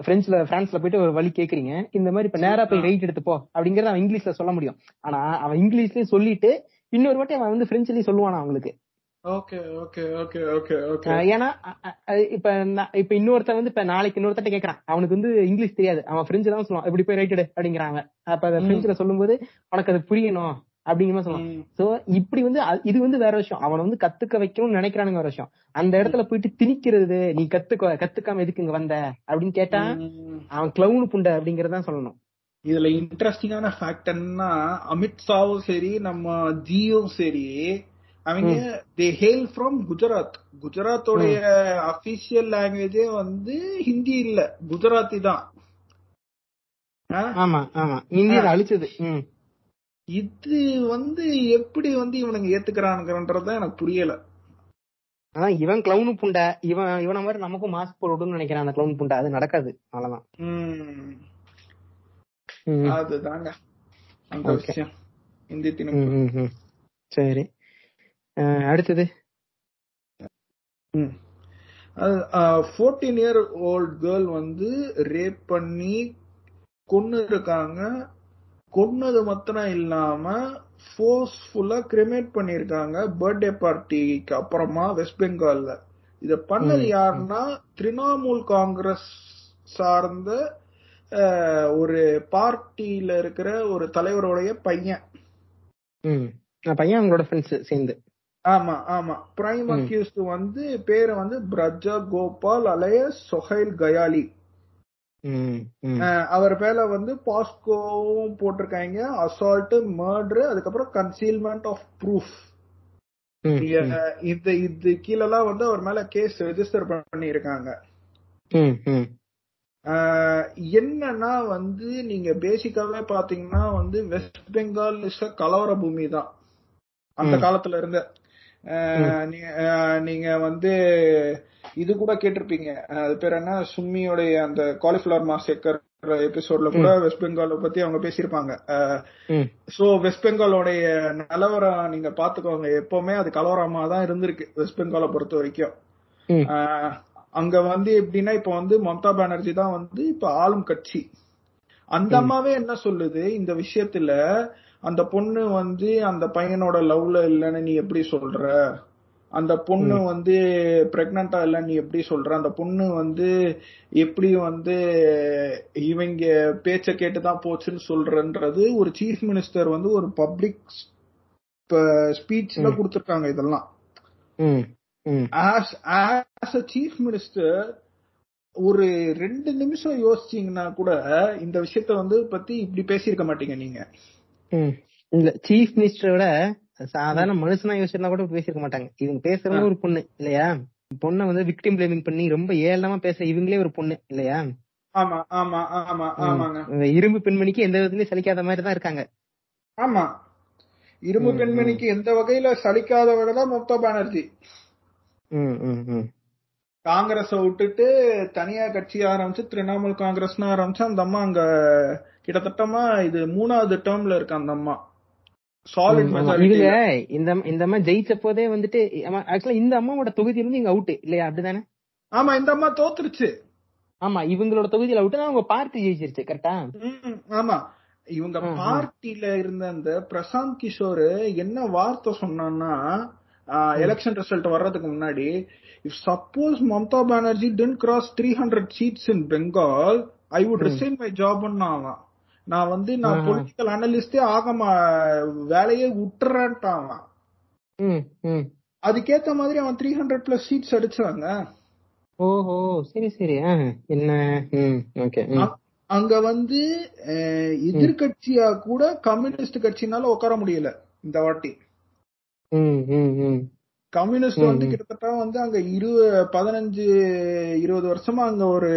பிரெஞ்சுல பிரான்ஸ்ல போயிட்டு ஒரு வழி கேக்குறீங்க. இந்த மாதிரி இப்ப நேரா போய் ரைட் எடுத்து போ அப்படிங்கறத அவன் இங்கிலீஷ்ல சொல்ல முடியும். ஆனா அவன் இங்கிலீஷ்லயும் சொல்லிட்டு இன்னொரு வாட்டி அவன் வந்து பிரெஞ்சுலயும் சொல்லுவானா அவங்களுக்கு? Okay okay okay okay okay. அஹ் ஏன்னா இப்ப இப்ப இன்னொருத்தன் வந்து இப்ப நாளைக்கு இன்னொருத்தட்ட கேக்குறான். அவனுக்கு வந்து இங்கிலீஷ் தெரியாது. அவன் பிரெஞ்சு தான் சொல்லுவான். இப்படி போய் ரைட் எடு அப்படிங்கிறாங்க. அப்ப அதை. பிரெஞ்சுல சொல்லும்போது உனக்கு அது புரியணும். அப்படிங்கிற மாதிரி சொல்லுவான் ம். சோ இப்படி வந்து இது வந்து வேற விஷயம். அவனை வந்து கத்துக்க வைக்கணும்னு நினைக்கிறானுங்க வேற விஷயம். அந்த இடத்துல போயிட்டு திணிக்கிறது நீ கத்துக்க கத்துக்காம எதுக்கு இங்க வந்த? அப்படின்னு கேட்டா. அவன் கிளவுனு புண்டை அப்படிங்கறதான் சொல்லணும். இதுல இன்ட்ரெஸ்டிங்கான ஃபேக்ட் என்னன்னா அமித்ஷாவும் சரி நம்ம ஜியும் சரி அவங்க தே ஹேல் ஃப்ரம் குஜராத் குஜராத்தோடைய அபிஷியல் லாங்குவேஜே வந்து ஹிந்தி இல்ல. குஜராத்தி தான்? ஆமா ஆமா. இந்தியில அழிச்சது. இது வந்து எப்படி வந்து இவனுங்க ஏத்துக்கிறானுங்கன்றதுதான் எனக்கு புரியல. அதான் இவன் கிளவுனு புண்டை இவன் இவன மாதிரி நமக்கும் மாஸ்க் போடணும்னு நினைக்கிறான் அந்த கிளவுன் புண்டை. அது நடக்காது. அவ்வளவுதான். அதுதாங்க. அந்த. விஷயம். இந்தி ம், திணிப்பு. ம், ம். சரி. அடுத்தது. ஃபோர்டீன் இயர் ஓல்ட் கேர்ள் வந்து ரேப் பண்ணி கொன்னு இருக்காங்க கொன்னது மாத்திரம் இல்லாம ஃபோர்ஸ்ஃபுல்லா கிரிமேட் பண்ணிருக்காங்க பர்த்டே பார்ட்டிக்கு அப்புறமா வெஸ்ட் பெங்கால்ல இத பண்ணது. யாருன்னா திரிணாமுல் காங்கிரஸ் சார்ந்த ஒரு பார்ட்டியில இருக்கிற ஒரு தலைவருடைய பையன். பையன் அவங்களோட ஃப்ரெண்ட்ஸ் சேர்ந்து. ஆமா ஆமா. பிரைம். அக்யூஸ்ட் வந்து பேரு வந்து பிரஜா கோபால் அலைய சொஹைல் கயாலி அவர் மேல வந்து பாஸ்கோவும் போட்டிருக்காங்க. அசால்ட் மர்டர் அதுக்கப்புறம் கன்சீல்மெண்ட் ஆஃப் ப்ரூஃப். இந்த இது கீழெல்லாம் வந்து அவர் மேல கேஸ் ரெஜிஸ்டர். ஆஹ் என்னன்னா வந்து நீங்க பேசிக்காவே பாத்தீங்கன்னா வந்து வெஸ்ட் பெங்கால் இஸ் கலவர பூமி தான் அந்த. காலத்துல இருந்த. நீங்க வந்து இது கூட கேட்டிருப்பீங்க. அது பேர் என்ன? சும்மியோடைய அந்த காலிஃபிளவர் மாசேக்கர் எபிசோட்ல கூட வெஸ்ட் பெங்கால பத்தி அவங்க பேசியிருப்பாங்க. சோ வெஸ்ட் பெங்காலோடைய நிலவரம் நீங்க பாத்துக்கோங்க எப்பவுமே அது கலவரமா தான் இருந்திருக்கு வெஸ்ட் பெங்காலை பொறுத்த வரைக்கும். அங்க வந்து எப்படின்னா இப்ப வந்து மம்தா பானர்ஜி தான் வந்து இப்ப ஆளும் கட்சி. அந்த அம்மாவே என்ன சொல்லுது? இந்த விஷயத்துல அந்த பொண்ணு வந்து அந்த பையனோட லவ்ல இல்லைன்னு நீ எப்படி சொல்ற? அந்த பொண்ணு வந்து பிரெக்னண்டா இல்ல நீ எப்படி சொல்ற? அந்த பொண்ணு வந்து எப்படி வந்து இவங்க பேச்ச கேட்டுதான் போச்சுன்னு சொல்றன்றது ஒரு சீஃப் மினிஸ்டர் வந்து ஒரு பப்ளிக் ஸ்பீச்ல. கொடுத்திருக்காங்க இதெல்லாம். சீஃப் மினிஸ்டர் ஒரு ரெண்டு நிமிஷம் யோசிச்சீங்கன்னா கூட இந்த விஷயத்த வந்து பத்தி இப்படி பேசியிருக்க மாட்டீங்க நீங்க. இல்ல சீஃப் மினிஸ்டரோட சாதாரண மனுஷனா யோசிச்சிருந்தா கூட பேசிருக்க மாட்டாங்க. இவங்க பேசுறவங்க ஒரு பொண்ணு இல்லையா? பொண்ணை வந்து விக்டிம் பிளேமிங் பண்ணி ரொம்ப ஏளனமா பேசுற இவங்களே ஒரு பொண்ணு இல்லையா? ஆமா ஆமா ஆமா ஆமாங்க. இந்த இரும்பு பெண்மணிக்கு எந்த விதத்துலயும் சலிக்காத மாதிரி தான் இருக்காங்க. ஆமா. இரும்பு பெண்மணிக்கு எந்த வகையில சலிக்காதவங்க தான் மம்தா பானர்ஜி. காங்கிரஸ விட்டுட்டு தனியா கட்சி ஆரம்பிச்சு திரிணாமுல் காங்கிரஸ்னு ஆரம்பிச்சு அந்த அம்மா அங்க கிட்டத்தட்டமா இது மூணாவது டேர்ம்ல இருக்கு அந்த அம்மா. இந்த இந்த அம்மா ஜெயிச்ச வந்துட்டு ஆக்சுவலா இந்த அம்மாவோட தொகுதியில இருந்து இங்க அவுட் இல்லையா? அப்படிதானே? ஆமா இந்த அம்மா தோத்துருச்சு. ஆமா இவங்களோட தொகுதியில அவுட் அவங்க பார்ட்டி ஜெயிச்சிருச்சு கரெக்டா ஆமா. இவங்க. பார்ட்டில இருந்த அந்த பிரசாந்த் கிஷோர் என்ன வார்த்தை சொன்னான்னா எலெக்ஷன் ரிசல்ட் வர்றதுக்கு முன்னாடி if suppose Mamata Banerjee didn't cross three hundred seats in Bengal I would. Resign my job அவன் நான் வந்து நான். பொலிட்டிக்கல் அனலிஸ்டே ஆக வேலையே விட்டுறேன்ட்டான் அவன். அதுக்கேத்த மாதிரி அவன் த்ரீ ஹண்ட்ரட் பிளஸ் சீட்ஸ் அடிச்சாங்க. ஓஹோ சரி சரி. என்ன? அங்க வந்து அஹ், எதிர்க்கட்சியா கூட கம்யூனிஸ்ட் கட்சினால உட்கார முடியல இந்த வாட்டி. கம்யூனிஸ்ட் வந்து. கிட்டத்தட்ட வந்து அங்க இரு பதினஞ்சு இருபது வருஷமா அங்க ஒரு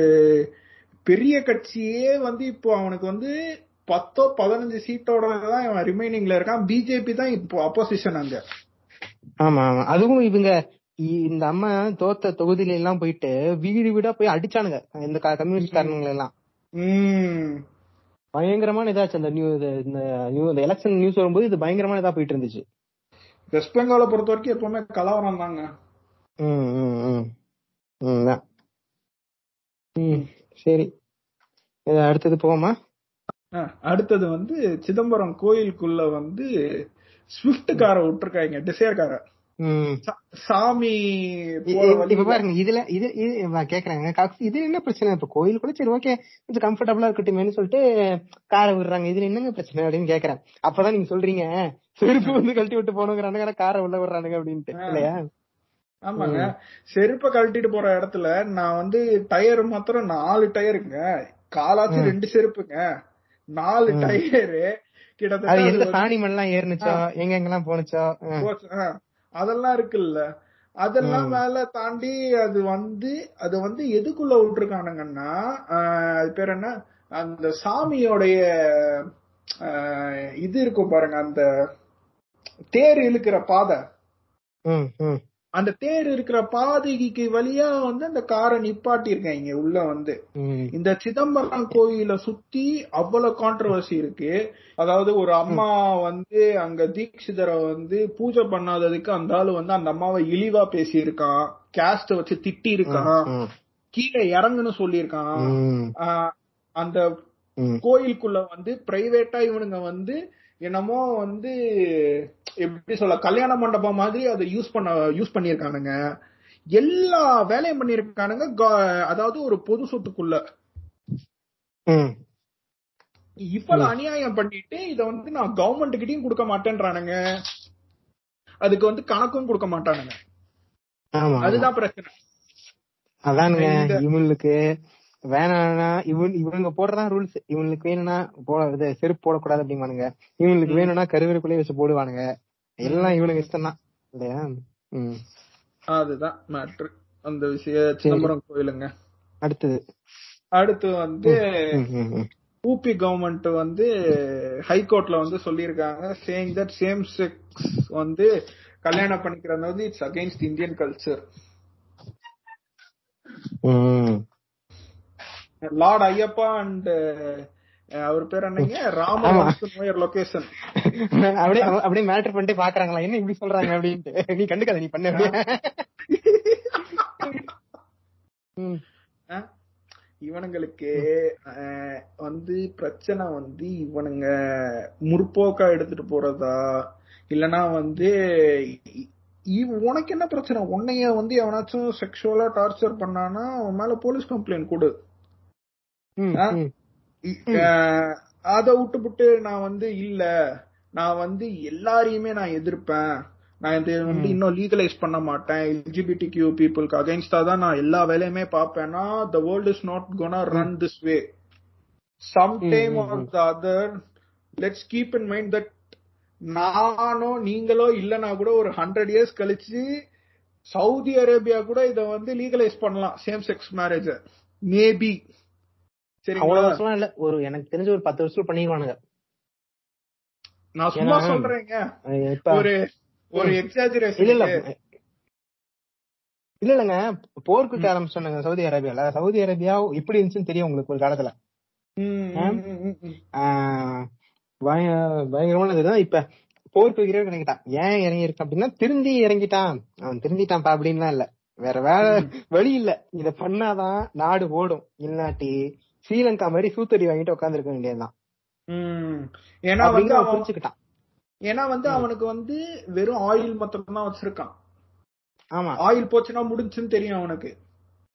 பெரிய கட்சியே வந்து இப்போ அவனுக்கு வந்து பத்தோ பதினஞ்சு சீட்டோட தான் இவன் ரிமைனிங்ல இருக்கான். பிஜேபி தான் இப்போ அப்போசிஷன் அங்க. ஆமா ஆமா. அதுவும் இவங்க இந்த அம்மா தோத்த தொகுதியில எல்லாம் போயிட்டு வீடு வீடா போய் அடிச்சானுங்க. இந்த கம்யூனிஸ்ட் காரணங்களை எல்லாம் பயங்கரமான இதாச்சு அந்த நியூ இந்த நியூ இந்த எலெக்ஷன் நியூஸ் வரும்போது இது பயங்கரமான இதா போயிட்டு இருந்துச்சு வெஸ்ட் பெங்காலை பொறுத்த வரைக்கும் எப்பவுமே கலவரம் தாங்க ம் ம் ம். ம் தான். ம். சரி. அடுத்தது போவோமா? அடுத்தது வந்து சிதம்பரம் கோயிலுக்குள்ள வந்து ஸ்விஃப்ட் காரை விட்டுருக்காங்க டிசைர் காரை சாமி இப்ப பாருங்க இதுல இது இது கேக்குறேங்க இது என்ன பிரச்சனை? இப்ப கோயில் கூட சரி ஓகே கொஞ்சம் கம்ஃபர்டபுளா இருக்கட்டுமேனு சொல்லிட்டு காரை விடுறாங்க. இதுல என்னங்க பிரச்சனை அப்படின்னு கேக்குறேன். அப்பதான் நீங்க சொல்றீங்க செருப்பு வந்து கழட்டி விட்டு போனோங்கிறானுங்க காரை உள்ள விடுறானுங்க அப்படின்ட்டு. இல்லையா? ஆமாங்க. செருப்ப கழட்டிட்டு போற இடத்துல நான் வந்து டயர் மாத்திரம் நாலு டயருங்க காலாச்சு. ரெண்டு செருப்புங்க. நாலு. டயரு கிட்டத்தட்ட எந்த வந்து சாணி மண்ணெல்லாம் ஏறுனுச்சோ எங்க எங்கெல்லாம் போனுச்சோ? அதெல்லாம் இருக்குல்ல. அதெல்லாம். மேல தாண்டி அது வந்து அது வந்து எதுக்குள்ள விட்டுருக்கானுங்கன்னா அது பேர் என்ன? அந்த சாமியோடைய இது இருக்கும் பாருங்க அந்த தேர் இழுக்கிற பாதை. அந்த தேர் இருக்கிற பாதைக்கு வழியா வந்து அந்த காரை நிப்பாட்டி இருக்காங்க உள்ள வந்து. இந்த சிதம்பரம் கோயில சுத்தி அவ்வளவு கான்ட்ரவர்சி இருக்கு. அதாவது ஒரு அம்மா வந்து அங்க தீட்சிதரை வந்து பூஜை பண்ணாததுக்கு அந்த ஆளு வந்து அந்த அம்மாவை இழிவா பேசியிருக்கான் கேஸ்ட வச்சு திட்டி இருக்கான் கீழே இறங்குன்னு சொல்லியிருக்கான். அந்த. கோயிலுக்குள்ள வந்து பிரைவேட்டா இவனுங்க வந்து என்னமோ வந்து எப்படி சொல்ல கல்யாண மண்டபம் மாதிரி அதை யூஸ் பண்ண யூஸ் பண்ணிருக்கானுங்க எல்லா வேலையும் பண்ணிருக்கானுங்க கா- அதாவது ஒரு பொது சொத்துக்குள்ள. ம். இவ்வளவு அநியாயம் பண்ணிட்டு இத வந்து நான் கவர்மெண்ட் கிட்டயும் கொடுக்க மாட்டேன்றானுங்க. அதுக்கு வந்து கணக்கும் கொடுக்க மாட்டானுங்க. அதுதான் பிரச்சனை. அதானுங்க இவங்களுக்கு வேணாம்னா இவன் இவனுங்க போடுறதான் ரூல்ஸ் இவங்களுக்கு வேணும்னா போட இது செருப்பு போடக்கூடாது அப்படிமானுங்க இவங்களுக்கு. வேணும்னா கருவேப்பிலையே வச்சு போடுவானுங்க. எல்லாம் இவனுக்கு இஷ்டம் தான் இல்லையா அதுதான் மேட்ரு அந்த விஷய சிதம்பரம் கோயிலுங்க. அடுத்தது. அடுத்து வந்து. ஊபி கவர்மெண்ட் வந்து ஹைகோர்ட்ல வந்து சொல்லியிருக்காங்க சேயிங் தட் சேம் செக்ஸ் வந்து கல்யாணம் பண்ணிக்கிறது வந்து it's against Indian culture. Lord Ayyappa and அவர் பேர் என்னங்க? ராம. நோயர் லொகேஷன் அப்படியே அப்படியே மேட்டர் பண்ணிட்டு பாக்குறாங்களா என்ன இப்படி சொல்றாங்க அப்படின்ட்டு. நீ கண்டுக்காத நீ பண்ண. இவனுங்களுக்கு வந்து பிரச்சனை வந்து இவனுங்க முற்போக்கா எடுத்துட்டு போறதா? இல்லனா வந்து உனக்கு என்ன பிரச்சனை? உன்னைய வந்து எவனாச்சும் செக்ஷுவலா டார்ச்சர் பண்ணானா அவன் மேல போலீஸ் கம்ப்ளைண்ட் கொடு. அத விட்டுப்புட்டு நான் வந்து இல்ல. நான் வந்து எல்லாரையுமே நான் எதிர்ப்பேன். நான் இது வந்து இன்னும் லீகலைஸ் பண்ண மாட்டேன். எல்ஜிபிடி கியூ பீப்புளுக்கு அகைன்ஸ்டா தான் நான் எல்லா வேலையுமே பார்ப்பேன்னா the world is not gonna run this way some time or the other let's keep in mind that நானோ நீங்களோ இல்லனா கூட ஒரு ஹண்ட்ரட் இயர்ஸ் கழிச்சு சவுதி அரேபியா கூட இத வந்து லீகலைஸ் பண்ணலாம். சேம் செக்ஸ் மேரேஜ் மேபி அவ்வளவு வருஷம் இல்ல. ஒரு எனக்கு தெரிஞ்ச ஒரு பத்து வருஷம் பண்ணிடுவானுங்க நான் சும்மா ஏன்னா, சொல்றேங்க. அஹ் இப்ப ஒரு ஒரு இல்ல இல்ல. இல்லங்க. போருக்கு ஆரம்பிச்சானுங்க சவுதி அரேபியால. சவுதி அரேபியா இப்படி இருந்துச்சுன்னு தெரியும் உங்களுக்கு ஒரு காலத்துல. ஆஹ் பய- பயங்கரமான இதுதான். இப்ப போருக்கு வைக்கிறவங்க இறங்கிட்டான். ஏன் இறங்கி இருக்கான் அப்படின்னா திருந்தி இறங்கிட்டான். அவன் திருந்திட்டான்ப்பா அப்படின்லாம் இல்ல. வேற வேற வழி இல்ல. இத பண்ணாதான் நாடு ஓடும். இல்லாட்டி ஸ்ரீலங்கா மாதிரி சூத்தடி வாங்கிட்டு உட்கார்ந்து இருக்க வேண்டியதுதான் ஏன்னா வந்து அவன் புரிஞ்சுக்கிட்டான். ஏன்னா வந்து அவனுக்கு வந்து வெறும் ஆயில் மட்டும் தான் வச்சிருக்கான். ஆமா. ஆயில் போச்சுன்னா முடிஞ்சுன்னு தெரியும் அவனுக்கு.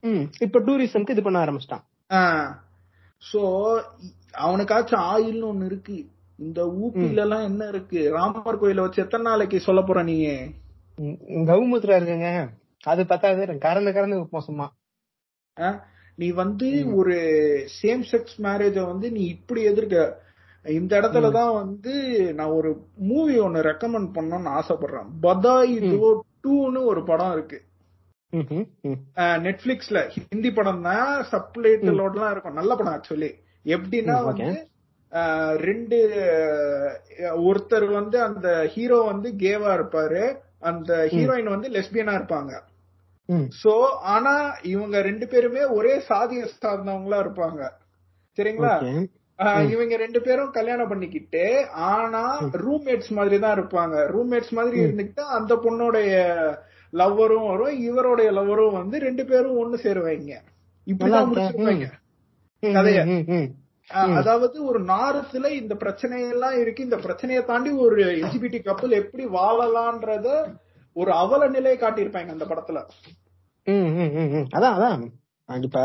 ம். இப்ப டூரிசம்க்கு இது பண்ண ஆரம்பிச்சிட்டான். சோ அவனுக்காச்சும் ஆயில்னு ஒண்ணு இருக்கு. இந்த ஊப்பில எல்லாம் என்ன இருக்கு? ராமர் கோயில வச்சு எத்தனை நாளைக்கு சொல்ல போற நீ? கவுமுத்ரா இருக்குங்க. அது பத்தாது. கறந்து கறந்து மோசமா ஆ? நீ வந்து ஒரு சேம் செக்ஸ் மேரேஜ வந்து நீ இப்படி எதிர்க்க. இந்த இடத்துல தான் வந்து நான் ஒரு மூவி ஒன்னு ரெக்கமெண்ட் பண்ணணும்னு ஆசைப்படுறேன். பதாய் தோ டூன்னு ஒரு படம் இருக்கு. நெட்ஃபிளிக்ஸ்ல ஹிந்தி படம் தான் சப்ளைட்டலோடலாம் இருக்கும். நல்ல படம் ஆக்சுவலி எப்படின்னா. வந்து ரெண்டு ஒருத்தர் வந்து அந்த ஹீரோ வந்து கேவா இருப்பாரு. அந்த ஹீரோயின் வந்து லெஸ்பியனா இருப்பாங்க. சோ ஆனா இவங்க ரெண்டு பேருமே ஒரே சாதியை சார்ந்தவங்களா இருப்பாங்க. சரிங்களா? இவங்க ரெண்டு பேரும் கல்யாணம் பண்ணிக்கிட்டு ஆனா ரூம்மேட்ஸ் மாதிரி தான் இருப்பாங்க. ரூம்மேட்ஸ் மாதிரி இருந்துக்கிட்டு அந்த பொண்ணுடைய லவ்வரும் வரும் இவருடைய லவ்வரும் வந்து ரெண்டு பேரும் ஒண்ணு சேருவாங்க இப்படிதான் நல்லா முடிச்சிருப்பாங்க ம், கதைய. அதாவது ஒரு நாரத்துல இந்த பிரச்சனையெல்லாம் இருக்கு. இந்த பிரச்சனையை தாண்டி ஒரு எல்ஜிபிடி கப்பல் எப்படி வாழலான்றத ஒரு அவல நிலையை காட்டியிருப்பாங்க அந்த படத்துல. ம், ம், ம், ம். அதான் அதான். அது இப்ப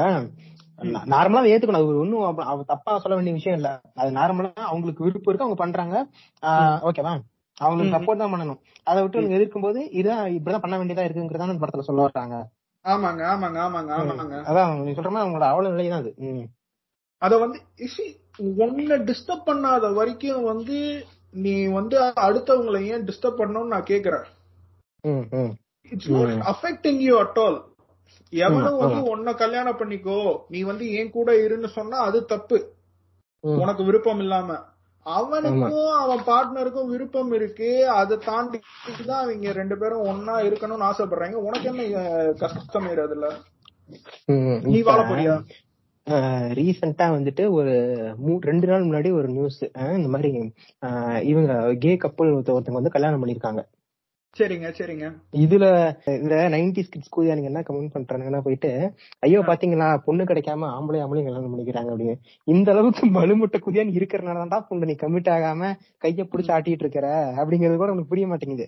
நார்மலா ஏத்துக்கணும். அது ஒண்ணும் அவ- அவ தப்பா சொல்ல வேண்டிய விஷயம் இல்ல. அது நார்மலா அவங்களுக்கு விருப்பம் இருக்கு அவங்க பண்றாங்க. ஓகேவா அவங்களுக்கு சப்போர்ட் தான் பண்ணணும். அதை விட்டு அவங்க எதிர்க்கும் போது இதான் இப்படிதான் பண்ண வேண்டியதா இருக்குங்கிறதா அந்த படத்துல சொல்ல வர்றாங்க. ஆமாங்க ஆமாங்க ஆமாங்க ஆமாங்க. அதான் நீ சொல்ற மாதிரி அவங்களோட அவ்வளவு நிலை தான் அது. ம். அத வந்து இசி உன்னை டிஸ்டர்ப் பண்ணாத வரைக்கும் வந்து நீ வந்து அடுத்தவங்களை ஏன் டிஸ்டர்ப் பண்ணணும்னு நான் கேக்குறேன். ம், ம். It's not affecting you at all எவனும் வந்து உன்னை கல்யாணம் பண்ணிக்கோ நீ வந்து என் கூட இருன்னு சொன்னா அது தப்பு. ம். உனக்கு விருப்பம் இல்லாம. அவனுக்கும் அவன் பார்ட்னருக்கும் விருப்பம் இருக்கு அதை தாண்டி தான் அவங்க ரெண்டு பேரும் ஒன்னா இருக்கணும்னு ஆசைப்படுறாங்க. உனக்கு என்ன கஷ்டம் அதுல ம், நீ வாழ போறியா? ரீசெண்டா வந்துட்டு ஒரு மூ- ரெண்டு நாள் முன்னாடி ஒரு நியூஸ் இந்த மாதிரி ஆஹ் இவங்க கே கப்பல் ஒருத்தவங்க வந்து கல்யாணம் பண்ணிருக்காங்க சரிங்க சரிங்க. இதுல இந்த நைன்டிஸ் கிட்ஸ் கூதியா நீங்க என்ன கமெண்ட் பண்றாங்கன்னா போயிட்டு ஐயோ பாத்தீங்களா? பொண்ணு கிடைக்காம ஆம்பளை ஆம்பளையும் கல்யாணம் பண்ணிக்கிறாங்க அப்படின்னு. இந்த அளவுக்கு மலுமுட்ட கூதியான் இருக்கிறனாலதான்டா பொண்ணு நீ கமிட் ஆகாம கைய புடிச்சு ஆட்டிட்டு இருக்கிற? அப்படிங்கிறது கூட உனக்கு புரிய மாட்டேங்குது.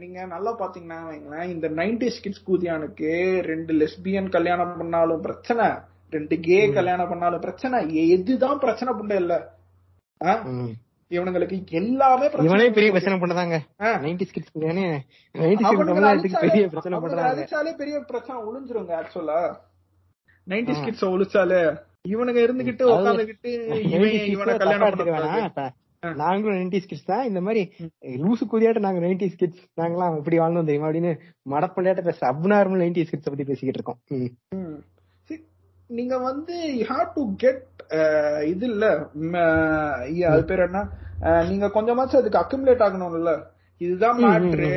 நீங்க நல்லா பாத்தீங்கன்னா வைங்களேன், இந்த நைன்டிஸ் கிட்ஸ் கூதியானுக்கு ரெண்டு லெஸ்பியன் கல்யாணம் பண்ணாலும் பிரச்சனை ரெண்டு கே கல்யாணம் பண்ணாலும் பிரச்சனை எதுதான் பிரச்சனை பண்ண இல்ல. இவனுங்களுக்கு எல்லாமே பிரச்சனை இவனே பெரிய பிரச்சனை பண்ணதாங்க ஆ. நைன்டிஸ் கிட்ஸ் கூதியானே நைன்டிஸ் அவனுங்களை தமிழ்நாட்டுக்கு பெரிய பிரச்சனை பண்றாங்க. அழிச்சாலே பெரிய பிரச்சனை ஒளிஞ்சிருங்க ஆக்சுவலா நைன்டிஸ் கிட்ஸ் ஒழிச்சாலே இவனுங்க இருந்துகிட்டு உட்காந்துகிட்டு இவன் 90s இவனை கிட்ஸ் கல்யாணம் தப்பா எடுத்துக்க வேணாம். பண்ண இப்ப நாங்களும் நைன்டிஸ் கிட்ஸ் தான். இந்த மாதிரி லூசு கூதியாட்ட நாங்க நைன்டிஸ் கிட்ஸ் நாங்களாம் இப்படி வாழ்ந்தோம் தெரியுமா அப்படின்னு மடப்பண்டியாட்ட பேச அப்நார்மல் நைன்டிஸ் கிட்ஸ் பத்தி பேசிக்கிட்டு இருக்கோம். நீங்க வந்து யூ ஹாவ் டு கெட் இது இல்ல. அது பேர் என்ன? நீங்க கொஞ்சமாச்சும் அதுக்கு அக்குமுலேட் ஆகணும்ல. இதுதான் மேட்ரு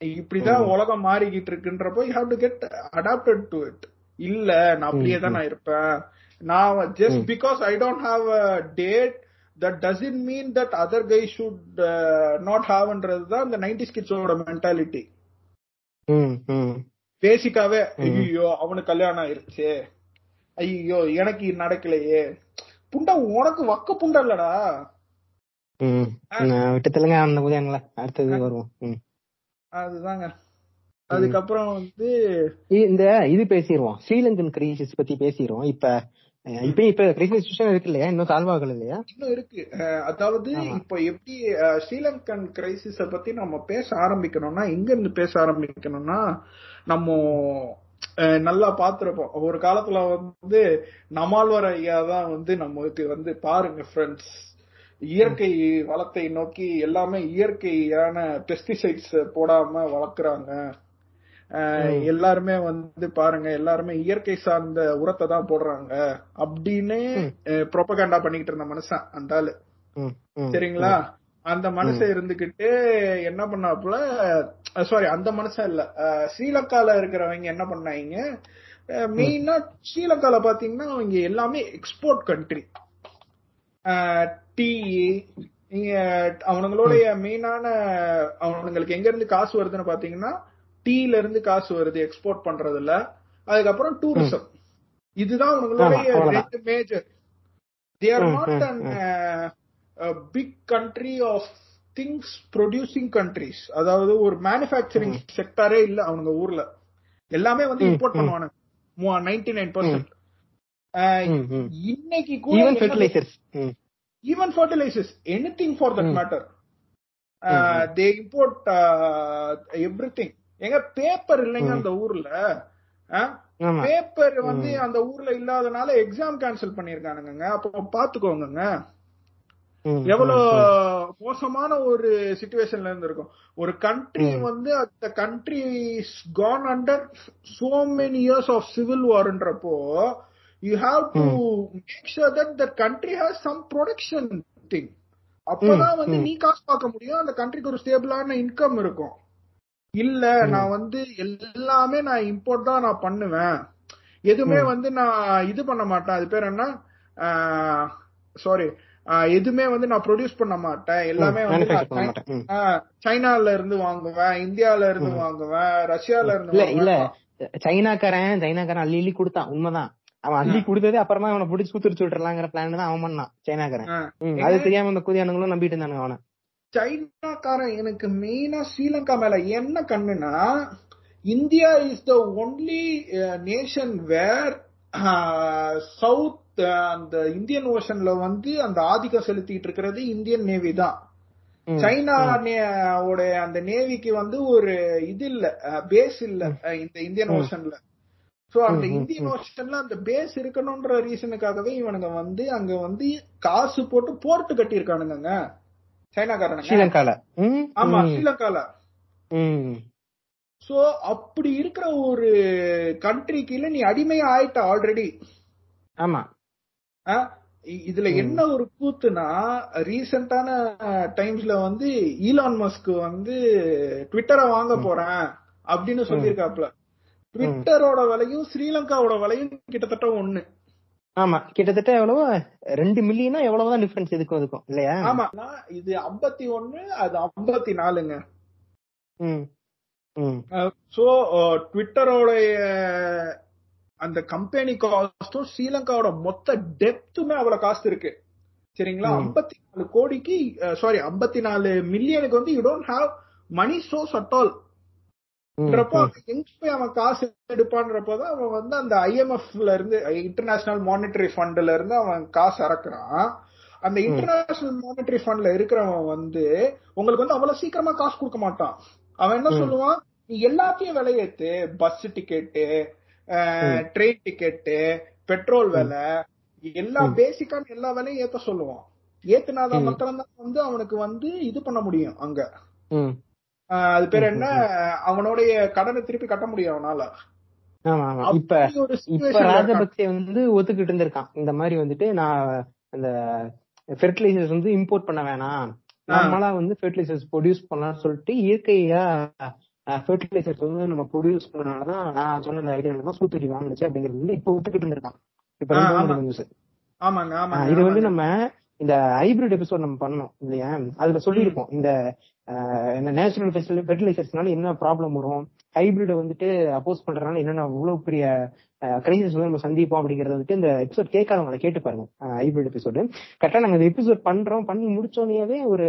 இப்படிதான் உலகம் மாறிக்கிட்டு இருக்குன்றப்போ you have to get adapted to it இல்ல நான் அப்படியே தான் நான் இருப்பேன். நான் just because I don't have a date that doesn't mean that other guy should not ஹாவ்ன்றது தான் இந்த நைன்டி கிட்ஸோட மென்டாலிட்டி பேசிக்காவே ஐயோ அவனுக்கு கல்யாணம் ஆயிருச்சு. ஐயோ எனக்கு நடக்கலையே. புண்டா உனக்கு வக்க புண்டா இல்லடா. விட்டு தெலுங்க அந்த உதயங்களா அடுத்தது வருவோம். அதுதாங்க. அதுக்கப்புறம் வந்து இந்த இது பேசிடுவோம் ஸ்ரீலங்கன் கிரைசிஸ் பத்தி பேசிடுவோம் இப்ப இப்ப இப்ப கிரைசிஸ் இருக்கு இல்லையா? இன்னும் சால்வ் ஆகல இல்லையா? இன்னும் இருக்கு. அதாவது இப்ப எப்படி ஸ்ரீலங்கன் கிரைசிஸ பத்தி நம்ம பேச ஆரம்பிக்கணும்னா எங்க இருந்து பேச ஆரம்பிக்கணும்னா நம்ம நல்லா பாத்துருப்போம். ஒரு காலத்துல வந்து நம்மாழ்வார் ஐயா தான் வந்து நமக்கு வந்து பாருங்க ஃப்ரெண்ட்ஸ் இயற்கை வளத்தை நோக்கி எல்லாமே இயற்கையான பெஸ்டிசைட்ஸ் போடாம வளர்க்குறாங்க. எல்லாருமே வந்து பாருங்க எல்லாருமே இயற்கை சார்ந்த உரத்தை தான் போடுறாங்க. அப்படின்னு ப்ரொபகண்டா பண்ணிக்கிட்டு இருந்த மனுஷன் அந்த ஆளு. சரிங்களா? அந்த மனுஷன் இருந்துகிட்டு என்ன பண்ணாப்புல சாரி அந்த மனுஷன் இல்ல. ஸ்ரீலங்கால இருக்கிறவங்க என்ன பண்ணாங்க மெயினா ஸ்ரீலங்கால பாத்தீங்கன்னா அவங்க எல்லாமே எக்ஸ்போர்ட் கண்ட்ரி டீ இங்க அவனுங்களுடைய மெயினான அவனுங்களுக்கு எங்க இருந்து காசு வருதுன்னு பாத்தீங்கன்னா டீல இருந்து காசு வருது எக்ஸ்போர்ட் பண்றதுல அதுக்கப்புறம் டூரிசம் இதுதான் அவனுங்களுடைய major they are um, not um, big country of things producing countries அதாவது ஒரு மேனுஃபேக்சரிங் செக்டாரே இல்ல அவனுங்க ஊர்ல. எல்லாமே வந்து இம்போர்ட். பண்ணுவானுங்க. Ninety nine percent. இன்னைக்கு கூட ஈவன் ஃபெர்டிலைசர்ஸ் ம். Even fertilizers. Anything for that Mm. matter. uh, they import uh, everything. எங்க பேப்பர் இல்லைங்க அந்த ஊர்ல. பேப்பர் வந்து அந்த ஊர்ல இல்லாதனால எக்ஸாம் கேன்சல் பண்ணிருக்கானுங்க அப்போ பாத்துக்கோங்க எவ்வளவு மோசமான ஒரு சுச்சுவேஷன்ல இருந்திருக்கும். ஒரு கண்ட்ரி வந்து அந்த country gone under so many years of civil வார்ன்றப்போ you have to make sure that the country has some production thing அப்பதான் வந்து நீ காசு பார்க்க முடியும் அந்த கண்ட்ரிக்கு ஒரு ஸ்டேபிளான இன்கம் இருக்கும். இல்ல நான் வந்து எல்லாமே நான் இம்போர்ட் தான் நான் பண்ணுவேன். எதுவுமே வந்து நான் இது பண்ண மாட்டேன். அது பேர் என்ன? சாரி எதுவுமே வந்து நான் ப்ரொடியூஸ் பண்ண மாட்டேன். எல்லாமே வந்து சைனால இருந்து வாங்குவேன் இந்தியால இருந்து வாங்குவேன் ரஷ்யால இருந்து இல்ல சைனாக்காரன் சைனாக்காரன் அள்ளி அள்ளி கொடுத்தான். உண்மைதான். அவன் அள்ளி கொடுத்தது அப்புறமா அவனை பிடிச்சி குத்துரிச்சு விட்டுறலாங்கிற பிளான் தான் அவன் பண்ணான் சைனாக்காரன். அது தெரியாம இந்த கூதியானுங்களும் நம்பிட்டு இருந்தானுங்க அவனை. சைனாக்காரன் எனக்கு மெயினா ஸ்ரீலங்கா மேல என்ன கண்ணுனா India is the only nation where south அந்த இந்தியன் ஓஷன்ல வந்து அந்த ஆதிக்கம் செலுத்திட்டு இருக்கிறது இந்தியன் நேவி தான். சைனா உடைய அந்த நேவிக்கு வந்து ஒரு இது இல்ல பேஸ் இல்ல இந்த இந்தியன் ஓஷன்ல சோ அந்த இந்தியன் ஓஷன்ல அந்த பேஸ் இருக்கணும்ன்ற ரீசனுக்காகவே இவனுங்க வந்து அங்க வந்து காசு போட்டு போர்ட் கட்டியிருக்கானுங்க சைனாக்காரனுங்க. ஸ்ரீலங்கால. ம், ஆமா ஸ்ரீலங்கால. சோ அப்படி இருக்கிற ஒரு கண்ட்ரி கீழ நீ அடிமையா ஆயிட்ட ஆல்ரெடி ஆமா. இதுல என்ன ஒரு கூத்துனா ரீசெண்டான டைம்ஸ்ல வந்து ஈலான் மஸ்க் வந்து ட்விட்டரை வாங்க போறேன் அப்படின்னு சொல்லியிருக்காப்ல ட்விட்டரோட விலையும் ஸ்ரீலங்காவோட விலையும் கிட்டத்தட்ட ஒண்ணு. ஆமா கிட்டத்தட்ட எவ்வளவு? ரெண்டு மில்லியனா எவ்வளவுதான் டிஃபரன்ஸ் இதுக்கும் இதுக்கும் இல்லையா? ஆமா இது ஐம்பத்தி ஒண்ணு அது ஐம்பத்தி நாலுங்க. சோ ட்விட்டரோடைய அந்த கம்பெனி காஸ்டும் ஸ்ரீலங்காவோட மொத்த டெப்த்துமே அவ்வளவு காஸ்ட் இருக்கு. சரிங்களா? ஐம்பத்தி நாலு கோடிக்கு சாரி ஐம்பத்தி நாலு மில்லியனுக்கு வந்து you don't have money source at all எங்க போய் அவன் காசு எடுப்பான்றப்போதான் அவன் வந்து அந்த ஐஎம்எஃப்ல இருந்து இன்டர்நேஷனல் மானிட்டரி ஃபண்ட்ல இருந்து அவன் காசு இறக்குறான். அந்த இன்டர்நேஷனல் மானிட்டரி ஃபண்ட்ல இருக்கிறவன் வந்து உங்களுக்கு வந்து அவ்வளவு சீக்கிரமா காசு கொடுக்க மாட்டான். அவன் என்ன சொல்லுவான்? நீ எல்லாத்தையும் விலையேத்து bus ticket train ticket petrol விலை எல்லா பேசிக்கான எல்லா விலையும் ஏத்த சொல்லுவான். ஏத்துனாதான் மாத்திரம்தான் வந்து அவனுக்கு வந்து இது பண்ண முடியும் அங்க. அது பேர் என்ன? அவனுடைய கடனை திருப்பி கட்ட முடியும் அவனால. இப்ப இப்ப. ராஜபக்சே வந்து ஒத்துக்கிட்டு இருந்திருக்கான். இந்த மாதிரி வந்துட்டு நான் அந்த ஃபெர்டிலைசர்ஸ் வந்து இம்போர்ட் பண்ண வேணாம். நம்மளா வந்து ஃபெர்டிலைசர்ஸ் ப்ரொடியூஸ் பண்ணலாம்னு சொல்லிட்டு இயற்கையா ஃபெர்டிலைசர்ஸ் வந்து நம்ம ப்ரொடியூஸ் பண்ணனாலதான் நான் சொன்ன அந்த ஐடியா தான் சூத்துடி வாங்குச்சு அப்படிங்கிறது வந்து இப்ப ஒத்துக்கிட்டு இருந்திருக்கான். இப்ப நியூஸ் இது வந்து. நம்ம இந்த ஹைபிரிட் எபிசோட் நம்ம பண்ணோம் இல்லையா? அதுல சொல்லியிருப்போம். இந்த நேச்சுரல் ஃபெர்டிலைசர்ஸ்னால என்ன ப்ராப்ளம் வரும்? ஹைபிரிட் வந்துட்டு அப்போஸ் பண்றதுனால என்னென்ன இவ்வளவு பெரிய கிரைசிஸ் வந்து நம்ம சந்திப்போம் அப்படிங்கறது வந்துட்டு இந்த எபிசோட் கேட்காதவங்க அதை கேட்டு பாருங்க. ஹைபிரிட் எபிசோடு கரெக்டா நாங்க இந்த எபிசோட் பண்றோம் பண்ணி முடிச்சோடனே ஒரு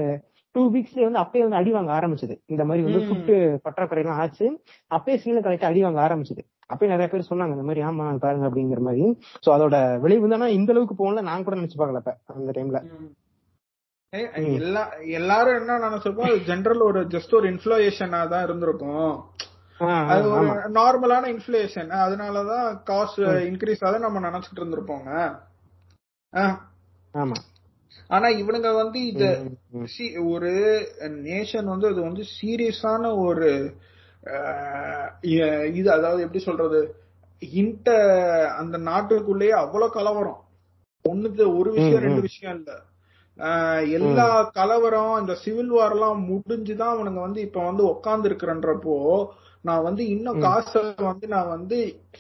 டூ வீக்ஸ்ல வந்து அப்பயே வந்து அடி வாங்க ஆரம்பிச்சது. இந்த மாதிரி வந்து. ஃபுட்டு பற்றாக்குறை எல்லாம் ஆச்சு. அப்பயே சீன கரெக்டா அடி வாங்க ஆரம்பிச்சது. அப்பயே நிறைய பேர் சொன்னாங்க இந்த மாதிரி ஆமா பாருங்க அப்படிங்கிற மாதிரி. சோ அதோட விளைவு ஆனா இந்த அளவுக்கு போகல நான் கூட நினைச்சு பார்க்கல அப்ப அந்த டைம்ல எல்லா எல்லாரும் என்ன நினைச்சிருப்போம் ஜெனரல் ஒரு ஜஸ்ட் ஒரு இன்ஃபுளேஷனா தான் இருந்திருக்கும். அது ஒரு நார்மலான இன்ஃபுளேஷன் அதனாலதான் காஸ்ட் இன்க்ரீஸ் ஆகுது நம்ம நினைச்சிட்டு இருந்திருப்போங்க. ஆமா. ஆனா இவனுங்க வந்து இது ஒரு நேஷன் வந்து அது வந்து சீரியஸான ஒரு இது அதாவது எப்படி சொல்றது இன்ட அந்த நாட்டுக்குள்ளேயே அவ்வளவு கலவரம். ஒண்ணுக்கு ஒரு விஷயம் ரெண்டு. விஷயம் இல்ல. எல்லா கலவரம் இந்த சிவில் வார் எல்லாம் முடிஞ்சுதான் அவனுங்க வந்து இப்ப வந்து உட்கார்ந்து இருக்கிறன்றப்போ நான் வந்து இன்னும் காசை வந்து நான் வந்து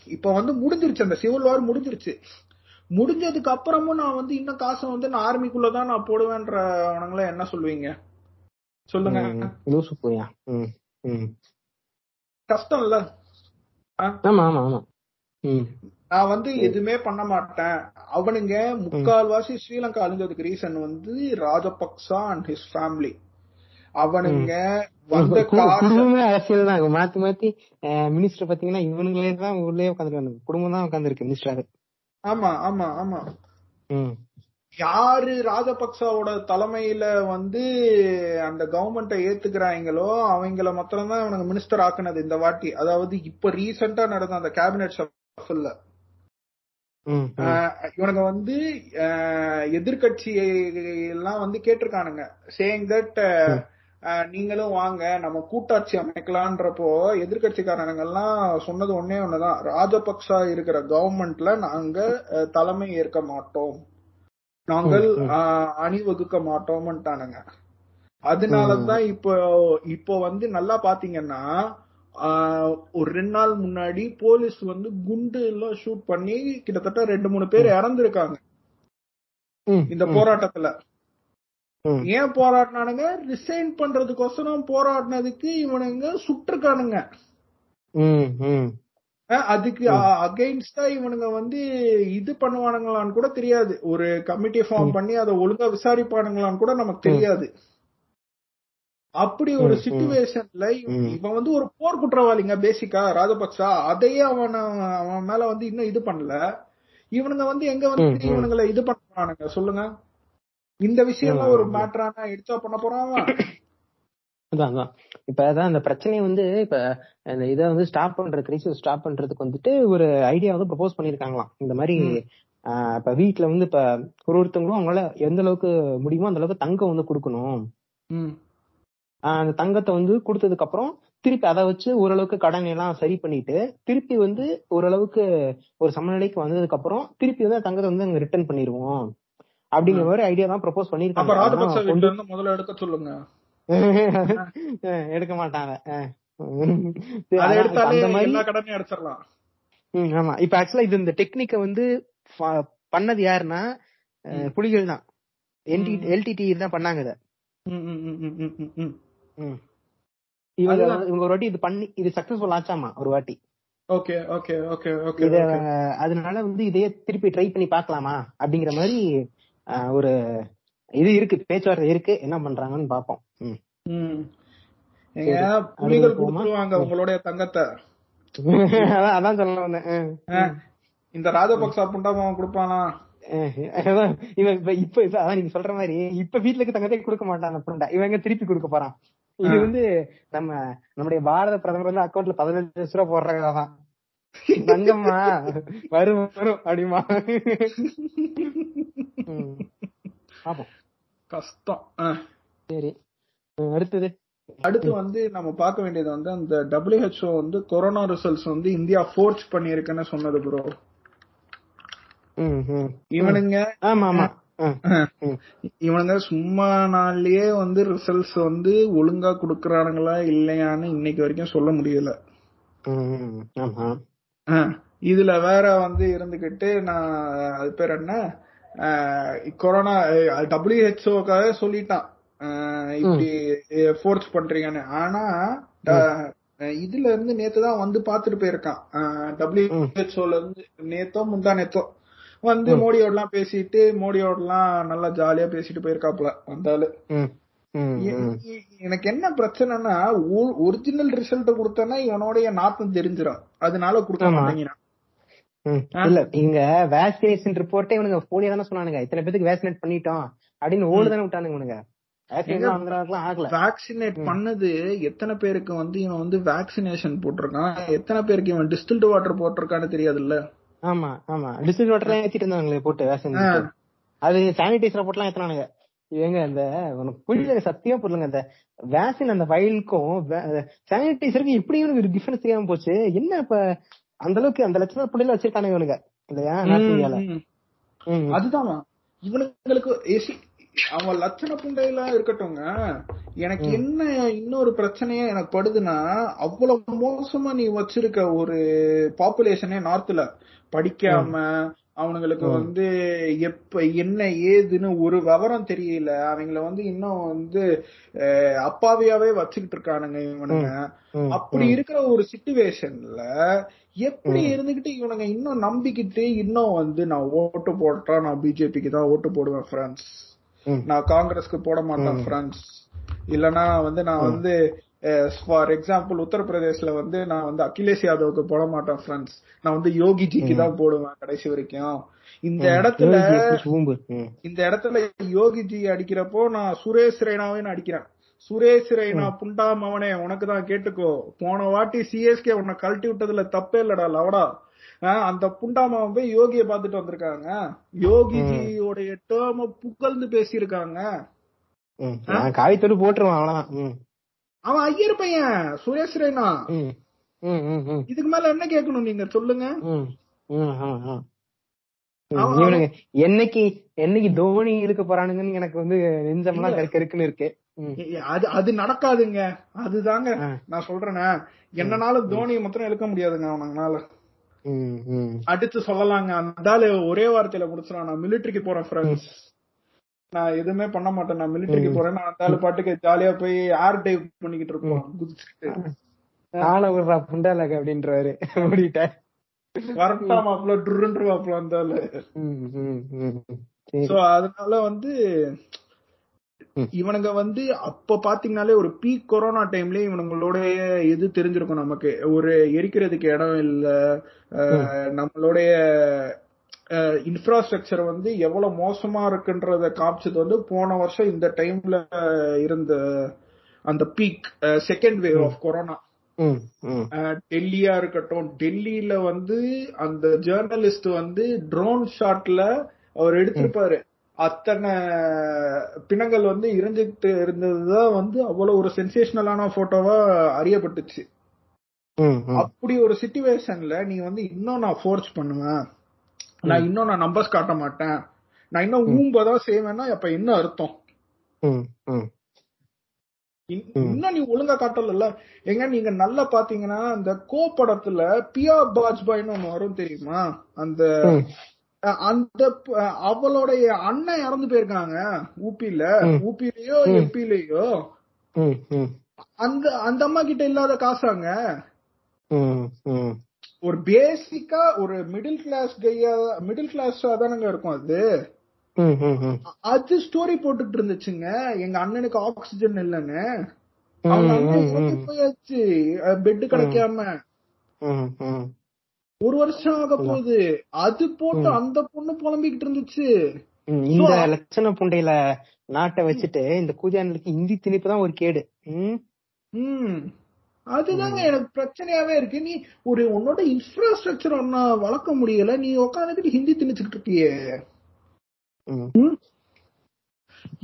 இப்ப வந்து முடிஞ்சிருச்சு. அந்த சிவில் வார் முடிஞ்சிருச்சு. முடிஞ்சதுக்கு அப்புறமும் நான் வந்து இன்னும் காசை வந்து நான் ஆர்மிக்குள்ளதான் நான் போடுவேன்ற அவனுங்கள என்ன சொல்லுவீங்க? சொல்லுங்க. லூசு போயா. கஷ்டம் இல்ல ஆமா ஆமா ஆமா. நான் வந்து எதுவுமே பண்ண மாட்டேன். அவனுங்க முக்கால்வாசி ஸ்ரீலங்கா அழிஞ்சதுக்கு ரீசன் வந்து ராஜபக்சா அண்ட் ஹிஸ் ஃபேமிலி அவனுங்க வந்த குடும்பமே அரசியல் தான். மாத்தி மாத்தி மினிஸ்டர் பாத்தீங்கன்னா இவனுங்களே தான் உள்ளே உட்காந்துருக்காங்க குடும்பம் தான் உட்காந்துருக்கு மினிஸ்டர் ஆமா ஆமா ஆமா. யாரு ராஜபக்சாவோட தலைமையில வந்து அந்த கவர்மெண்ட்டை ஏத்துக்கிறாங்களோ அவங்கள மாத்திரம் தான் இவனுங்க மினிஸ்டர் ஆக்குனது இந்த வாட்டி. அதாவது இப்ப ரீசெண்டா நடந்த அந்த கேபினெட். ஆஹ் இவனுங்க வந்து எதிர்கட்சி எல்லாம் வந்து கேட்டிருக்கானுங்க. சேயிங் தட் நீங்களும் வாங்க. நம்ம கூட்டாட்சி அமைக்கலான்றப்போ எதிர்கட்சிக்காரனுங்க எல்லாம் சொன்னது ஒன்னே ஒண்ணுதான். ராஜபக்சா இருக்கிற கவர்மெண்ட்ல நாங்க தலைமை ஏற்க மாட்டோம். நாங்கள் அணிவகுக்க மாட்டோம்ட்டானுங்க அதனாலதான் இப்போ இப்போ வந்து நல்லா பாத்தீங்கன்னா ஒரு ரெண்டு நாள் முன்னாடி போலீஸ் வந்து குண்டு எல்லாம் ஷூட் பண்ணி கிட்டத்தட்ட ரெண்டு மூணு பேர் இறந்திருக்காங்க. இந்த போராட்டத்துல. ஏன் போராடினானுங்க? ரிசைன் பண்றதுக்கோசரம் போராடினதுக்கு இவனுங்க. அஹ் அதுக்கு அகைன்ஸ்டா இவனுங்க வந்து இது பண்ணுவானுங்களான்னு கூட தெரியாது. ஒரு கமிட்டி ஃபார்ம் பண்ணி அதை ஒழுங்கா விசாரிப்பானுங்களான்னு கூட நமக்கு தெரியாது. அப்படி ஒரு. சிச்சுவேஷன்ல. இவன் வந்து ஒரு போர் குற்றவாளிங்க பேசிக்கா ராஜபக்சா அதையே அவன் அவன் மேல வந்து இன்னும் இது பண்ணல. இவனுங்க வந்து எங்க வந்து. இவனுங்களை இது பண்றானுங்க சொல்லுங்க. இந்த விஷயம்லாம் ம், ஒரு. மேட்டரானா எடுத்தா பண்ண போறான்? அதான் இப்ப அதான் இந்த பிரச்சனையை வந்து இப்ப இந்த இதை வந்து ஸ்டாப் பண்ற கிரைசிஸ் ஸ்டாப் பண்றதுக்கு வந்துட்டு ஒரு ஐடியா வந்து ப்ரொபோஸ் பண்ணிருக்காங்களாம் இந்த மாதிரி இப்ப வீட்ல வந்து இப்ப ஒரு ஒருத்தவங்களும் அவங்களால எந்த அளவுக்கு முடியுமோ அந்த அளவுக்கு தங்கம் வந்து கொடுக்கணும். அந்த தங்கத்தை வந்து கொடுத்ததுக்கு அப்புறம் திருப்பி அதை வச்சு ஓரளவுக்கு கடன் எல்லாம் சரி பண்ணிட்டு திருப்பி வந்து ஓரளவுக்கு ஒரு சமநிலைக்கு வந்ததுக்கு அப்புறம் திருப்பி வந்து தங்கத்தை வந்து அங்க ரிட்டர்ன் பண்ணிடுவோம் அப்படிங்கிற மாதிரி ஐடியா தான் ப்ரொபோஸ் அப்ப பண்ணிருக்காங்க முதல்ல எடுக்க சொல்லுங்க. எடுக்க மாட்டாங்க. ஆமா. இப்ப ஆக்சுவலா இது இந்த டெக்னிக்க வந்து பண்ணது யாருன்னா. புலிகள் தான். எல்டிடி தான் பண்ணாங்க இத. இவங்க இவங்க ஒரு வாட்டி இது பண்ணி இது சக்சஸ்ஃபுல் ஆச்சாமா ஒரு வாட்டி? Okay okay okay okay. அதனால வந்து இதையே திருப்பி ட்ரை பண்ணி பார்க்கலாமா அப்படிங்கிற மாதிரி ஒரு இது இருக்கு பேச்சுவார்த்தை இருக்கு. என்ன பண்றாங்கன்னு பாப்போம். புலிகள்? கொடுத்துருவாங்க உங்களுடைய தங்கத்தை. அதான் சொல்ல வந்தேன். இந்த ராஜபக்சா புண்டாமவன் கொடுப்பானா? இப்ப அதான் நீங்க சொல்ற மாதிரி இப்ப வீட்டுல இருக்க தங்கத்தை கொடுக்க மாட்டான் புண்டை இவன் எங்க திருப்பி கொடுக்க போறான்? இது. வந்து நம்ம நம்முடைய பாரத பிரதமர் வந்து அக்கௌண்ட்ல பதினஞ்சு லட்ச ரூபா போடுறதான் தங்கம்மா. வரும் வரும் அப்படிமா. பாப்போம். கஷ்டம். சரி. அடுத்தது. அடுத்து வந்து நம்ம பார்க்க வேண்டியது வந்து அந்த WHO வந்து கொரோனா ரிசல்ட்ஸ் வந்து இந்தியா ஃபோர்ஸ் பண்ணியிருக்குன்னு சொன்னது ப்ரோ ம், ம். இவனுங்க ஆமா ஆமா. இவனுங்க சும்மா நாள்லயே வந்து ரிசல்ட்ஸ் வந்து ஒழுங்கா குடுக்கறானுங்களா இல்லையான்னு இன்னைக்கு வரைக்கும் சொல்ல முடியல. இதுல வேற வந்து இருந்துகிட்டு நான் அது பேர் என்ன? கொரோனா டபிள்யூஹெச்ஓக்காக சொல்லிட்டான். இப்படி ஃபோர்ஸ் பண்றீங்கன்னு. ஆனா இதுல இருந்து நேத்து தான் வந்து பாத்துட்டு போயிருக்கான். டபிள்யூஹெச்ஓல இருந்து நேத்தோ முந்தா நேத்தோ வந்து மோடியோடலாம் பேசிட்டு மோடியோடலாம் நல்லா ஜாலியா பேசிட்டு போயிருக்காப்ல வந்தாலும். எனக்கு என்ன பிரச்சனைனா ஒரிஜினல் ரிசல்ட் கொடுத்தனா இவனோடைய நாத்தம் தெரிஞ்சிடும் அதனால கொடுக்க. மாட்டேங்கிறான். இல்ல இங்க வேக்சினேஷன் ரிப்போர்ட்டே இவனுங்க போலியா தானே சொன்னானுங்க. இத்தனை பேருக்கு வேக்சினேட் பண்ணிட்டோம். அப்படின்னு ஓடு தானே விட்டானுங்க இவனுங்க. வேக்சினேஷன் வேக்சினேட் பண்ணது எத்தனை பேருக்கு வந்து இவன் வந்து வேக்சினேஷன் போட்டிருக்கான்? எத்தனை பேருக்கு இவன் டிஸ்டில்டு வாட்டர் போட்டிருக்கான்னு தெரியாதுல்ல? ஆமா ஆமா. டிஸ்ட்ரிக்ட் வாட்டர் ஏத்திட்டு இருந்தாங்களே போட்டு வேக்சின் ஆ. அது சானிடைசர் போட்டுலாம் ஏத்துனானுங்க. ஏங்க இந்த உனக்கு புரியல சத்தியமா புரியலங்க அந்த வேக்சின் அந்த வயலுக்கும் சானிடைசருக்கும் எப்படி இவனுக்கு ஒரு டிஃபரன்ஸ் தெரியாம போச்சு. என்ன இப்ப அந்த அளவுக்கு அந்த லட்சணம் புள்ளையில வச்சிருக்கானுங்க இவனுங்க. இல்லையா. அதுதான் இவனுங்களுக்கு அவன் லட்சண புண்டையில இருக்கட்டும்ங்க. எனக்கு என்ன இன்னொரு பிரச்சனையா எனக்கு படுதுன்னா அவ்வளவு மோசமா நீ வச்சிருக்க ஒரு பாப்புலேஷனே நார்த்ல படிக்காம அவனுங்களுக்கு வந்து எப்ப என்ன ஏதுன்னு ஒரு விவரம் தெரியல. அவங்கள வந்து இன்னும் வந்து அப்பாவியாவே வச்சுக்கிட்டு இருக்கானுங்க இவனுங்க. அப்படி இருக்கிற ஒரு சிச்சுவேஷன்ல எப்படி இருந்துகிட்டு இவனுங்க இன்னும் நம்பிக்கிட்டு இன்னும் வந்து நான் ஓட்டு போட்டா நான் பிஜேபிக்கு தான் ஓட்டு போடுவேன் ஃப்ரெண்ட்ஸ். நான் காங்கிரஸ்க்கு போட மாட்டேன் ஃப்ரெண்ட்ஸ் இல்லனா வந்து நான் வந்து ஃபார் எக்ஸாம்பிள் உத்தரப்பிரதேஷ்ல வந்து நான் வந்து அகிலேஷ் யாதவுக்கு போட மாட்டேன் ஃப்ரெண்ட்ஸ் நான் வந்து யோகி ஜிக்கு தான் போடுவேன் கடைசி வரைக்கும். இந்த இடத்துல. இந்த இடத்துல யோகி ஜி அடிக்கிறப்போ நான் சுரேஷ் ரெய்னாவே நான் அடிக்கிறேன். சுரேஷ் ரெய்னா புண்டா மவனே உனக்கு தான் கேட்டுக்கோ. போன வாட்டி சிஎஸ்கே உன்னை கழட்டி விட்டதுல தப்பே இல்லடா லவடா. அந்த புண்டாமாவன் போய் யோகிய பாத்துட்டு வந்திருக்காங்க. யோகி ஜியோடைய டேர்ம புகழ்ந்து பேசியிருக்காங்க. காய்த்தொடு போட்டுருவான். அவன். ஐயர் பையன் சுரேஷ் ரெய்னா. இதுக்கு மேல என்ன கேட்கணும் நீங்க? சொல்லுங்க. என்னைக்கு என்னைக்கு தோனி இழுக்க போறானுங்கன்னு எனக்கு வந்து நெஞ்சமெல்லாம் கருக்கு இருக்குன்னு இருக்கு. அது அது நடக்காதுங்க. அதுதாங்க. நான் சொல்றேனே. என்னனாலும் தோனியை மாத்திரம் இழுக்க முடியாதுங்க அவனால. அடுத்து சொல்லலாங்க. அந்த ஆளு ஒரே வார்த்தையில முடிச்சிடான் நான் மிலிட்டரிக்கு போறேன் ஃப்ரெண்ட்ஸ் நான் எதுவுமே பண்ண மாட்டேன். நான் மிலிட்டரிக்கு போறேன் நான் அந்த ஆளு பாட்டுக்கு ஜாலியா போய் ஏர் டைவ் பண்ணிக்கிட்டு இருப்போம் குதிச்சுட்டு ஆள விடுறா புண்டாலக அப்படின்றவாரு ஓடிட்டேன் மாப்பிள டுருன்ற மாப்பிள அந்த ஆளு ம், ம், ம். சரி. சோ அதனால வந்து. இவனுங்க வந்து அப்ப பாத்தீங்கன்னாலே ஒரு பீக் கொரோனா டைம்லயே இவனுங்களுடைய இது தெரிஞ்சிருக்கும் நமக்கு ஒரு எரிக்கிறதுக்கு இடம் இல்ல நம்மளுடைய இன்ஃப்ராஸ்ட்ரக்சர் வந்து எவ்வளவு மோசமா இருக்குன்றத காமிச்சது வந்து போன வருஷம் இந்த டைம்ல இருந்த அந்த peak second wave of corona. டெல்லியா இருக்கட்டும். டெல்லியில வந்து அந்த ஜேர்னலிஸ்ட் வந்து ட்ரோன் ஷாட்ல அவர் எடுத்திருப்பாரு. அத்தனை பிணங்கள் வந்து இறஞ்சிட்டு இருந்ததுதான் வந்து அவ்வளவு ஒரு சென்சேஷனலான போட்டோவா அறியப்பட்டுச்சு. அப்படி ஒரு சிச்சுவேஷன்ல நீ வந்து இன்னும் நான் ஃபோர்ஸ் பண்ணுவேன். நான் இன்னும் நான் நம்பர்ஸ் காட்ட மாட்டேன். நான் இன்னும் ஊம்பதான் செய்வேன்னா அப்ப என்ன அர்த்தம்? இன்னும் நீ ஒழுங்கா காட்டல எங்க நீங்க நல்லா பாத்தீங்கன்னா அந்த கோ படத்துல பியா பாஜ்பாய்னு ஒண்ணு வரும் தெரியுமா? அந்த அந்த அவளுடைய அண்ணன் இறந்து போயிருக்காங்க எம்பிலயோ. ம், ம். அந்த அந்த அம்மா கிட்ட இல்லாத காசாங்க. ஒரு பேசிக்கா ஒரு மிடில் கிளாஸ் கையா மிடில் கிளாஸ் தானங்க இருக்கும் அது. அது ஸ்டோரி போட்டுட்டு இருந்துச்சுங்க எங்க அண்ணனுக்கு ஆக்சிஜன் இல்லைன்னு. போயாச்சு. பெட் கிடைக்காம. ஒரு வருஷம் ஆக போகுது. அது போட்டு அந்த பொண்ணு புலம்பிக்கிட்டு இருந்துச்சு இந்த லட்சண புண்டையில நாட்டை வச்சுட்டு இந்த கூதியானுக்கு இந்தி திணிப்பு தான் ஒரு கேடு. ம். அதுதாங்க எனக்கு பிரச்சனையாவே இருக்கு. நீ ஒரு உன்னோட இன்ஃப்ராஸ்ட்ரக்சர் ஒன்ன வளர்க்க முடியல. நீ உட்காந்துக்கிட்டு ஹிந்தி திணிச்சுக்கிட்டு இருக்கியே?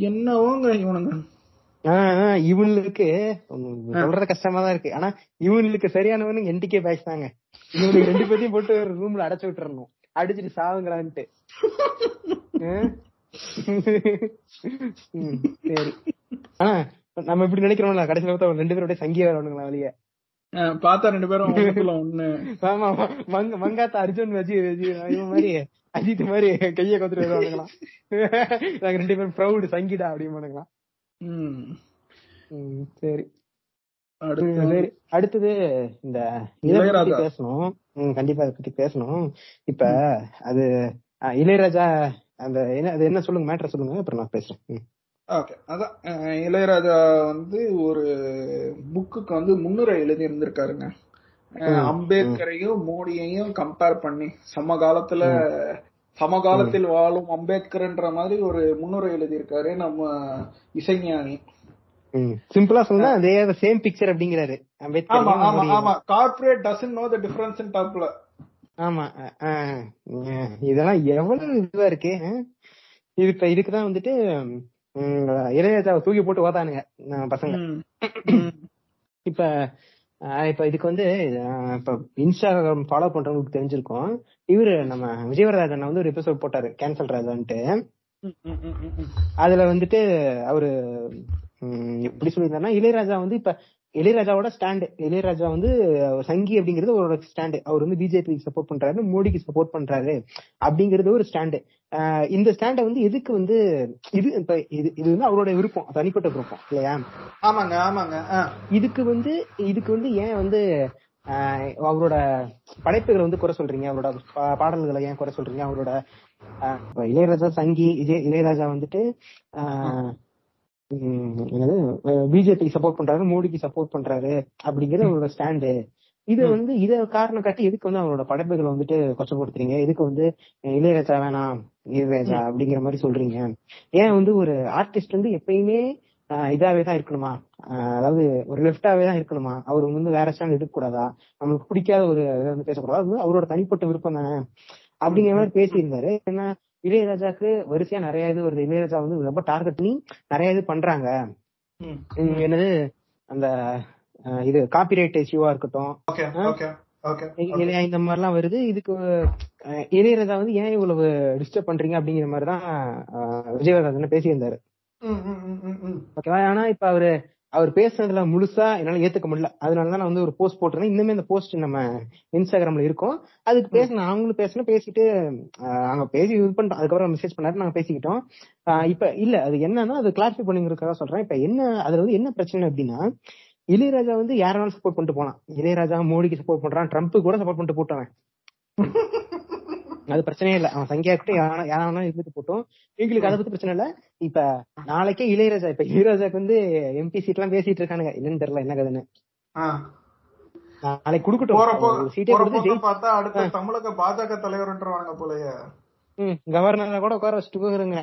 என்னவோங்க இவனுங்க? இவனுக்கு சொல்றது கஷ்டமா தான் இருக்கு. ஆனா இவனுக்கு சரியானவனுங்க என்டிகே பேட்ச் தாங்க. இவனுக்கு ரெண்டு பேத்தையும் போட்டு ஒரு ரூம்ல அடைச்சு விட்டுறணும். அடிச்சிட்டு சாவுங்களான்ட்டு. சரி. ஆனா நம்ம இப்படி நினைக்கிறோம்ல கடைசியில பார்த்தா ரெண்டு பேரோட சங்கியா வரணுங்களா வெளியே? பார்த்தா ரெண்டு பேரும் ஒண்ணு. ஆமா ஆமா. மங்க மங்காத்தா அர்ஜுன் வச்சு மாதிரி அஜித் மாதிரி கைய கொத்துட்டு வருவானுங்களாம். நாங்க ரெண்டு பேரும் ப்ரௌட் சங்கிடா அப்படின்னு ம். ம், சரி. அடுத்து சரி அடுத்தது இந்த இளையராஜா. பேசணும். கண்டிப்பா அதை பத்தி பேசணும். இப்ப அது இளையராஜா அந்த என்ன அது என்ன சொல்லுங்க மேட்டர் சொல்லுங்க அப்புறம் நான் பேசுறேன். ஓகே அதான் இளையராஜா வந்து ஒரு புக்குக்கு வந்து முன்னுரை எழுதி இருந்திருக்காருங்க அம்பேத்கரையும் மோடியையும் கம்பேர் பண்ணி சமகாலத்துல சமகாலத்தில் வாழும் அம்பேத்கர்ன்ற மாதிரி ஒரு முன்னுரை எழுதியிருக்காரு நம்ம இசைஞானி. சிம்பிளா சொன்னா அதே சேம் பிக்சர் அப்படிங்கிறாரு ஆமா அம்பேத்கர் ஆமா மோடி. ஆமா corporate doesn't know the difference in டாப்ல ஆமா இதெல்லாம் எவ்வளவு இதுவா இருக்கு? இது இப்ப இதுக்குதான் வந்துட்டு இளையராஜாவை தூக்கி போட்டு ஓதானுங்க பசங்க இப்ப இப்ப இதுக்கு வந்து இப்ப இன்ஸ்டாகிராம் ஃபாலோ பண்றவங்களுக்கு தெரிஞ்சிருக்கும். இவரு நம்ம விஜயவரராஜன் வந்து ஒரு எபிசோட் போட்டாரு கேன்சல் ராஜான்ட்டு அதுல வந்துட்டு அவரு எப்படி சொல்லியிருந்தாருன்னா இளையராஜா வந்து இப்ப இளையராஜாவோட ஸ்டாண்டு இளையராஜா வந்து சங்கி அப்படிங்கிறது அவரோட ஸ்டாண்டு அவர் வந்து பிஜேபி சப்போர்ட் பண்றாரு மோடிக்கு சப்போர்ட் பண்றாரு அப்படிங்கிறது ஒரு ஸ்டாண்டு இந்த ஸ்டாண்டை வந்து எதுக்கு வந்து இது இப்ப இது இது வந்து அவரோட விருப்பம் தனிப்பட்ட விருப்பம் இல்லையா? ஆமாங்க ஆமாங்க. இதுக்கு வந்து இதுக்கு வந்து ஏன் வந்து அவரோட படைப்புகளை வந்து குறை சொல்றீங்க? அவரோட பாடல்களை ஏன் குறை சொல்றீங்க? அவரோட இளையராஜா சங்கி இளைய- இளையராஜா வந்துட்டு என்னது? பிஜேபி சப்போர்ட் பண்றாரு மோடிக்கு சப்போர்ட் பண்றாரு அப்படிங்கிறது அவரோட ஸ்டாண்டு இது வந்து இத காரணம் காட்டி எதுக்கு வந்து அவரோட படைப்புகளை வந்துட்டு கொச்சப்படுத்துறீங்க? எதுக்கு வந்து இளையராஜா வேணாம் இளையராஜா அப்படிங்கிற மாதிரி சொல்றீங்க? ஏன் வந்து ஒரு ஆர்டிஸ்ட் வந்து எப்பயுமே இதாவே தான் இருக்கணுமா? அதாவது ஒரு லெஃப்டாவே தான் இருக்கணுமா? அவர் வந்து வேற ஸ்டாண்ட் எடுக்க கூடாதா நம்மளுக்கு பிடிக்காத ஒரு இதை வந்து பேசக்கூடாது? அது அவரோட தனிப்பட்ட விருப்பம் தானே? அப்படிங்கிற மாதிரி பேசியிருந்தாரு. ஏன்னா இளையராஜாக்கு வரிசையா நிறைய இது வருது. இளையராஜா வந்து ரொம்ப டார்கெட் பண்ணி நிறைய இது பண்றாங்க. என்னது? அந்த இது காப்பிரைட் இஷ்யூவா இருக்கட்டும். இந்த மாதிரிலாம் வருது. இதுக்கு இளையராஜா வந்து ஏன் இவ்வளவு டிஸ்டர்ப் பண்றீங்க அப்படிங்கிற மாதிரி தான் விஜயவர்தன் பேசியிருந்தாரு. ஓகேவா ஆனா இப்ப அவரு அவர் பேசுனதுல முழுசா என்னால ஏத்துக்க முடியல. அதனால தான் நான் வந்து ஒரு போஸ்ட் போட்டிருந்தேன். இன்னுமே இந்த போஸ்ட் நம்ம இன்ஸ்டாகிராம்ல இருக்கும். அதுக்கு பேசின அவங்களும் பேசணும் பேசிட்டு அங்க பேசி இது பண்றோம். அதுக்கப்புறம் மெசேஜ் பண்ணாரு நாங்க பேசிக்கிட்டோம். இப்ப இல்ல அது என்னன்னா அது கிளாரிஃபை பண்ணிங்கிறதுக்காக சொல்றேன். இப்ப என்ன அதுல வந்து என்ன பிரச்சனை அப்படின்னா இளையராஜா வந்து யாராலும் சப்போர்ட் பண்ணிட்டு போனான் இளையராஜா மோடிக்கு சப்போர்ட் பண்றான் ட்ரம்ப் கூட சப்போர்ட் பண்ணிட்டு போட்டவன் அது பிரச்சனையே இல்ல. அவன் சங்கியா இருக்கட்டும் யாரா யாரா வேணாலும் இருந்துட்டு போட்டோம். எங்களுக்கு அதை பத்தி பிரச்சனை இல்ல. இப்ப நாளைக்கே இளையராஜா இப்ப இளையராஜாக்கு வந்து எம்பி சீட் எல்லாம் பேசிட்டு இருக்கானுங்க. என்னன்னு தெரியல என்ன கதைன்னு. நாளைக்கு கொடுக்கட்டும். சீட்டே கொடுத்து பார்த்தா அடுத்த தமிழக பாஜக தலைவர்ன்றவானுங்க போலயே. ம், கவர்னரை கூட உட்கார வச்சுட்டு போயிருங்க.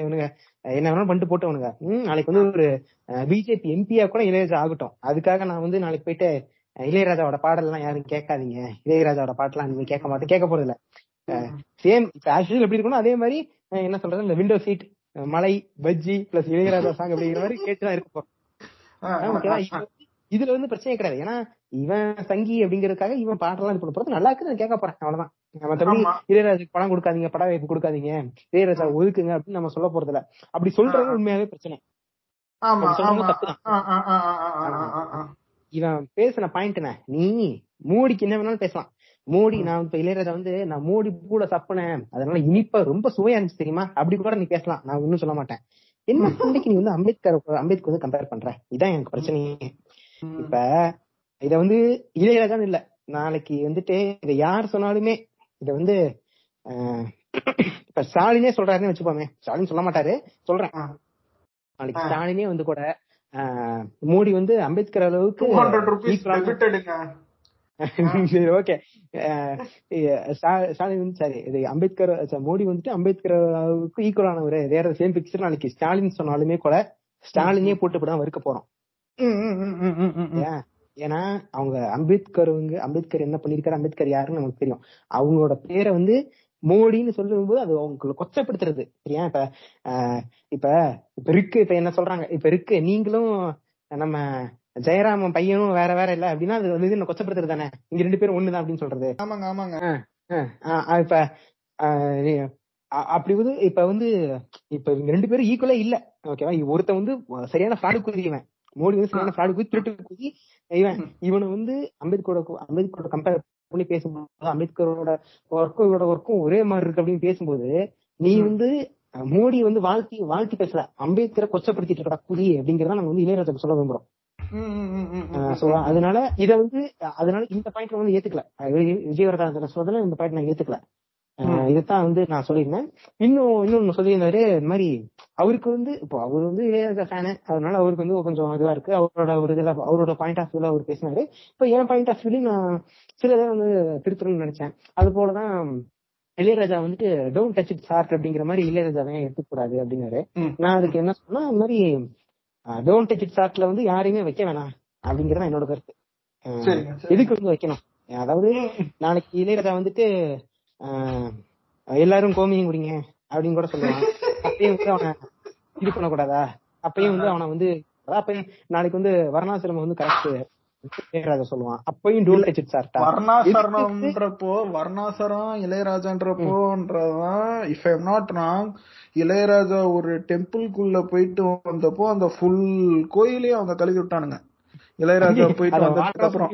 இவனுங்க. என்ன வேணாலும் பண்ணிட்டு போட்டவனுங்க. ம், நாளைக்கு வந்து ஒரு பிஜேபி எம்பியா கூட இளையராஜா ஆகட்டும். அதுக்காக நான் வந்து நாளைக்கு போயிட்டு இளையராஜாவோட பாடல் எல்லாம் யாரும் கேட்காதீங்க. இளையராஜாவோட பாட்டெல்லாம் நீங்க கேட்க மாட்டேன் கேட்க போறது இல்ல சேம் இப்ப எப்படி இருக்கணும் அதே மாதிரி என்ன சொல்றது இந்த விண்டோ சீட் மலை பஜ்ஜி பிளஸ் இளையராஜா சாங் அப்படிங்கிற மாதிரி கேட்டுதான் இருக்க இதுல வந்து பிரச்சனை கிடையாது. ஏன்னா இவன் சங்கி அப்படிங்கறதுக்காக இவன் பாட்டெல்லாம் இது பண்ண போறது நல்லா இருக்கு நான் கேட்க போறேன் அவ்வளவுதான். மத்தபடி. இளையராஜாக்கு படம் கொடுக்காதீங்க பட வாய்ப்பு கொடுக்காதீங்க இளையராஜா ஒதுக்குங்க அப்படின்னு நம்ம சொல்ல போறது இல்ல அப்படி சொல்றது உண்மையாவே பிரச்சனை. இவன் பேசின பாயிண்ட் என்ன நீ மோடிக்கு என்ன வேணாலும் பேசலாம். மோடி நான் இப்ப இளையராஜா வந்து நான் மோடி கூட சப்புனேன் அதனால இனிப்பா ரொம்ப சுவையா இருந்துச்சு தெரியுமா? அப்படி கூட நீ பேசலாம். நான் ஒன்னும் சொல்ல மாட்டேன். என்ன சண்டைக்கு நீ வந்து அம்பேத்கர் அம்பேத்கர் வந்து கம்பேர் பண்ற? இதான் எனக்கு பிரச்சனையே. இப்ப இத வந்து இளையராஜான்னு இல்ல. நாளைக்கு வந்துட்டு இத யார் சொன்னாலுமே இத வந்து இப்ப ஸ்டாலினே சொல்றாருன்னு வச்சுப்போமே ஸ்டாலின் சொல்ல மாட்டாரு. சொல்றேன். நாளைக்கு. ஸ்டாலினே வந்து கூட ஆஹ், மோடி வந்து அம்பேத்கர் அளவுக்கு சரி ஓகே ஸ்டாலின் வந்து சரி இது அம்பேத்கர் மோடி வந்துட்டு அம்பேத்கர் அளவுக்கு ஈக்குவலானவர் வேற சேம் பிக்சர் நாளைக்கு ஸ்டாலின் சொன்னாலுமே கூட ஸ்டாலினே போட்டு இப்படிதான் வறுக்க போறோம்? ஏன்னா அவங்க அம்பேத்கர் அம்பேத்கர் என்ன பண்ணிருக்காரு அம்பேத்கர் யாருன்னு நமக்கு தெரியும். அவங்களோட பேரை வந்து மோடின்னு சொல்லும்போது அது அவங்களை கொச்சப்படுத்துறது. சரியா இப்ப ஆஹ் இப்ப இப்ப இருக்கு இப்ப என்ன சொல்றாங்க? இப்ப இருக்கு நீங்களும் நம்ம ஜெயராமன் பையனும் வேற வேற இல்ல அப்படின்னா அது வந்து என்ன கொச்சப்படுத்துறது தானே? இங்க ரெண்டு பேரும் ஒண்ணுதான் அப்படின்னு சொல்றது. ஆமாங்க ஆமாங்க. இப்ப அப்படி வந்து இப்ப வந்து இப்ப இவங்க ரெண்டு பேரும் ஈக்குவலா இல்ல. ஓகேவா ஒருத்தன் வந்து சரியான ஃப்ராடு குதிவன் மோடி வந்து சரியான ஃப்ராடு குதி திருட்டு குதி இவன் இவனை வந்து அம்பேத்கரோட அம்பேத்கரோட கம்பேர் பண்ணி பேசும்போது அம்பேத்கரோட ஒர்க்கும் இவரோட ஒர்க்கும் ஒரே மாதிரி இருக்கு அப்படின்னு பேசும்போது நீ வந்து மோடி வந்து வாழ்த்தி வாழ்த்தி பேசல. அம்பேத்கரை கொச்சப்படுத்திட்டு இருக்கா குதி அப்படிங்கறத நம்ம வந்து இளையராஜாக்கு சொல்ல விரும்புறோம். அதனால இத வந்து அதனால இந்த பாயிண்ட் வந்து ஏத்துக்கல. அஹ் வி- விஜயவர்தன சொல்றதுல இந்த பாயிண்ட் நான் ஏத்துக்கல. இதைத்தான் வந்து நான் சொல்லியிருந்தேன். இன்னும் இன்னொன்னு சொல்லியிருந்தாரு இந்த மாதிரி அவருக்கு வந்து இப்போ அவர் வந்து இளையராஜா ஃபேனு அதனால அவருக்கு வந்து கொஞ்சம் இதுவா இருக்கு. அவரோட ஒரு இதுல அவரோட பாயிண்ட் ஆஃப் வியூல அவர் பேசினாரு. இப்போ என் பாயிண்ட் ஆஃப் வியூலையும் நான் சில இதை வந்து திருத்தணும்னு நினைச்சேன். அது போலதான் இளையராஜா வந்துட்டு டோன்ட் டச் இட் சார்ட் அப்படிங்கிற மாதிரி இளையராஜாவே எடுத்துக்கூடாது அப்படின்னாரு. நான் அதுக்கு என்ன சொன்னா அந்த மாதிரி டோன்ட் டச் இட் சார்ட்ல வந்து யாரையுமே வைக்க வேணாம். அப்படிங்கறது என்னோட கருத்து. எதுக்கு வந்து வைக்கணும்? அதாவது நாளைக்கு இளையராஜா வந்துட்டு எல்லாரும் கோமியம் குடிங்க அப்படின்னு கூட சொல்லுவான் அப்பயும் வந்து அவனை இது பண்ணக்கூடாதா? அப்பயும் வந்து அவனை வந்து அதான் அப்பயும் நாளைக்கு வந்து வர்ணாசிரமம் வந்து கரெக்ட் இளையராஜா சொல்லுவான். அப்பயும் டோன்ட் டச் சார்ட்டா வர்ணாசரணம்ன்றப்போ வர்ணாசரம் இளையராஜான்றப்போன்றதான் if I'm not wrong Ilaiyaraaja ஒரு டெம்பிள்குள்ள போயிட்டு வந்தப்போ அந்த ஃபுல் கோயிலையும் அவங்க கழுவி விட்டானுங்க. இளையராஜா போயிட்டு வந்ததுக்கு அப்புறம்.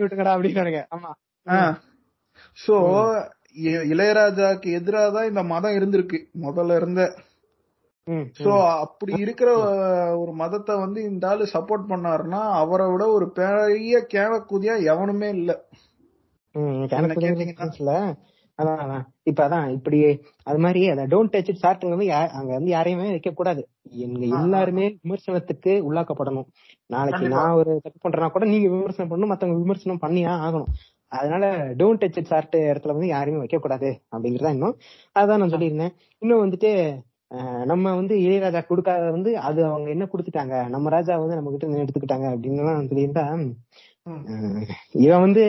சோ இளையராஜாக்கு எதிராக தான் இந்த மதம் இருந்திருக்கு. முதல்ல இருந்த சோ அப்படி இருக்கிற ஒரு மதத்தை வந்து இந்த ஆளு சப்போர்ட் பண்ணாருன்னா அவரை விட ஒரு பெரிய கேவக்குதியா எவனுமே இல்ல. அதான் அதான் இப்ப அதான் இப்படி அது மாதிரி அத டோன்ட் டச் இட் சார்ட்டுங்க வந்து அங்க வந்து யாரையுமே வைக்க கூடாது. எங்க எல்லாருமே விமர்சனத்துக்கு உள்ளாக்கப்படணும். நாளைக்கு. நான் ஒரு தப்பு பண்றேன்னா கூட நீங்க விமர்சனம் பண்ணணும் மத்தவங்க விமர்சனம் பண்ணியா ஆகணும். அதனால டோன்ட் டச் இட் சார்ட் இடத்துல வந்து யாரையுமே வைக்க கூடாது அப்படிங்கறதா இன்னும். அதான் நான் சொல்லியிருந்தேன். இன்னும் வந்துட்டு நம்ம வந்து இளையராஜா கொடுக்காத வந்து அது அவங்க என்ன கொடுத்துட்டாங்க? நம்ம ராஜா வந்து நம்ம கிட்ட எடுத்துக்கிட்டாங்க அப்படின்னு சொல்லியிருந்தா இவன் வந்து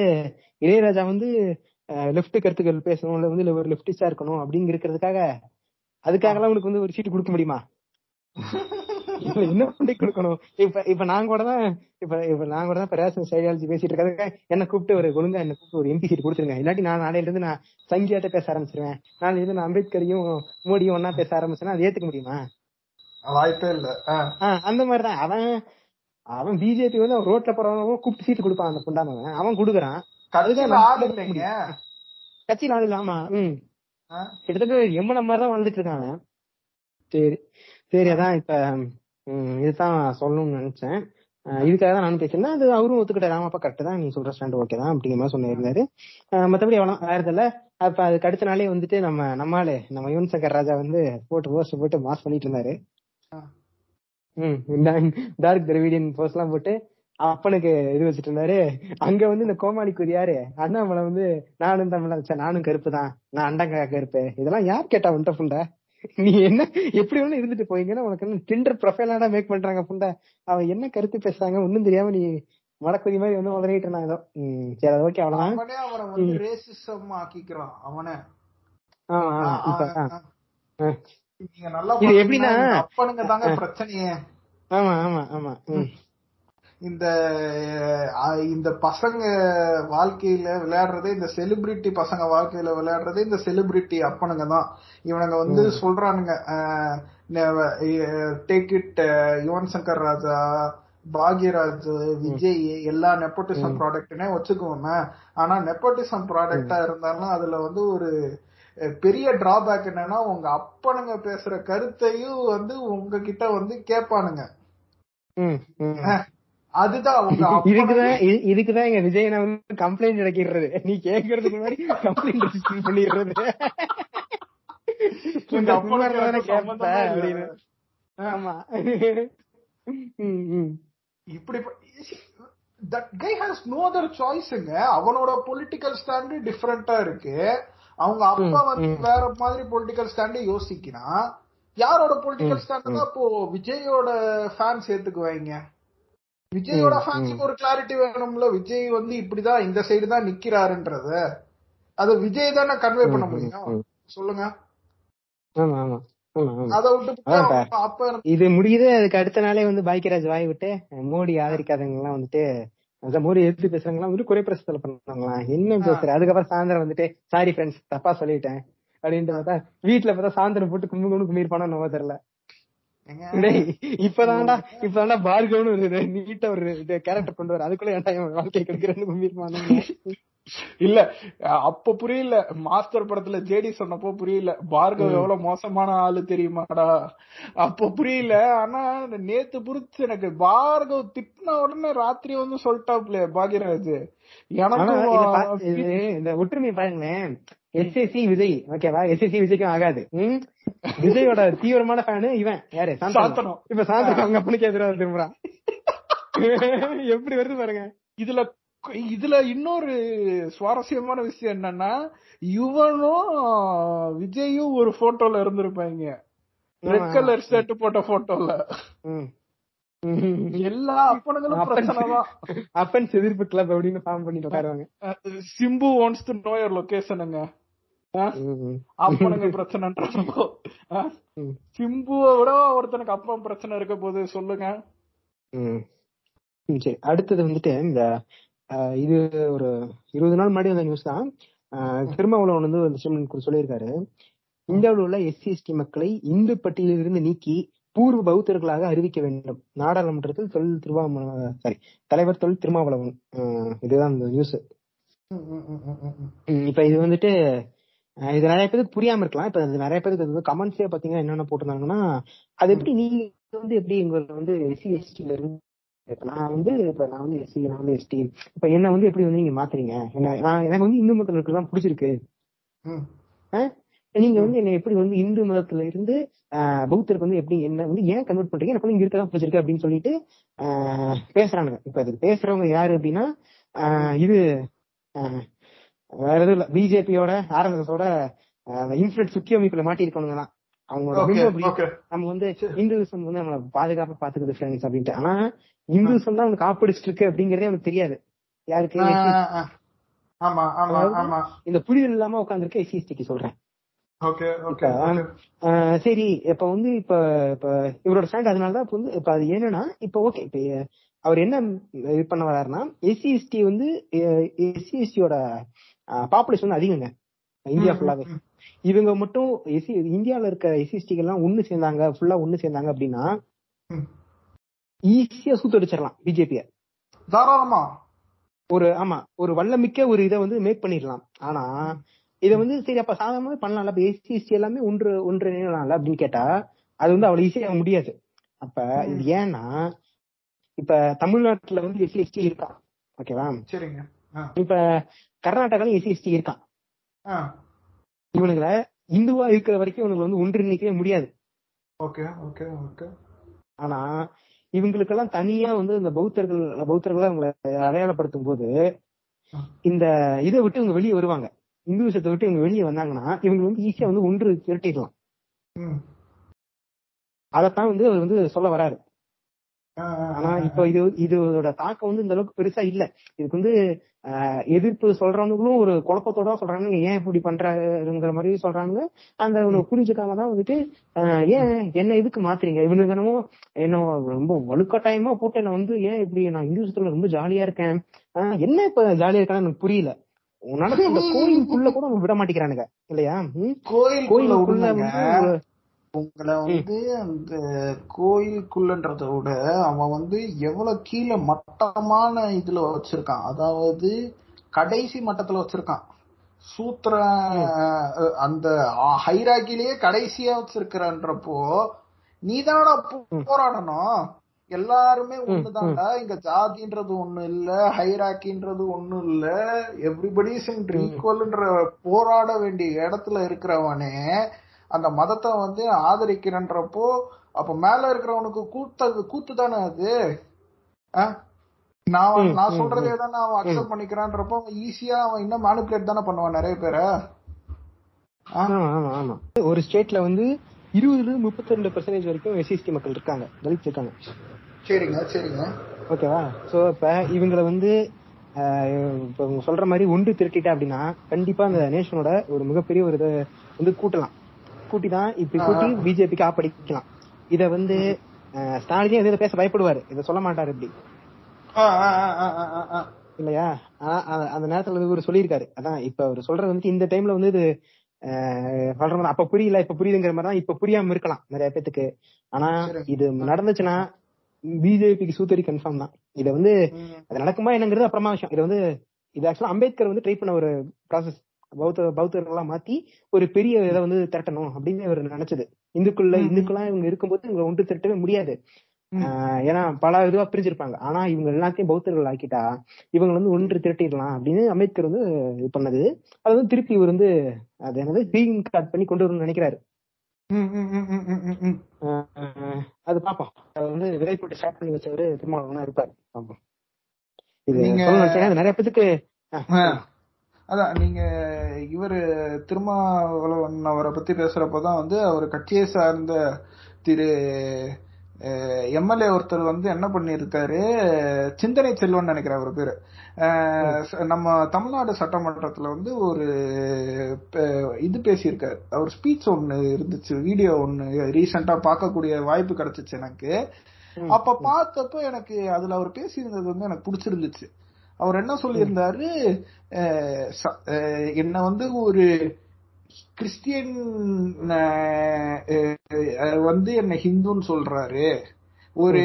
இளையராஜா வந்து லெப்ட் கருத்துக்கள் பேசணும் இல்ல வந்து ஒரு லெப்டிஸ்டா இருக்கணும் அப்படிங்க இருக்கிறதுக்காக அதுக்காகலாம் உனக்கு வந்து ஒரு சீட்டு கொடுக்க முடியுமா? என்ன பண்ணி கொடுக்கணும்? இப்ப இப்ப நான் கூட தான் இப்ப இப்ப நான் கூட தான் பிரேசன் பேசிட்டு இருக்காங்க என்ன கூப்பிட்டு ஒரு ஒழுங்கா என்ன கூப்பிட்டு ஒரு எம்பி சீட் கொடுத்துருங்க. இல்லாட்டி நான் நாளையில இருந்து நான் சங்கியாட்ட பேச ஆரம்பிச்சிருவேன். நாளையில இருந்து நான் அம்பேத்கரையும் மோடியும் ஒன்னா பேச ஆரம்பிச்சேன்னா அது ஏத்துக்க முடியுமா? வாய்ப்பே இல்ல. அந்த மாதிரிதான். அவன் அவன் பிஜேபி வந்து அவன் ரோட்ல போறவங்க கூப்பிட்டு சீட்டு கொடுப்பான் அந்த புண்டானவன் அவன் கொடுக்குறான். கட்சியில ஆள் இல்லாமா ம். ஆ? கிட்டத்தட்ட எம்மன மாதிரி தான் வாழ்ந்துட்டு இருக்காங்க சரி. சரி அதான் இப்ப இதுதான் சொல்லணும்னு நினைச்சேன். இதுக்காக தான் நானும் பேசியிருந்தேன். அது அவரும் ஒத்துக்கிட்டாரு. ஆமாப்பா கரெக்ட் தான். நீ சொல்ற ஸ்டாண்ட் ஓகே தான் அப்படிங்கிற மாதிரி சொன்னிருந்தாரு மத்தபடி அவ்வளோ இல்ல. அப்ப அதுக்கு அடுத்த நாளே வந்துட்டு நம்ம நம்மாலே நம்ம யுவன் சங்கர் ராஜா வந்து போட்டு போஸ்ட் போட்டு மாஸ் பண்ணிட்டு இருந்தாரு. ம் டார்க் திரவிடியன் போஸ்ட் எல்லாம் போட்டு அப்பனுக்கு இது வச்சுட்டு இருந்தாரு. அங்க வந்து இந்த கோமாளிக்குரி யாரு? அண்ணாமலை வந்து நானும் தமிழா வச்சா நானும் கருப்பு தான். நான் அண்டங்க கருப்பு. இதெல்லாம் யார் கேட்டா புண்டை நீ என்ன எப்படி வேணும் இருந்துட்டு போயிங்கன்னா உனக்கு என்ன டிண்டர் ப்ரொஃபைலாடா மேக் பண்றாங்க புண்டை? அவன் என்ன கருத்து பேசுறாங்க ஒண்ணும் தெரியாம நீ மடக்குதி மாதிரி வந்து உதறிட்டு இருந்தான் ஏதோ. சரி அது ஓகே அவ்வளவுதான். அவனே அவனை வந்து ரேசிசம் ஆக்கிக்கிறான் அவனே. நீங்க நல்லா எப்படின்னா- அப்பனுங்க தாங்க பிரச்சனையே. ஆமா ஆமா ஆமா. இந்த இந்த பசங்க வாழ்க்கையில விளையாடுறதே இந்த செலிபிரிட்டி பசங்க வாழ்க்கையில விளையாடுறதே இந்த செலிபிரிட்டி அப்பனுங்க தான். இவனுங்க வந்து சொல்றானுங்க டேக் இட் யுவன் சங்கர் ராஜா பாக்யராஜ் விஜய் எல்லா நெப்போட்டிசம் ப்ராடக்ட்னே வச்சுக்கோமே ஆனா நெப்போட்டிசம் ப்ராடக்டா இருந்தாலும் அதுல வந்து ஒரு பெரிய டிராபேக் என்னன்னா உங்க அப்பனுங்க பேசுற கருத்தையும் வந்து உங்ககிட்ட வந்து கேட்பானுங்க. அதுதான் இதுக்குதான் இதுக்குதான் எங்க விஜயனை வந்து கம்ப்ளைண்ட் இறக்கிடுறது நீ கேக்குறதுக்கு முன்னாடி கம்ப்ளைண்ட் ரெஜிஸ்டர் பண்ணிடுறது. ஆமா. இப்படி that guy has no other சாய்ஸுங்க அவனோட பொலிட்டிக்கல் ஸ்டாண்டு டிஃபரெண்டா இருக்கு. அவங்க அப்பா வந்து. வேற மாதிரி பொலிட்டிக்கல் ஸ்டாண்டு யோசிக்கிறான் யாரோட பொலிட்டிக்கல் ஸ்டாண்ட் தான் இப்போ விஜயோட ஃபேன்ஸ் ஏத்துக்குவாங்க விஜயோட ஃபேன்ஸுக்கு ஒரு கிளாரிட்டி வேணும்ல. விஜய் வந்து இப்படிதான் இந்த சைடு தான் நிக்கிறாருன்றத. அது விஜய் தானே கன்வே பண்ண முடியும். சொல்லுங்க. இது முடியுது. அதுக்கு அடுத்த நாளே வந்து பாக்கியராஜ் வாய் விட்டு மோடி ஆதரிக்காதவங்க எல்லாம் வந்துட்டு அதான் மோடி எதிர்த்து பேசுறவங்க வந்து குறை பிரசத்துல பண்ணாங்களாம். என்ன பேசுற? அதுக்கப்புறம் சாயந்தரம் வந்துட்டு சாரி ஃப்ரெண்ட்ஸ் தப்பா சொல்லிட்டேன். அப்படின்ட்டு பார்த்தா வீட்டுல பார்த்தா சாயந்தரம் போட்டு கும்பு கும்பு கும்பிர் பண்ண நம்ம தெரியல. இப்பதான்டா இப்பதான்டா பார்கவனு ஒரு நீட்ட ஒரு கேரக்டர் கொண்டு வர. அதுக்குள்ள ஏன்டா என் வாழ்க்கை கெடுக்கிறேன்னு இல்ல அப்ப புரியல. மாஸ்டர் படத்துல ஜேடி சொன்னப்போ புரியல. பார்கவ் எவ்வளவு மோசமான ஆளு தெரியுமாடா? அப்ப புரியல. ஆனா நேத்து புரிச்சு எனக்கு பார்கவ் திட்டின உடனே ராத்திரி வந்து சொல்லிட்டாப்ல பாக்யராஜ். இந்த ஒற்றுமை பாருங்களேன். எஸ்எஸ்சி விஜய் ஓகேவா எஸ்எஸ்சி விஜய்க்கும் ஆகாது? விஜயோட தீவிரமான ஃபேனு இவன். யாரு? சாந்தனு. சாந்தனு. இப்ப சாந்தனு அவங்க அப்பனுக்கு எதிராக திரும்புறான். எப்படி வருது பாருங்க. இதுல இதுல இன்னொரு சுவாரஸ்யமான விஷயம் என்னன்னா இவனும் விஜயும் ஒரு போட்டோல இருந்திருப்பாங்க. ரெட் கலர் ஷர்ட் போட்ட போட்டோல. எல்லா அப்பனுங்களும் பிரச்சனை தான். அப்பன்ஸ் எதிர்ப்பு கிளப் அப்படின்னு ஃபார்ம் பண்ணிட்டு உட்காருவாங்க. Simbu wants to know your லொகேஷனுங்க அப்பனுங்க பிரச்சனைன்றப்போ. சிம்புவை விட ஒருத்தனுக்கு அப்பா பிரச்சனை இருக்க போது சொல்லுங்க. சரி. அடுத்தது வந்துட்டு இந்த இது ஒரு இருபது நாள் முன்னாடி வந்த நியூஸ் தான். திருமாவளவன் வந்து ஒரு ஸ்டேட்மெண்ட் கொடுத்து சொல்லியிருக்காரு. இந்தியாவில் உள்ள எஸ்சி எஸ்டி மக்களை இந்து பட்டியலில் இருந்து நீக்கி பூர்வ பௌத்தர்களாக அறிவிக்க வேண்டும். நாடாளுமன்றத்தில் தொழில் திருவாம சாரி தலைவர் தொழில் திருமாவளவன். இதுதான் இந்த நியூஸ் இப்ப இது வந்துட்டு இது நிறைய பேருக்கு புரியாம இருக்கலாம். இப்ப நிறைய பேருக்கு இது கமெண்ட்ஸே பாத்தீங்கன்னா என்னென்ன போட்டிருந்தாங்கன்னா அது எப்படி நீங்க வந்து எப்படி எங்களை வந்து எஸ்சி எஸ்டில இருந்து நான் வந்து இப்ப நான் வந்து எஸ்சி நான் வந்து எஸ்டி இப்ப என்ன வந்து எப்படி வந்து நீங்க மாத்துறீங்க? என்ன நான் எனக்கு வந்து இந்து மதத்துல இருக்கிறதா பிடிச்சிருக்கு? நீங்க வந்து என்ன எப்படி வந்து இந்து மதத்துல இருந்து பௌத்தருக்கு வந்து எப்படி என்ன வந்து ஏன் கன்வெர்ட் பண்றீங்க? எனக்கு வந்து இங்க இருக்கதான் பிடிச்சிருக்கு அப்படின்னு சொல்லிட்டு பேசுறானுங்க. இப்ப இது பேசுறவங்க யாரு அப்படின்னா இது வேற எதுவும் இல்ல. பிஜேபியோட ஆர்எஸ்எஸோட இன்ஃபுளுட் சுக்கிய அமைப்புல மாட்டிருக்கவங்க தான். அவங்களோட ஓகே பிம்பம் அப்படி ஓகே நம்ம வந்து இந்துவிசம் வந்து நம்மள பாதுகாப்பா பாத்துக்குது ஃப்ரெண்ட்ஸ் அப்படின்ட்டு. ஆனா இந்துவிசம் தான் அவனுக்கு காப்பிடிச்சிட்டு இருக்கு அப்படிங்கறதே அவனுக்கு தெரியாது. யாருக்கு? இந்த புரிதல் இல்லாம உட்காந்துருக்க எஸ்சிஎஸ்டிக்கு சொல்றேன். சரி இப்ப வந்து இப்ப இப்ப இவரோட ஸ்டாண்ட் அதனாலதான் இப்ப வந்து இப்ப அது என்னன்னா இப்ப ஓகே இப்ப அவர் என்ன இது பண்ண வர்றாருன்னா எஸ்சி எஸ்டி வந்து எஸ்சி எஸ்டியோட பாப்புலேஷன் வந்து அதிகங்க. இந்தியா ஃபுல்லாவே இவங்க மட்டும் எஸ்சி இந்தியால இருக்க எல்லாம் ஒண்ணு சேர்ந்தாங்க ஃபுல்லா ஒண்ணு சேர்ந்தாங்க அப்படின்னா. ஈஸியா சூத்தடிச்சிடலாம் பிஜேபிய தாராளமா? ஒரு ஆமா ஒரு வல்லமிக்க ஒரு இதை வந்து மேக் பண்ணிடலாம். ஆனா இத வந்து சரி அப்ப சாதாரணமாவே பண்ணலாம்ல அப்ப எஸ்சி எஸ்டி எல்லாமே ஒன்று ஒன்று இணையலாம்ல அப்படின்னு கேட்டா அது வந்து அவ்வளவு ஈஸியா முடியாது. அப்ப இது ஏன்னா இப்ப தமிழ்நாட்டுல வந்து எஸ்சி எஸ்டி இருக்கான் ஓகேவா இப்ப கர்நாடகால எஸ்சி எஸ்டி இருக்கான். இவனுங்களை இந்துவா இருக்கிற வரைக்கும் இவனுங்களை வந்து ஒன்றிணைக்கவே முடியாது. Okay okay okay. ஆனா இவங்களுக்கெல்லாம் தனியா வந்து இந்த பௌத்தர்கள் பௌத்தர்களை அவங்களை அடையாளப்படுத்தும் போது இந்த இதை விட்டு இவங்க வெளியே வருவாங்க. இந்துவிசத்தை விட்டு இவங்க வெளியே வந்தாங்கன்னா இவங்க வந்து ஈஸியா வந்து ஒன்று திரட்டிடலாம். அதைத்தான் வந்து அவர் வந்து சொல்ல வராரு. ஆனா இப்ப இது இதோட தாக்கம் வந்து இந்த அளவுக்கு பெருசா இல்ல. இதுக்கு வந்து எதிர்ப்பு சொல்றவங்களும் ஒரு குழப்பத்தோட சொல்றாங்க ஏன் இப்படி பண்றாருங்கிற மாதிரி சொல்றாங்க அந்த புரிஞ்சுக்காம தான் வந்துட்டு ஏன் என்ன இதுக்கு மாத்துறீங்க? இவனுக்கு என்னமோ என்ன ரொம்ப வலுக்கட்டாயமா போட்டு என்ன வந்து ஏன் இப்படி நான் இந்துசத்துல ரொம்ப ஜாலியா இருக்கேன்? ஆஹ், என்ன இப்ப ஜாலியா இருக்கான்னு எனக்கு புரியல. உன்னால இந்த கோயிலுக்குள்ள கூட விட மாட்டேங்கிறானுங்க. இல்லையா? கோயிலுக்குள்ள உங்களை வந்து அந்த கோயிலுக்குள்ளன்றத விட அவன் வந்து எவ்வளவு கீழே மட்டமான இதுல வச்சிருக்கான். அதாவது கடைசி மட்டத்துல வச்சிருக்கான். சூத்திர அந்த ஹைராக்கிலேயே கடைசியா வச்சிருக்கிறன்றப்போ நீதானடா போ- போராடணும். எல்லாருமே ஒண்ணுதான்டா. இங்க ஜாதின்றது ஒண்ணு இல்ல ஹைராக்கின்றது ஒண்ணு இல்ல. எவ்ரிபடி ஈக்குவல்ன்ற போராட வேண்டிய இடத்துல இருக்கிறவனே அந்த மதத்தை வந்து ஆதரிக்கிறன்றப்போ அப்ப மேல இருக்கிறவனுக்கு கூத்த கூத்து தானே அது? நான் நான் சொல்றதே தானே அவன் அக்செப்ட் பண்ணிக்கிறான்றப்போ அவன் ஈஸியா அவன் இன்னும் மேனிபுலேட் தானே பண்ணுவான் நிறைய பேரை. ஆமா ஆமா ஆமா. ஒரு ஸ்டேட்ல வந்து இருபதுல முப்பத்தி ரெண்டு பெர்சன்டேஜ் வரைக்கும் எஸ்சிஎஸ்டி மக்கள் இருக்காங்க தலித் இருக்காங்க. சரிங்க சரிங்க. ஓகேவா சோ இப்ப இவங்கள வந்து இப்ப சொல்ற மாதிரி ஒன்று திரட்டிட்ட அப்படின்னா கண்டிப்பா அந்த நேஷனோட ஒரு மிகப்பெரிய ஒரு இதை வந்து கூட்டலாம். கூட்டி தான் இப்படி கூட்டி பிஜேபிக்கு ஆப்படிக்கலாம் இத வந்து ஸ்டாலினே இதை பேச பயப்படுவாரு. இதை சொல்ல மாட்டாரு இப்படி. இல்லையா? ஆனா அந்த நேரத்துல வந்து இவர் சொல்லியிருக்காரு. அதான் இப்ப அவர் சொல்றது வந்து இந்த டைம்ல வந்து இது மாதிரி அப்ப புரியல இப்ப புரியுதுங்கிற மாதிரி தான் இப்ப புரியாம இருக்கலாம் நிறைய பேத்துக்கு. ஆனா. இது நடந்துச்சுன்னா பிஜேபிக்கு சூத்தரி கன்ஃபார்ம் தான். இத வந்து. அது நடக்குமா என்னங்கிறது அப்புறமா விஷயம். இது வந்து இது ஆக்சுவலா அம்பேத்கர் வந்து ட்ரை பண்ண ஒரு ப்ராசஸ் பௌத்த பௌத்தர்கள்லாம் மாத்தி ஒரு பெரிய இதை வந்து திரட்டணும் அப்படின்னு இவர் நினைச்சது. இந்துக்குள்ள ம். இந்துக்களா இவங்க இருக்கும்போது இவங்க ஒன்று திரட்டவே முடியாது. ஏன்னா பல இதுவா பிரிஞ்சிருப்பாங்க. ஆனா இவங்க எல்லாத்தையும் பௌத்தர்கள் ஆக்கிட்டா இவங்க வந்து ஒன்று திரட்டிடலாம் அப்படின்னு அம்பேத்கர் வந்து இது பண்ணது. அது வந்து திருப்பி இவர் வந்து அது என்னது கிரீன் கார்டு பண்ணி கொண்டு வரணும்னு நினைக்கிறாரு. அது பாப்போம். அது வந்து விதை போட்டு ஸ்டார்ட் பண்ணி வச்சவரு திருமாவளவனா இருப்பாரு. இது நிறைய பேத்துக்கு. அதான் நீங்க இவரு திருமாவளவன் அவரை பத்தி பேசுறப்பதான் வந்து அவர் கட்சியை சார்ந்த திரு எம்எல்ஏ ஒருத்தர் வந்து என்ன பண்ணிருக்காரு சிந்தனை செல்வன் நினைக்கிறேன் அவர் பேரு. நம்ம தமிழ்நாடு சட்டமன்றத்துல வந்து ஒரு இது பேசியிருக்காரு. அவர் ஸ்பீச் ஒன்னு இருந்துச்சு வீடியோ ஒன்னு ரீசெண்டா பார்க்கக்கூடிய வாய்ப்பு கிடைச்சிச்சு எனக்கு. அப்ப பார்த்தப்ப எனக்கு அதுல அவர் பேசியிருந்தது வந்து எனக்கு பிடிச்சிருந்துச்சு. அவர் என்ன சொல்லியிருந்தாரு என்ன வந்து ஒரு கிறிஸ்டியன் வந்து என்ன ஹிந்துன்னு சொல்றாரு. ஒரு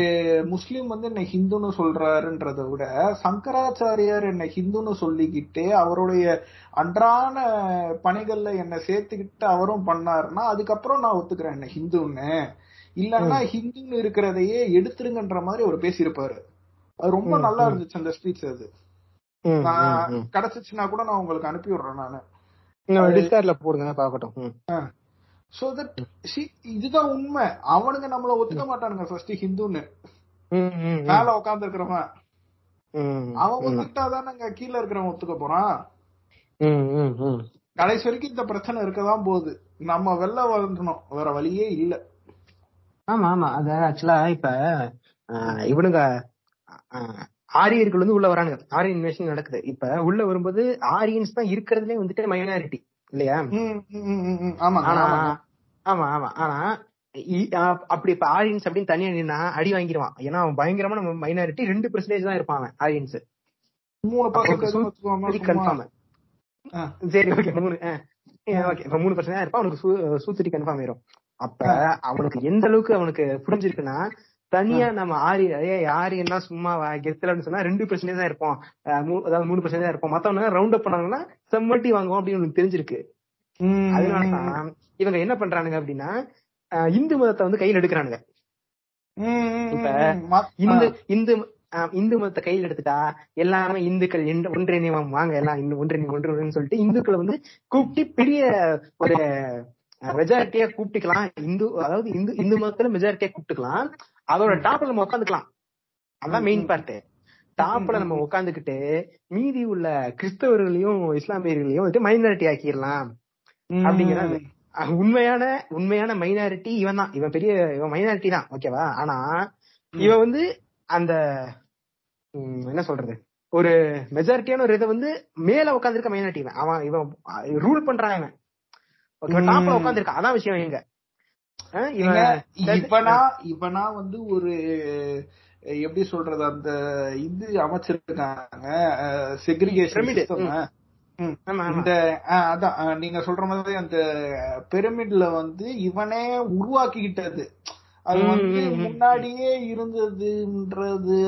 முஸ்லீம் வந்து என்ன ஹிந்துன்னு சொல்றாருன்றத விட சங்கராச்சாரியார் என்ன ஹிந்துன்னு சொல்லிக்கிட்டு அவருடைய அன்றான பணிகள்ல என்ன சேர்த்துக்கிட்டு அவரும் பண்ணாருன்னா அதுக்கப்புறம் நான் ஒத்துக்கிறேன் என்ன ஹிந்துன்னு. இல்லன்னா ஹிந்துன்னு இருக்கிறதையே எடுத்துருங்கன்ற மாதிரி அவர் பேசியிருப்பாரு. அது ரொம்ப நல்லா. இருந்துச்சு அந்த ஸ்பீச் அது. கிடைச்சிச்சுன்னா கூட நான் உங்களுக்கு அனுப்பி விடுறேன் நானு. டிஸ்கார்ட்ல போடுங்க பாக்கட்டும். சோ தட் இதுதான் உண்மை. அவனுங்க நம்மள ஒத்துக்க மாட்டானுங்க ஃபர்ஸ்ட் ஹிந்துன்னு. மேல உட்கார்ந்து இருக்கிறவன் அவன். ஒத்துக்கிட்டாதானங்க கீழ இருக்கிறவன் ஒத்துக்க போறான். கடைசி வரைக்கும் இந்த பிரச்சனை இருக்கதான் போகுது. நம்ம வெளில வரணும் வேற வழியே இல்ல. ஆமா ஆமா. அது ஆக்சுவலா இப்ப இவனுங்க ஆரியர்கள் வந்து உள்ள வரானுங்க. ஆரியன் இன்வெஸ்டிங் நடக்குது. இப்ப உள்ள வரும்போது ஆரியன்ஸ் தான் இருக்கிறதுலே வந்துட்டு மைனாரிட்டி இல்லையா? ம், ம், ம், ம், ம். ஆமாங்க ஆனா ஆமாங்க ஆமா. ஆமா ஆனா அப்படி இப்ப ஆரியன்ஸ் அப்படின்னு தனியா நின்னா அடி வாங்கிடுவான் ஏன்னா அவன் பயங்கரமான மைனாரிட்டி ரெண்டு பெர்சன்டேஜ் தான் இருப்பான் ஆரியன்ஸ். கன்ஃபார்ம். சரி ஓகே மூணு ஓகே இப்ப மூணு பர்சன்ட் இருப்பான். அவனுக்கு சூத்திரி கன்ஃபார்ம் ஆயிரும். அப்ப அவனுக்கு எந்த அளவுக்கு அவனுக்கு புரிஞ்சிருக்குன்னா தனியா நம்ம ஆரி ஆரியன்னா சும்மா கெத்தலன்னு சொன்னா ரெண்டு பர்சன்டேஜ் தான் இருப்போம். அதாவது மூணு பர்சன்டேஜ் தான் இருப்போம். மத்தவங்க ரவுண்ட் அப் பண்ணாங்கன்னா செம்மட்டி வாங்குவோம் அப்படின்னு தெரிஞ்சிருக்கு. அதனாலதான் இவங்க என்ன பண்றானுங்க அப்படின்னா இந்து மதத்தை வந்து கையில் எடுக்கிறானுங்க. இந்து இந்து இந்து மதத்தை கையில் எடுத்துட்டா எல்லாருமே இந்துக்கள் ஒன்றிணைவோம் வாங்க எல்லாம் இன்னும் ஒன்றிணை ஒன்று சொல்லிட்டு இந்துக்களை வந்து கூப்பிட்டு பெரிய ஒரு மெஜாரிட்டியா கூப்பிட்டுக்கலாம். இந்து அதாவது இந்து இந்து மதத்துல மெஜாரிட்டியா கூப்பிட்டுக்கலாம். அதோட டாப்ல நம்ம உட்காந்துக்கலாம் அதான் மெயின் பார்ட் டாப்ல நம்ம உட்காந்துக்கிட்டு மீதி உள்ள கிறிஸ்தவர்களையும் இஸ்லாமியர்களையும் வந்துட்டு மைனாரிட்டி ஆக்கிடலாம். அஹ் உண்மையான உண்மையான மைனாரிட்டி இவன் தான். இவன் பெரிய இவன் மைனாரிட்டி தான். ஓகேவா ஆனா இவன் வந்து அந்த என்ன சொல்றது? ஒரு மெஜாரிட்டியான ஒரு இதை வந்து மேல உட்காந்துருக்க மைனாரிட்டி இவன். அவன் இவன் ரூல் பண்றான் இவன். ஓகே டாப்ல உட்காந்துருக்கான் அதான் விஷயம் இங்க. இவனா இவனா வந்து ஒரு எப்படி சொல்றது அந்த இது அமைச்சிருக்காங்க செக்ரிகேஷன் இந்த அதான் நீங்க சொல்ற மாதிரி அந்த பிரமிட்ல வந்து இவனே உருவாக்கிக்கிட்டது. அது வந்து. முன்னாடியே இருந்ததுன்றது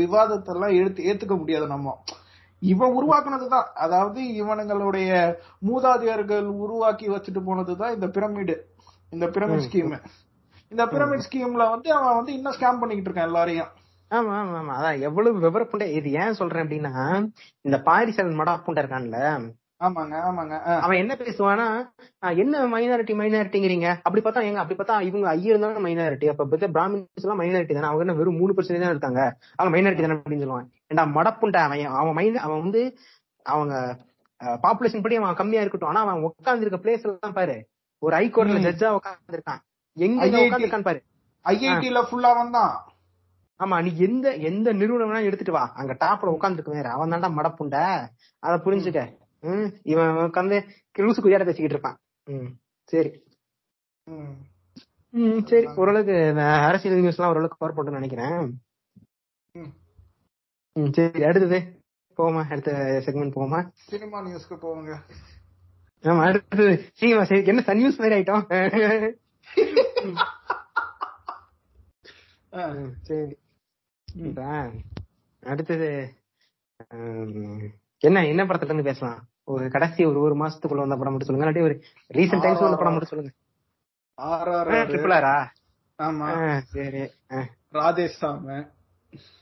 விவாதத்தெல்லாம் எடுத்து ஏத்துக்க முடியாது நம்ம. இவன் உருவாக்குனதுதான். அதாவது இவனுங்களுடைய மூதாதையர்கள் உருவாக்கி வச்சுட்டு போனதுதான் இந்த பிரமிடு. இந்த பிரமிட் ஸ்கீம் இந்த பிரமிட் ஸ்கீம்ல வந்து அவன் வந்து இன்னும் ஸ்கேம் பண்ணிக்கிட்டு இருக்கான் எல்லாரையும். ஆமா ஆமா ஆமா. அதான் எவ்வளவு விவரப்புண்ட இது ஏன் சொல்றேன் அப்படின்னா இந்த பாரிசல் மடாப்புண்ட இருக்கான்ல? ஆமாங்க ஆமாங்க. அவன் என்ன பேசுவானா "ஆ, என்ன மைனாரிட்டி மைனாரிட்டிங்கிறீங்க அப்படி பார்த்தா எங்க அப்படி பார்த்தா இவங்க ஐயர் தானே மைனாரிட்டி அப்ப பார்த்தா பிராமின்ஸ் எல்லாம் மைனாரிட்டி தானே. அவங்க என்ன வெறும் மூணு பர்சன்ட் தான் இருக்காங்க. அவங்க மைனாரிட்டி தானே அப்படின்னு சொல்லுவான் ஏன்டா மடப்புண்டா? அவன் அவன் மைன அவன் வந்து அவங்க பாப்புலேஷன் படி அவன் கம்மியா இருக்கட்டும். ஆனா அவன் உட்கார்ந்து இருக்க பிளேஸ் எல்லாம் பாரு. ஒரு ஹைகோர்ட்ல. ஜட்ஜா உட்கார்ந்து இருக்கான் எங்க. உட்கார்ந்து இருக்கான் பாரு. ஐஐடில ஃபுல்லா வந்தான். ஆமா நீ எந்த எந்த நிறுவனம் எடுத்துட்டு வா. அங்க டாப்ல உட்காந்துருக்கு வேற. அவன் தான்டா மடப்புண்ட. அத புரிஞ்சுக்க. இவன் உட்காந்து லூசு குதியார பேசிக்கிட்டு இருப்பான். ம், சரி. ம். சரி. ஓரளவுக்கு அரசியல் நியூஸ் எல்லாம் ஓரளவுக்கு கவர் பண்ணணும்னு நினைக்கிறேன். சரி அடுத்தது போமா அடுத்த செக்மெண்ட் போமா சினிமா நியூஸ்க்கு போவாங்க. ஆமா அடுத்தது சீமா சரி என்ன சன் நியூஸ் மாதிரி ஆயிட்டோம்? சரி. அடுத்தது என்ன என்ன படத்துல இருந்து பேசலாம்? ஒரு கடைசி ஒரு ஒரு மாசத்துக்குள்ள வந்த படம் மட்டும் சொல்லுங்க. இல்லாட்டி ஒரு ரீசெண்ட் டைம்ஸ் வந்த படம் மட்டும் சொல்லுங்க. RRR. ட்ரிபிள் ஆரா. ஆமா. சரி. ஆ, ராஜேஷ் சாம. ரதேஷ்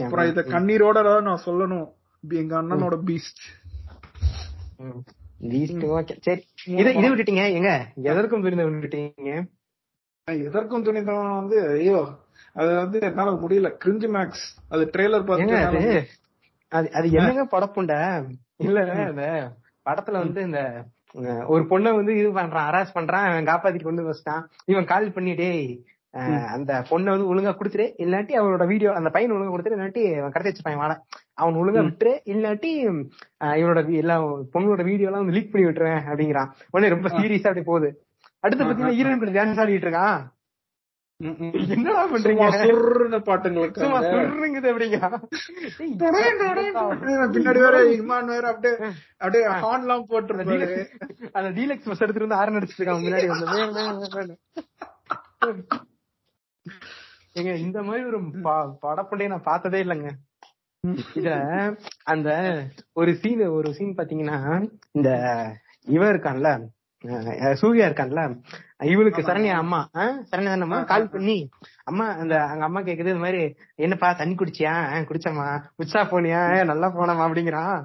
அப்புறம் இத கண்ணீரோட நான் சொல்லணும். எங்க அண்ணனோட பீஸ்ட். சரி. இதை இதை விட்டுட்டீங்க எங்க? எதற்கும் விருந்த விட்டுட்டீங்க? எதற்கும் துணிந்தவன் வந்து ஐயோ அது வந்து என்னால முடியல. கிரிஞ்சு மேக்ஸ் அது ட்ரெய்லர் பார்த்து அது அது என்னங்க படப்புண்ட? இல்ல அந்த படத்துல வந்து இந்த ஒரு பொண்ணை வந்து இது பண்றான் அராஸ் பண்றான் அவன் காப்பாத்திட்டு கொண்டு வச்சிட்டான். இவன் கால் பண்ணி டேய் அஹ், அந்த பொண்ணை வந்து ஒழுங்கா குடுத்துரு. இல்லாட்டி அவனோட வீடியோ அந்த பையன் ஒழுங்கா கொடுத்துரு. இல்லாட்டி அவன் கடத்தி வச்சிருப்பான் வாட அவன் ஒழுங்கா விட்டுரு. இல்லாட்டி இவனோட எல்லா பொண்ணோட வீடியோ எல்லாம் வந்து லீக் பண்ணி விட்டுருவேன் அப்படிங்கிறான். உடனே ரொம்ப சீரியஸா அப்படி போகுது. அடுத்து பாத்தீங்கன்னா ஹீரோயின் கூட டான்ஸ் ஆடிட்டு இருக்கான் என்னடா பண்றீங்க? பாட்டுங்களுக்கு சும்மா சொல்றீங்க அப்படிங்க பின்னாடி வேற இமான் வேற அப்படியே அப்படியே ஹார்ன் எல்லாம் அந்த டீலக்ஸ் பஸ் எடுத்துட்டு வந்து ஆரன் அடிச்சிட்டு இருக்காங்க முன்னாடி வந்து. ஏங்க இந்த மாதிரி ஒரு ப- படப்பண்டைய நான் பார்த்ததே இல்லைங்க. இதுல அந்த ஒரு சீன் ஒரு சீன் பாத்தீங்கன்னா இந்த இவ இருக்கான்ல சூர்யா இருக்கான்ல இவளுக்கு சரண்யா அம்மா சரண்யா அம்மா? கால் பண்ணி அம்மா அந்த அங்க அம்மா கேக்குது இந்த மாதிரி என்னப்பா தண்ணி குடிச்சியா? "ஆ, குடிச்சம்மா. உச்சா போனியா? "ஆ, நல்லா போனமா அப்படிங்கிறான்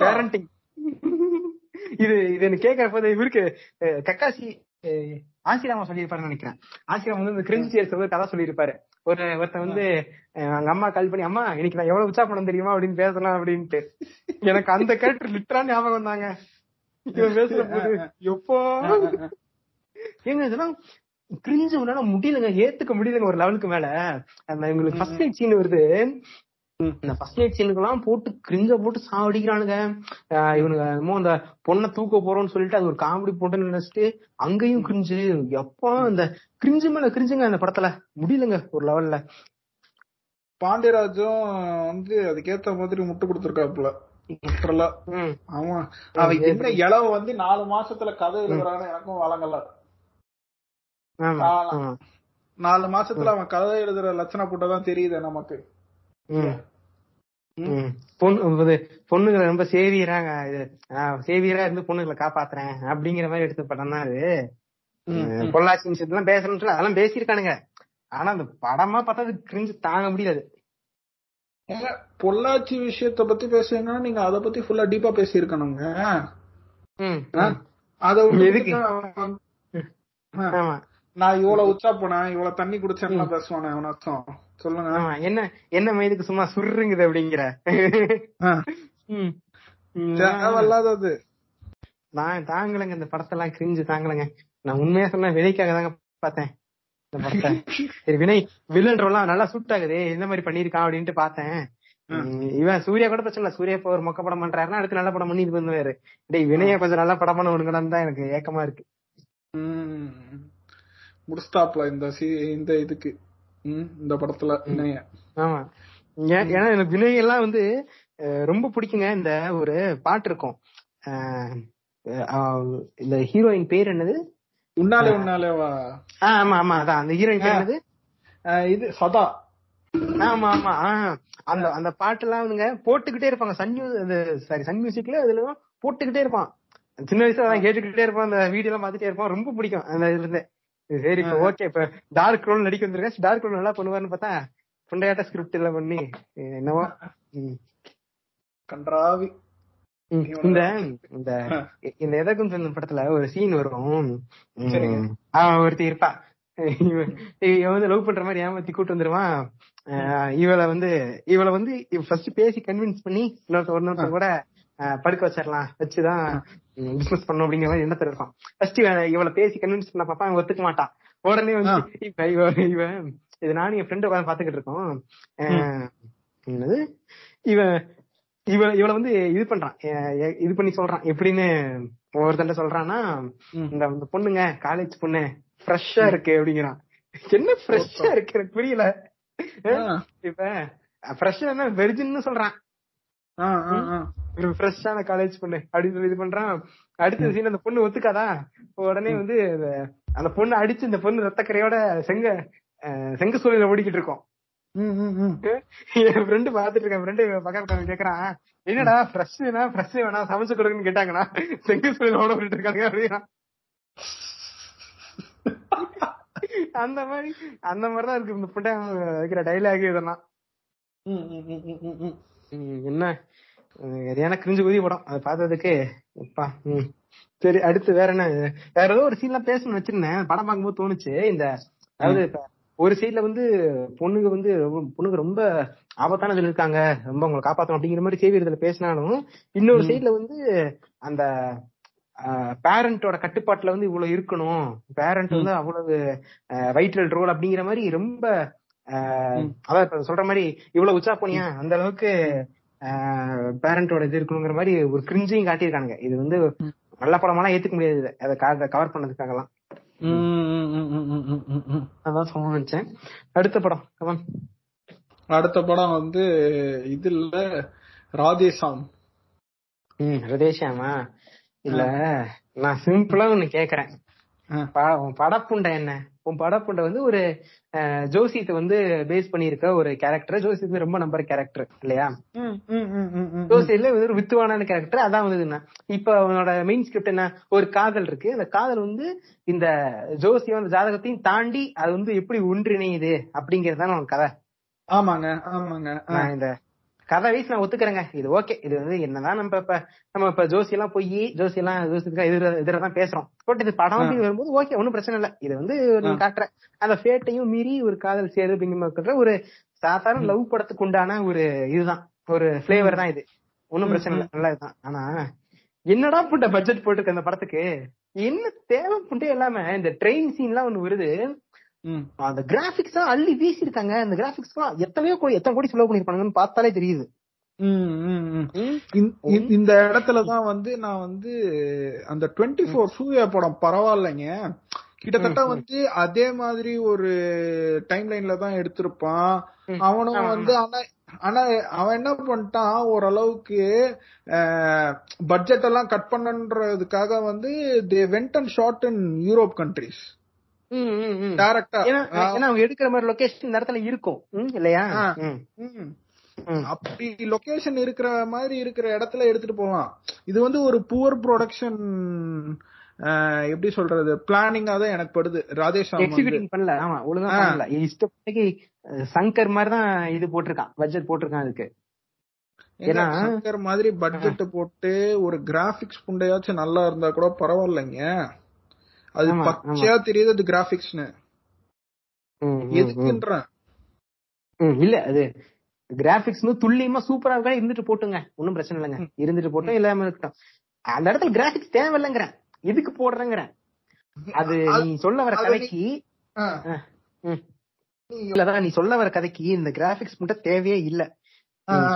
பேரண்டிங் இது இது எனக்கு கேக்குறப்ப இவருக்கு அஹ், கக்காசி ஆசிராமா சொல்லியிருப்பாருன்னு நினைக்கிறேன். ஆசிராமா வந்து இந்த கிரிஞ்சி சேர்ஸ் வந்து கதை சொல்லியிருப்பாரு. ஒரு ஒருத்தன் வந்து அங்க அம்மா கால் பண்ணி அம்மா இன்னைக்கு நான் எவ்வளவு உச்சா பண்ண தெரியுமா? அப்படின்னு பேசலாம் அப்படின்ட்டு. எனக்கு அந்த கேரக்டர் லிட்டரா ஞாபகம் வந்தாங்க. இவன் பேசுற போது எப்போ? ஏங்க இதெல்லாம் கிரிஞ்சு உன்னால முடியலங்க ஏத்துக்க முடியலங்க ஒரு லெவலுக்கு மேல. அந்த இவங்களுக்கு ஃபர்ஸ்ட் சீன் வருது. இந்த ஃபர்ஸ்ட் நைட் சீனுக்கெல்லாம் போட்டு கிரிஞ்ச போட்டு சாவடிக்கிறானுங்க. இவனுங்க என்னமோ அந்த பொண்ணை தூக்க போறோம்னு சொல்லிட்டு அது ஒரு காமெடி போட்டு நினைச்சிட்டு அங்கேயும் கிரிஞ்சு எப்பா அந்த கிரிஞ்சு மேல கிரிஞ்சுங்க அந்த படத்துல. முடியலங்க ஒரு லெவல்ல பாண்டியராஜும் வந்து அதுக்கேத்த மாதிரி முட்டு கொடுத்துருக்காப்புல. ஆமா. அவன் என்ன இளவு வந்து நாலு மாசத்துல கதை எழுதுறான்னு எனக்கும் வழங்கல. நாலு மாசத்துல அவன் கதை எழுதுற லட்சண கூட்டதான் தெரியுது நமக்கு. பொண்ணு பொண்ணுங்களை ரொம்ப சேவியராங்க இது சேவியரா இருந்து பொண்ணுங்களை காப்பாத்துறேன் அப்படிங்கிற மாதிரி எடுத்த படம் தான் அது பொள்ளாச்சி விஷயத்தெல்லாம் பேசணும்னு அதெல்லாம் பேசியிருக்கானுங்க. ஆனா அந்த படமா பார்த்தா அது கிரிஞ்சு தாங்க முடியாது பொள்ளாச்சி விஷயத்த பத்தி பேசுறீங்கன்னா நீங்க அத பத்தி ஃபுல்லா டீப்பா பேசியிருக்கணுங்க. அத அவன் நான் இவ்வளவு உச்சா போனேன் இவ்வளவு தண்ணி குடிச்சேன்னா பேசுவானே அவனாச்சும் சொல்லுங்க. என்ன என்ன மயதுக்கு சும்மா சுருங்குது அப்படிங்கிற. தேவையில்லாதது நான் தாங்கலைங்க இந்த படத்தெல்லாம் கிரிஞ்சு தாங்கலைங்க. நான் உண்மையா சொன்ன வினைக்காக தாங்க பார்த்தேன். இந்த படத்தை. சரி வினய் வில்லன் ரோலாம் நல்லா சூட் ஆகுது. இந்த மாதிரி பண்ணிருக்கான் அப்படின்ட்டு பார்த்தேன். இவன் சூர்யா கூட பிரச்சனை இல்ல. சூர்யா இப்போ ஒரு மொக்க படம் பண்றாருன்னா அடுத்து நல்ல படம் பண்ணி இது பண்ணுவாரு. டேய் வினய கொஞ்சம் நல்ல படம் பண்ண விடுங்கடான்னு தான் எனக்கு ஏக்கமா இருக்கு. முடிஸ்டாப்ல இந்த இந்த இதுக்கு. இந்த படத்துல இணைய ஆமா. ஏன்- ஏன்னா எனக்கு வினய் எல்லாம் வந்து ரொம்ப பிடிக்குங்க. இந்த ஒரு பாட்டு இருக்கும். இந்த ஹீரோயின் பேர் என்னது? உன்னாலே உன்னாலே வா ஆ, ஆமா ஆமா அதான். அந்த ஹீரோயின் பேர் என்னது? இது சதா. ஆமா ஆமா. அந்த அந்த பாட்டெல்லாம் வந்துங்க போட்டுக்கிட்டே இருப்பாங்க. சன் மியூ சாரி சன் மியூசிக்ல அதுல போட்டுக்கிட்டே இருப்பான். சின்ன வயசுல அதான் கேட்டுக்கிட்டே இருப்பான் அந்த வீடியோ எல்லாம் பாத்துட்டே இருப்பான் ரொம்ப பிடிக்கும். அந்த இதுல இருந்து. சரி இப்ப ஓகே இப்ப டார்க் ரோல் நடிக்க வந்திருக்கேன். டார்க் ரோல் நல்லா பண்ணுவாருன்னு பார்த்தா புண்டையாட்ட ஸ்கிரிப்ட் எல்லாம் பண்ணி என்னவோ. கன்றாவி. இந்த இந்த இந்த எதற்கும் சொன்ன படத்துல ஒரு சீன் வரும். ஒருத்தி இருப்பா. இவன் வந்து லவ் பண்ற மாதிரி ஏமாத்தி கூட்டு வந்துருவான் இவளை வந்து இவளை வந்து ஃபர்ஸ்ட் பேசி கன்வின்ஸ் பண்ணி இன்னொருத்த இன்னொருத்த கூட படுக்க வச்சிடலாம் வச்சுதான் பிசினஸ் பண்ணும் அப்படிங்கிற மாதிரி எண்ணத்துல இருப்பான்? ஃபர்ஸ்ட் இவளை பேசி கன்வின்ஸ் பண்ண பாப்பா அவன் ஒத்துக்க மாட்டான். உடனே வந்து இப்ப இவ இவன் இது நானும் என் ஃப்ரெண்டு உட்காந்து பாத்துக்கிட்டு இருக்கோம். என்னது? இவன் இவன் இவள வந்து இது பண்றான். இது பண்ணி சொல்றான். எப்படின்னு ஒருத்தன்ட்ட சொல்றான்னா ம். இந்த பொண்ணுங்க காலேஜ் பொண்ணு ஃப்ரெஷ்ஷா இருக்கு அப்படிங்கிறான். என்ன ஃப்ரெஷ்ஷா இருக்கு எனக்கு புரியல. இப்ப ஃப்ரெஷ்ஷா என்ன வெர்ஜின்னு சொல்றான். ஒரு ஃப்ரெஷ்ஷான காலேஜ் பொண்ணு அப்படின்னு சொல்லி இது பண்றான். அடுத்த சீன் அந்த பொண்ணு ஒத்துக்காதா? உடனே வந்து அந்த- பொண்ணு அடிச்சு இந்த பொண்ணு ரத்தக்கரையோட செங்க செங்க சூழல ஓடிக்கிட்டு இருக்கோம். என் ஃப்ரெண்டு பாத்துட்டு இருக்கேன் ஃப்ரெண்டு பக்கத்துல கேக்குறான் என்னடா ஃப்ரெஷ் வேணா ஃப்ரெஷ் வேணா சமைச்சு கொடுங்கன்னு கேட்டாங்கண்ணா செங்க சூழல ஓட ஓடிட்டு இருக்காங்க அப்படின்னா. அந்த மாதிரி அந்த மாதிரிதான் இருக்கு. இந்த புண்டை வைக்கிற டைலாக் இதெல்லாம். என்ன? சரியான கிரிஞ்சு குதி படம். அதை பார்த்ததுக்கு அப்பா ம். சரி அடுத்து வேற என்ன? வேற ஏதோ ஒரு சீன்லாம் பேசணும்னு வச்சிருந்தேன். படம் பார்க்கும்போது தோணுச்சு. இந்த அதாவது ஒரு சைட்ல வந்து பொண்ணுங்க வந்து பொண்ணுங்க ரொம்ப ஆபத்தான இருக்காங்க. ரொம்ப உங்களை காப்பாத்தணும் அப்படிங்கிற மாதிரி செய்தி இதுல பேசினாலும் இன்னொரு சைட்ல வந்து அந்த பேரண்டோட கட்டுப்பாட்டுல வந்து இவ்வளவு இருக்கணும். பேரண்ட் வந்து அவ்வளவு வைட்டல் ரோல் அப்படிங்கிற மாதிரி ரொம்ப அதான் இப்ப சொல்ற மாதிரி இவ்வளவு உச்சா போனியா அந்த அளவுக்கு பேரண்டோட இது இருக்கணுங்கிற மாதிரி ஒரு கிரிஞ்சையும் காட்டியிருக்கானுங்க. இது வந்து நல்ல படமெல்லாம் ஏத்துக்க முடியாது. இதை. அதை கவர் பண்ணதுக்காகலாம். அதான் சொல்ல நினைச்சேன். அடுத்த படம் கவன் அடுத்த படம் வந்து இது இல்ல ராதேசாம். ம் ஹிருதேஷாமா இல்ல நான் சிம்பிளா ஒண்ணு கேக்குறேன். படப்புண்டை என்ன? உன் படப்புண்டை வந்து ஒரு ஜோசியத்தை வந்து பேஸ் பண்ணியிருக்க ஒரு கேரக்டர் ஜோசியத்து ரொம்ப நம்பர் கேரக்டர் இல்லையா? வந்து ஒரு வித்துவானான கேரக்டர் அதான் வந்து என்ன? இப்ப அவனோட மெயின் ஸ்கிரிப்ட் என்ன? ஒரு காதல் இருக்கு. அந்த காதல் வந்து இந்த ஜோசியம் அந்த ஜாதகத்தையும் தாண்டி அது வந்து எப்படி ஒன்றிணையுது அப்படிங்கறது தான் உனக்கு கதை. ஆமாங்க ஆமாங்க. இந்த கதை வைஸ் நான் ஒத்துக்கிறேங்க. இது ஓகே இது வந்து என்னதான் நம்ம இப்ப நம்ம இப்ப ஜோசி எல்லாம் போய் ஜோசி எல்லாம் எதிர தான் பேசுறோம். பட் இது படம் வந்து வரும்போது ஓகே ஒன்னும் பிரச்சனை இல்ல. இது வந்து நீ காட்டுற அந்த ஃபேட்டையும் மீறி ஒரு காதல் சேரு அப்படிங்கிற ஒரு சாதாரண லவ் படத்துக்கு உண்டான ஒரு இதுதான். ஒரு ஃபிளேவர் தான் இது. ஒன்னும் பிரச்சனை இல்ல. நல்லா இதுதான் ஆனா என்னடா புண்ட பட்ஜெட் போட்டுருக்க அந்த படத்துக்கு? என்ன தேவை புண்டே இல்லாம இந்த ட்ரெயின் சீன்லாம் ஒண்ணு வருது. அந்த கிராபிக்ஸ் அள்ளி வீசிருக்காங்க அந்த கிராபிக்ஸ் எத்தனையோ கோடி எத்தனை கோடி செலவு பண்ணிருப்பாங்கன்னு பார்த்தாலே தெரியுது. ம், ம், ம். இந்த- இடத்துலதான் வந்து நான் வந்து அந்த டுவெண்ட்டி ஃபோர் சூர்யா படம் பரவாயில்லைங்க. கிட்டத்தட்ட வந்து அதே மாதிரி ஒரு டைம் லைன்ல தான் எடுத்திருப்பான். அவனும் வந்து ஆனா ஆனா அவன் என்ன பண்ணிட்டான்? ஓரளவுக்கு பட்ஜெட் எல்லாம் கட் பண்ணன்றதுக்காக வந்து they went and shot in Europe countries. டேரக்டா ஏன்னா அவங்க எடுக்கிற மாதிரி லொகேஷன் இந்த இடத்துல இருக்கும். இல்லையா. அப்படி லொகேஷன் இருக்கிற மாதிரி இருக்கிற இடத்துல எடுத்துட்டு போகலாம் இது வந்து ஒரு புவர் ப்ரொடக்ஷன் எப்படி சொல்றது? பிளானிங்கா தான் எனக்கு படுது. வந்து. எக்ஸிக்யூட்டிங் பண்ணல. ஆமா ஒழுங்கா. பண்ணல. இஷ்டப்படிக்கு அஹ், சங்கர் மாதிரி தான் இது போட்டிருக்கான். பட்ஜெட் போட்டிருக்கான் அதுக்கு. ஏன்னா- சங்கர் மாதிரி பட்ஜெட் போட்டு ஒரு கிராபிக்ஸ் புண்டையாச்சும் நல்லா இருந்தா கூட பரவாயில்லைங்க. அது பச்சையா தெரியுது அது கிராபிக்ஸ்னு. எதுக்குன்றேன் இல்ல அது கிராபிக்ஸ் துல்லியமா சூப்பரா இருக்கா இருந்துட்டு போட்டுங்க. ஒன்னும் பிரச்சனை இல்லைங்க. இருந்துட்டு போட்டோம் இல்லாம இருக்கட்டும். அந்த இடத்துல கிராபிக்ஸ் தேவையில்லைங்கிறேன் எதுக்கு போடுறேங்கிறேன் அது நீ சொல்ல வர கதைக்கு. இல்லதான் நீ சொல்ல வர கதைக்கு இந்த கிராபிக்ஸ் மட்டும் தேவையே இல்ல.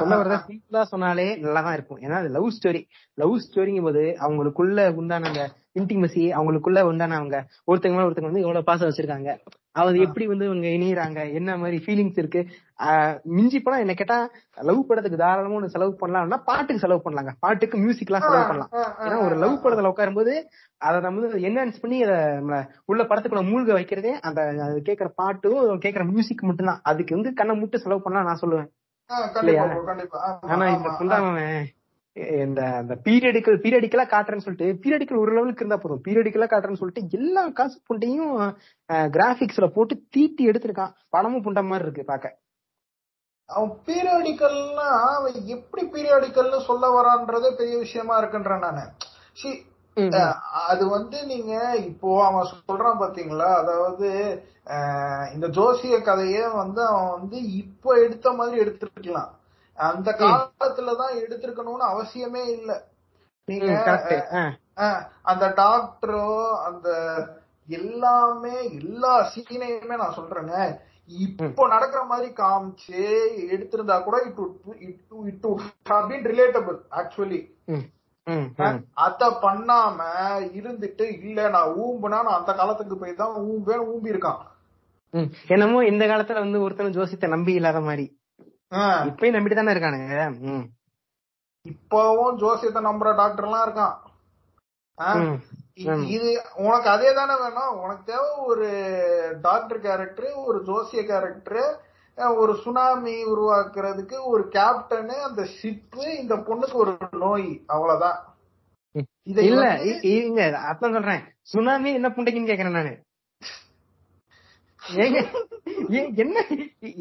சொல்ல வரத சிம்பிளா சொன்னாலே நல்லாதான் இருக்கும். ஏன்னா அது லவ் ஸ்டோரி லவ் ஸ்டோரிங்கும் போது அவங்களுக்குள்ள உண்டான அந்த இன்டிமசி அவங்களுக்குள்ள உண்டான அவங்க ஒருத்தங்க மேல ஒருத்தங்க வந்து எவ்வளவு பாசம் வச்சிருக்காங்க. அது எப்படி வந்து இவங்க இணையறாங்க என்ன மாதிரி ஃபீலிங்ஸ் இருக்கு மிஞ்சி போனா என்ன கேட்டா லவ் படத்துக்கு தாராளமா ஒண்ணு செலவு பண்ணலாம்னா பாட்டுக்கு செலவு பண்ணலாங்க. பாட்டுக்கு மியூசிக் எல்லாம் செலவு பண்ணலாம். ஏன்னா ஒரு லவ் படத்துல உட்காரும்போது அதை நம்ம வந்து என்ஹான்ஸ் பண்ணி அதை உள்ள படத்துக்குள்ள மூழ்க வைக்கிறதே அந்த அது கேட்கற பாட்டும் கேட்கற மியூசிக் மட்டும்தான். அதுக்கு வந்து கண்ணை முட்டு செலவு பண்ணலாம் நான் சொல்லுவேன். ஆனா இந்த ஆமா. இந்த அந்த பீரியடிக்கல் பீரியடிக்கலா காட்டுறேன்னு சொல்லிட்டு பீரியடிக்கல் ஒரு லெவலுக்கு இருந்தா போதும். பீரியடிக்கலா காட்டுறேன்னு சொல்லிட்டு எல்லா காசு புண்டையும் கிராபிக்ஸ்ல போட்டு தீட்டி எடுத்திருக்கான். படமும் புண்ட மாதிரி இருக்கு பாக்க அவன் பீரியாடிக்கல்னா அவன் எப்படி பீரியாடிக்கல்னு சொல்ல வரான்றதே பெரிய விஷயமா இருக்குன்றேன் நானு. அது வந்து நீங்க இப்போ அவன் சொல்றான் பாத்தீங்களா? அதாவது இந்த ஜோசிய கதையே வந்து அவன் வந்து இப்போ எடுத்த மாதிரி எடுத்திருக்கலாம். அந்த காலத்துலதான் எடுத்திருக்கணும்னு அவசியமே இல்ல. நீங்க அந்த டாக்டரோ அந்த எல்லாமே எல்லா சீனையுமே நான் சொல்றேங்க. இப்போ நடக்கிற மாதிரி காமிச்சு எடுத்திருந்தா கூட இட் இட் ரிலேட்டபிள் ஆக்சுவலி. அத பண்ணாம இருந்துட்டு இல்ல நான் ஊம்புனா நான் அந்த காலத்துக்கு போய் தான் ஊம்பேன் ஊம்பி இருக்கான். என்னமோ இந்த காலத்துல வந்து ஒருத்தன் ஜோசியத்தை நம்பி இல்லாத மாதிரி. இப்பயும் நம்பிட்டு தானே இருக்கானுங்க. இப்பவும் ஜோசியத்தை நம்புற டாக்டர் எல்லாம் இருக்கான். இது உனக்கு அதே தானே வேணும்? உனக்கு தேவை ஒரு டாக்டர் கேரக்டர் ஒரு ஜோசிய கேரக்டர் ஒரு சுனாமி உருவாக்குறதுக்கு ஒரு கேப்டனு அந்த ஷிப்பு இந்த பொண்ணுக்கு ஒரு நோய் அவ்வளவுதான். இல்ல இங்க அதான் சொல்றேன். சுனாமி என்ன புண்டைக்குன்னு கேக்குறேன் நானு. என்ன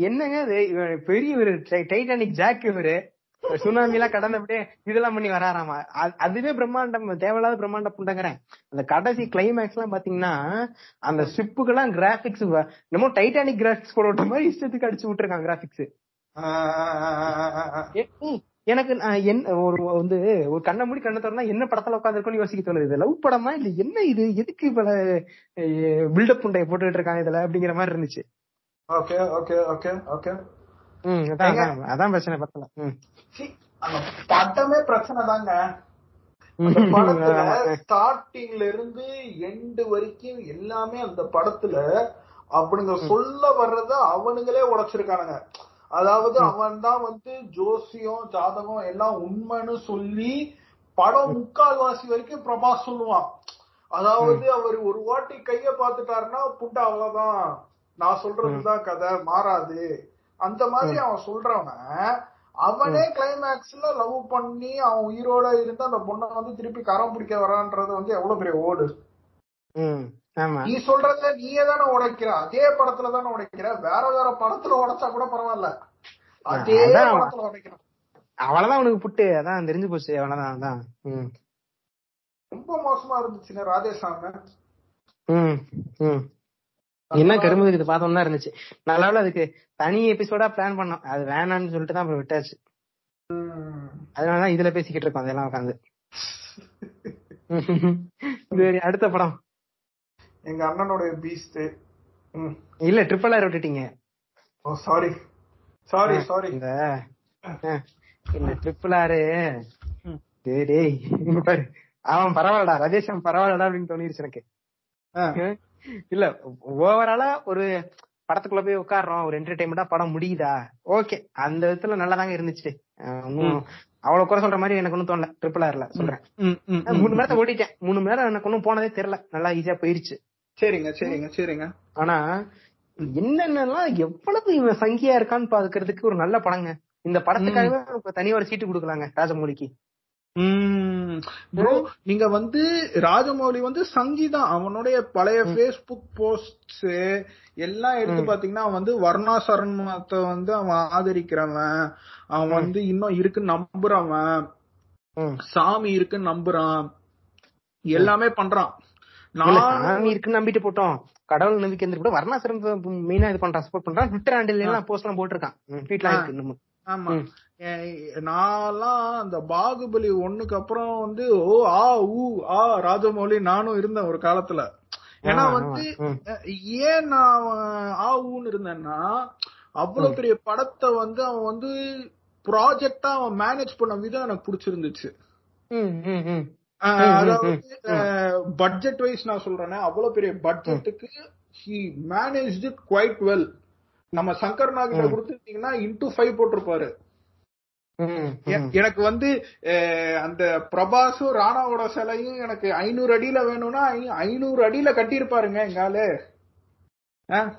என்னங்க? இவன் பெரிய ஒரு டைட்டானிக் ஜாக் இவரு சுனாமி எல்லாம் கடந்து அப்படியே இதெல்லாம் பண்ணி வராராமா அதுவே பிரம்மாண்டம் தேவையில்லாத பிரம்மாண்ட புண்டங்கிறேன் அந்த கடைசி கிளைமேக்ஸ் எல்லாம் பாத்தீங்கன்னா அந்த ஷிப்புக்கெல்லாம் கிராபிக்ஸ் நம்ம டைட்டானிக் கிராபிக்ஸ் போட விட்ட மாதிரி இஷ்டத்துக்கு அடிச்சு விட்டுருக்காங்க கிராபிக்ஸ். எனக்கு நான் என்ன ஒரு வந்து ஒரு கண்ணை மூடி கண்ணை திறந்தா என்ன படத்துல உட்காந்துருக்கோம்னு யோசிக்க தோணுது. இது லவ் படமா? இல்ல என்ன இது? எதுக்கு இவ்வளவு பில்டப் புண்டைய போட்டுட்டு இருக்காங்க இதுல அப்படிங்கிற மாதிரி இருந்துச்சு. Okay okay okay okay. ம் அதான் அதான், பிரச்சனை படத்துல. ம். அந்த படமே பிரச்சனை தாங்க. ஸ்டார்டிங்ல இருந்து எண்டு வரைக்கும் எல்லாமே அந்த படத்துல அவனுங்க சொல்ல வர்றத அவனுங்களே உடைச்சிருக்கானுங்க. அதாவது அவன் தான் வந்து ஜோசியம் ஜாதகம் எல்லாம் உண்மைன்னு சொல்லி படம் முக்கால்வாசி வரைக்கும் பிரபாஸ் சொல்லுவான். அதாவது அவர் ஒரு வாட்டி கைய பாத்துட்டாருன்னா புண்டை அவ்வளவுதான். நான் சொல்றதுதான் கதை. மாறாது. அந்த மாதிரி அவன் சொல்றவன் அவனே கிளைமேக்ஸ்ல லவ் பண்ணி அவன் உயிரோட இருந்து அந்த பொண்ணை வந்து திருப்பி கரம் பிடிக்க வரான்றது வந்து எவ்வளவு பெரிய ஓடு. நீ சொல்றத நீயே தானே உடைக்கிற. அதே படத்துல தானே உடைக்கிற. வேற வேற படத்துல உடைச்சா கூட பரவாயில்ல. அதே. படத்துல உடைக்கிறான் அவ்வளவுதான் உனக்கு புட்டு. அதான் தெரிஞ்சு போச்சு. அவ்வளவுதான் அதான். ரொம்ப மோசமா இருந்துச்சுங்க ராதேசாமி என்ன கரும்பு இது பார்த்தோம் தான் இருந்துச்சு. நல்ல அதுக்கு. தனி எபிசோடா பிளான் பண்ணோம். அது வேணாம்னு சொல்லிட்டு தான் அப்புறம் விட்டாச்சு. அதனாலதான் இதுல பேசிக்கிட்டு இருக்கோம். அதெல்லாம் உட்காந்து. சரி அடுத்த படம். எங்க அண்ணனுடைய பீஸ்ட் இல்ல ட்ரிபிள் ஆர் விட்டுட்டீங்க. ஓ சாரி சாரி சாரி இந்த இந்த ட்ரிபிள் ஆறு டேய் டேய், இங்க பாரு அவன் பரவாயில்லடா ரதேஷம் பரவாயில்லடா அப்படின்னு தோணிருச்சு எனக்கு. இல்ல ஓவராலா ஒரு படத்துக்குள்ள போய் உட்காடுறோம் ஒரு என்டர்டைன்மெண்டா படம் முடியுதா? ஓகே அந்த விதத்துல நல்லாதாங்க இருந்துச்சு. ஒன்னும் அவ்வளவு குறை சொல்ற மாதிரி எனக்கு ஒன்னும் தோணல ட்ரிபிள் ஆர்ல சொல்றேன். மூணு மணி நேரத்தை ஓட்டிட்டேன் மூணு மணி நேரம் எனக்கு ஒன்னும் போனதே தெரியல. நல்லா ஈஸியா போயிருச்சு. சரிங்க சரிங்க சரிங்க. ஆனா என்னென்னலாம் எவ்வளவு இவன் சங்கியா இருக்கான்னு பாக்குறதுக்கு ஒரு நல்ல படங்க. இந்த படத்துக்காகவே நமக்கு தனியா ஒரு சீட்டு கொடுக்கலாங்க ராஜமௌலிக்கு. ப்ரோ நீங்க வந்து ராஜமௌலி வந்து சங்கீதம் அவனுடைய பழைய ஃபேஸ்புக் போஸ்ட்ஸ் எல்லாம் எடுத்து பாத்தீங்கன்னா அவன் வந்து வர்ணா சரணத்தை வந்து அவன் ஆதரிக்கிறவன். அவன் வந்து இன்னும் இருக்குன்னு நம்புறவன். சாமி இருக்குன்னு நம்புறான். எல்லாமே பண்றான். சாமி இருக்குன்னு நம்பிட்டு போட்டோம். கடவுள் நம்பிக்கை இருந்து கூட வர்ணாசிரம் மெயினா இது பண்றான் சப்போர்ட் பண்றான் ட்விட்டர் ஹேண்டில் எல்லாம் போஸ்ட் எல்லாம் போட்டிருக்கான். ட்வீட்லாம் இருக்கு இன்னமும். ஆமா. நான்லாம் அந்த பாகுபலி ஒண்ணுக்கு அப்புறம் வந்து ஓ ஆ ஊ ஆ ராஜமௌலி நானும் இருந்தேன் ஒரு காலத்துல. ஏன்னா வந்து ஏன் நான் ஆ ஊன்னு இருந்தேன்னா அவ்வளவு பெரிய படத்தை வந்து அவன் வந்து ப்ராஜெக்டா அவன் மேனேஜ் பண்ண விதம் எனக்கு பிடிச்சிருந்துச்சு. அதாவது பட்ஜெட் வைஸ் நான் சொல்றேனே அவ்வளவு பெரிய பட்ஜெட்டுக்கு he manage it quite well நம்ம சங்கர் நாகிட்ட கொடுத்துட்டீங்கன்னா இன்டூ ஃபைவ் போட்டிருப்பாரு. எனக்கு வந்து அந்த பிரபாஸும் ராணாவோட சிலையும் எனக்கு ஐநூறு அடியில வேணும்னா ஐநூறு அடியில கட்டியிருப்பாருங்க எங்க ஆளு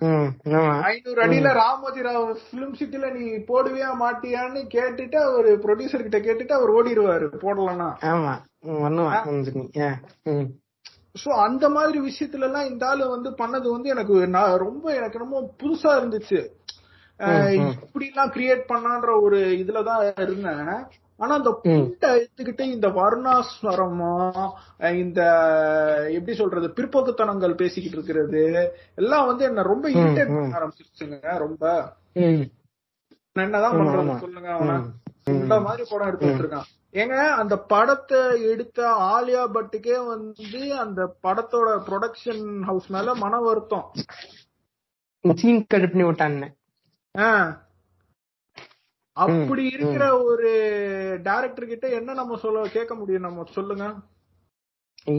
ம், ஆமா. ஐநூறு அடியில ராமோஜி ராவ் பிலிம் சிட்டில நீ போடுவியா மாட்டியான்னு கேட்டுட்டு அவர் ப்ரொடியூசர் கிட்ட கேட்டுட்டு அவர் ஓடிடுவாரு போடலன்னா. சோ அந்த மாதிரி விஷயத்துல எல்லாம் இந்த ஆளு வந்து பண்ணது வந்து எனக்கு நான் ரொம்ப எனக்கு ரொம்ப புதுசா இருந்துச்சு. இப்படி எல்லாம் கிரியேட் பண்ணான்ற ஒரு இதுலதான் இருந்தேன். ஆனா அந்த புண்டை எடுத்துக்கிட்டு இந்த வர்ணாஸ்வரமா இந்த எப்படி சொல்றது பிற்போக்குத்தனங்கள் பேசிக்கிட்டு இருக்கிறது எல்லாம் வந்து என்ன ரொம்ப இரிட்டேட் பண்ண ஆரம்பிச்சிருச்சுங்க ரொம்ப. என்னதான் ஆமா. சொல்லுங்க அவன. இந்த மாதிரி படம் எடுத்து வச்சிருக்கான் ஏங்க அந்த படத்தை எடுத்த ஆலியா பட்டுக்கே வந்து அந்த படத்தோட ப்ரொடக்ஷன் ஹவுஸ் மேல மன வருத்தம். சீன் கட் பண்ணி விட்டான்னு. அப்படி இருக்கிற ஒரு டைரக்டர் கிட்ட என்ன நம்ம சொல்ல கேட்க முடியும் நம்ம? சொல்லுங்க.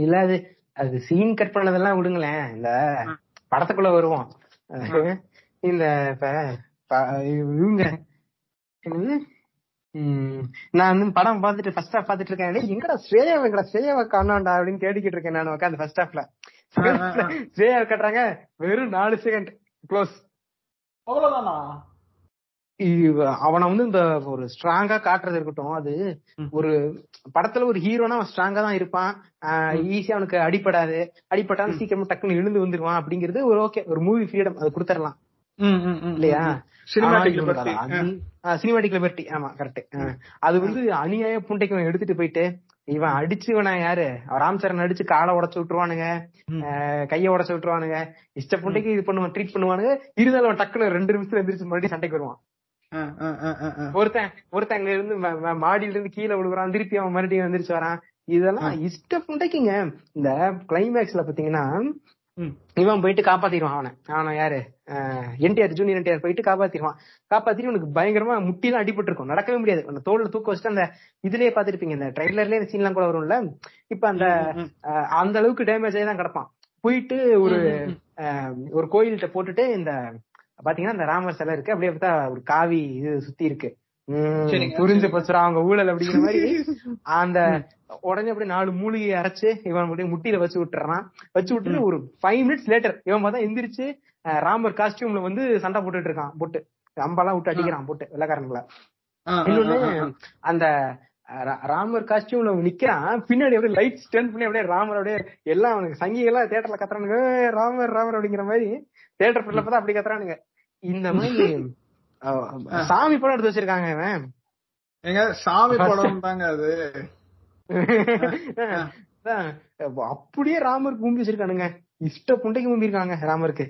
இல்ல அது அது சீன் கட் பண்ணதெல்லாம் விடுங்களேன். இந்த படத்துக்குள்ள வருவோம். இந்த இப்ப இவங்க நான் வந்து படம் பார்த்துட்டு ஃபர்ஸ்ட் ஹாஃப் பார்த்துட்டு இருக்கேன். எங்கடா ஸ்ரேயா எங்கடா? ஸ்ரேயாவை காணாண்டா அப்படின்னு தேடிக்கிட்டு இருக்கேன் நான் உட்காந்து ஃபர்ஸ்ட் ஹாஃப்ல ஸ்ரேயா கட்டுறாங்க. வெறும் நாலு செகண்ட் க்ளோஸ் அவ்வளவுதானா? அவனை வந்து இந்த ஒரு ஸ்ட்ராங்கா காட்டுறது இருக்கட்டும். அது. ஒரு படத்துல ஒரு ஹீரோனா அவன் ஸ்ட்ராங்கா தான் இருப்பான். ஈஸியா அவனுக்கு அடிபடாது. அடிபட்டாலும் சீக்கிரமா டக்குன்னு எழுந்து வந்துருவான் அப்படிங்கிறது ஒரு ஓகே ஒரு மூவி ஃப்ரீடம் அது கொடுத்துடலாம். இல்லையா? சினிமாட்டிக் லிபர்ட்டி ஆமா கரெக்ட் அது வந்து அநியாய புண்டைக்கு இவன் எடுத்துட்டு போயிட்டு இவன் அடிச்சு இவனை யாரு ராம் சரண் அடிச்சு காலை உடைச்சு விட்டுருவானுங்க. கைய உடைச்சு விட்டுருவானுங்க. இஷ்ட புண்டைக்கு இது பண்ணுவான் ட்ரீட் பண்ணுவானுங்க. இருந்தாலும் அவன் டக்குன்னு ரெண்டு நிமிஷத்துல எந்திரிச்சு மறுபடியும் சண்டைக்கு வருவான். ஒருத்தன் ஒருத்தன் அங்க இருந்து மாடியில இருந்து கீழே விழுகுறான். திருப்பி அவன் மறுபடியும் வந்துருச்சு வரான். இதெல்லாம் இஷ்ட புண்டைக்குங்க. இந்த கிளைமேக்ஸ்ல பாத்தீங்கன்னா இவன் போயிட்டு காப்பாத்திடுவான் அவனை. அவனை யாரு? என்டிஆர் ஜூனியர் என்டிஆர் போயிட்டு காப்பாத்திடுவான். காப்பாத்திட்டு உனக்கு பயங்கரமா முட்டிலாம் அடிபட்டு இருக்கும் நடக்கவே முடியாது. அந்த தோல்ல தூக்க வச்சுட்டு அந்த இதுலயே பாத்துருப்பீங்க இந்த ட்ரைலர்லயே இந்த சீன்லாம் கூட வரும்ல? இப்ப அந்த அந்த அளவுக்கு டேமேஜ் ஆகி தான் கிடப்பான். போயிட்டு ஒரு ஒரு கோயில்கிட்ட போட்டுட்டு இந்த பாத்தீங்கன்னா இந்த ராமர் சிலை இருக்கு. அப்படியே பார்த்தா ஒரு காவி இது சுத்தி இருக்கு. புரிஞ்சு போச்சுடா அவங்க ஊழல் அப்படிங்கிற மாதிரி அந்த உடனே அப்படியே நாலு மூலிகையை அரைச்சு இவன் அப்படியே முட்டியில வச்சு விட்டுறான். வச்சு விட்டுட்டு ஒரு ஃபைவ் மினிட்ஸ் லேட்டர் இவன் பார்த்தா எந்திரிச்சு ராமர் காஸ்டியூம்ல வந்து சண்டை போட்டுட்டு இருக்கான் போட்டு. அம்பெல்லாம் விட்டு அடிக்கிறான் போட்டு வெள்ளக்காரங்கள இன்னொன்னு அந்த ராமர் காஸ்டியூம்ல நிக்கிறான். பின்னாடி அப்படியே லைட் ஸ்டென் பண்ணி அப்படியே ராமர் அப்படியே எல்லாம் அவனுக்கு சங்கிகள்லாம் தேட்டர்ல கத்துறானுங்க. "ஏய், ராமர் ராமர் அப்படிங்கிற மாதிரி தேட்டர் ஃபுல்ல பார்த்தா அப்படி கத்துறானுங்க. இந்த மாதிரி சாமி படம் எடுத்து வச்சிருக்காங்க இவன். சாமி படம் தாங்க அது. அப்படியே ராமர் கும்பி வச்சிருக்கானுங்க. இஷ்ட புண்டைக்கு கும்பி இருக்காங்க ராமருக்கு.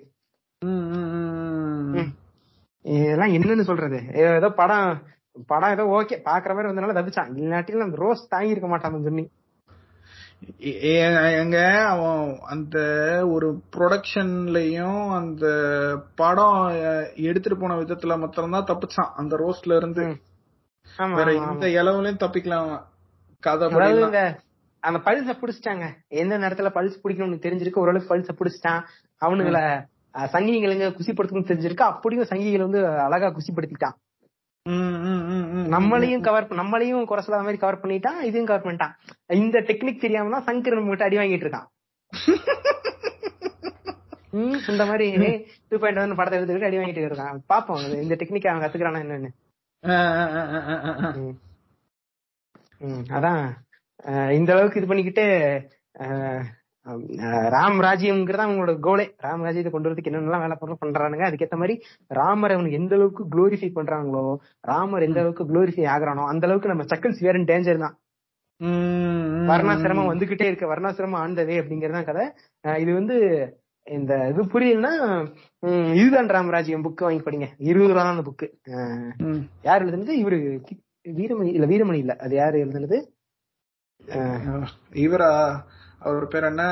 இதெல்லாம் என்னன்னு சொல்றது? ஏதோ படம் படம் ஏதோ ஓகே பாக்குற மாதிரி வந்தனால தப்பிச்சான். இல்லாட்டிலும் அந்த ரோஸ் தாங்கி இருக்க மாட்டான் சொல்லி எங்க அவன் அந்த ஒரு ப்ரொடக்ஷன்லயும் அந்த படம் எடுத்துட்டு போன விதத்துல மாத்திரம்தான் தப்பிச்சான். அந்த ரோஸ்ட்ல இருந்து. வேற எந்த. இளவுலயும் தப்பிக்கலாம் அவன். கதை அந்த பல்ச புடிச்சிட்டாங்க. எந்த நேரத்துல பல்ஸ் பிடிக்கணும்னு தெரிஞ்சிருக்கு ஓரளவுக்கு பல்ச புடிச்சிட்டான். அவனுங்கள சங்கிகளுங்க குசிப்படுத்தணும்னு தெரிஞ்சிருக்கு. அப்படியும் சங்கிகள் வந்து அழகா குசிப்படுத்திட்டான். நம்மளையும் கவர் நம்மளையும் குறை சொல்லாத மாதிரி கவர் பண்ணிட்டான் இதையும் கவர் பண்ணிட்டான். இந்த டெக்னிக் தெரியாம தான் சங்கர் நம்ம கிட்ட அடி வாங்கிட்டு இருக்கான். ம், இந்த மாதிரி டூ பாயிண்ட் ஒன் படத்தை எடுத்துக்கிட்டு அடி வாங்கிட்டு இருக்கான். பாப்போம் இந்த டெக்னிக் அவன் கத்துக்கிறானா என்னன்னு. அதான். இந்த அளவுக்கு இது பண்ணிக்கிட்டு ராம் ராஜ்யம்ங்கிறதா அவங்களோட கோலே ராம் ராஜ்யத்தை கொண்டு வரதுக்கு என்னென்னலாம் வேலை பண்ண பண்றானுங்க. அதுக்கேத்த மாதிரி ராமர் அவனுக்கு எந்த அளவுக்கு குளோரிஃபை பண்றாங்களோ ராமர் எந்த அளவுக்கு குளோரிஃபை ஆகுறானோ அந்த அளவுக்கு நம்ம சக்கல்ஸ் வேற டேஞ்சர் தான். வர்ணாசிரமம் வந்துகிட்டே இருக்கு. வர்ணாசிரமம் ஆண்டதே அப்படிங்கறதுதான் கதை. இது வந்து இந்த இது புரியலன்னா இதுதான் ராமராஜ்யம் புக் வாங்கி படிங்க. இருபது ரூபா தான் அந்த புக்கு. யார் எழுதுனது? இவரு வீரமணி இல்ல வீரமணி இல்ல. அது யாரு எழுதுனது? இவரா அவர் பேர் என்ன?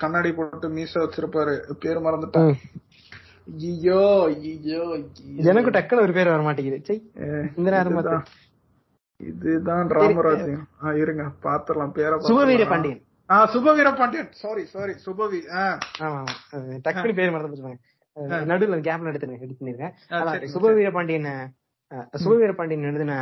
கண்ணாடி போட்டு மீச வச்சிருப்பாரு. பேர் மறந்துட்டேன் ஐயோ ஐயோ எனக்கு டக்குனு ஒரு பேர் வர மாட்டேங்குது இந்த நேரம். இதுதான். ராமராஜ்யம். ஆ, இருங்க பாத்துடலாம் பேரை சுபவீர. பாண்டியன். ஆ சுபவீர பாண்டியன். சாரி சாரி சுபவி டக்குனு பேர் மறந்து நடுவுல கேப்ல எடுத்து எடுத்து பண்ணிருக்கேன் ஆ, அதான் சரிங்க, சுபவீர பாண்டியன் அஹ், பாண்டியன் எழுதின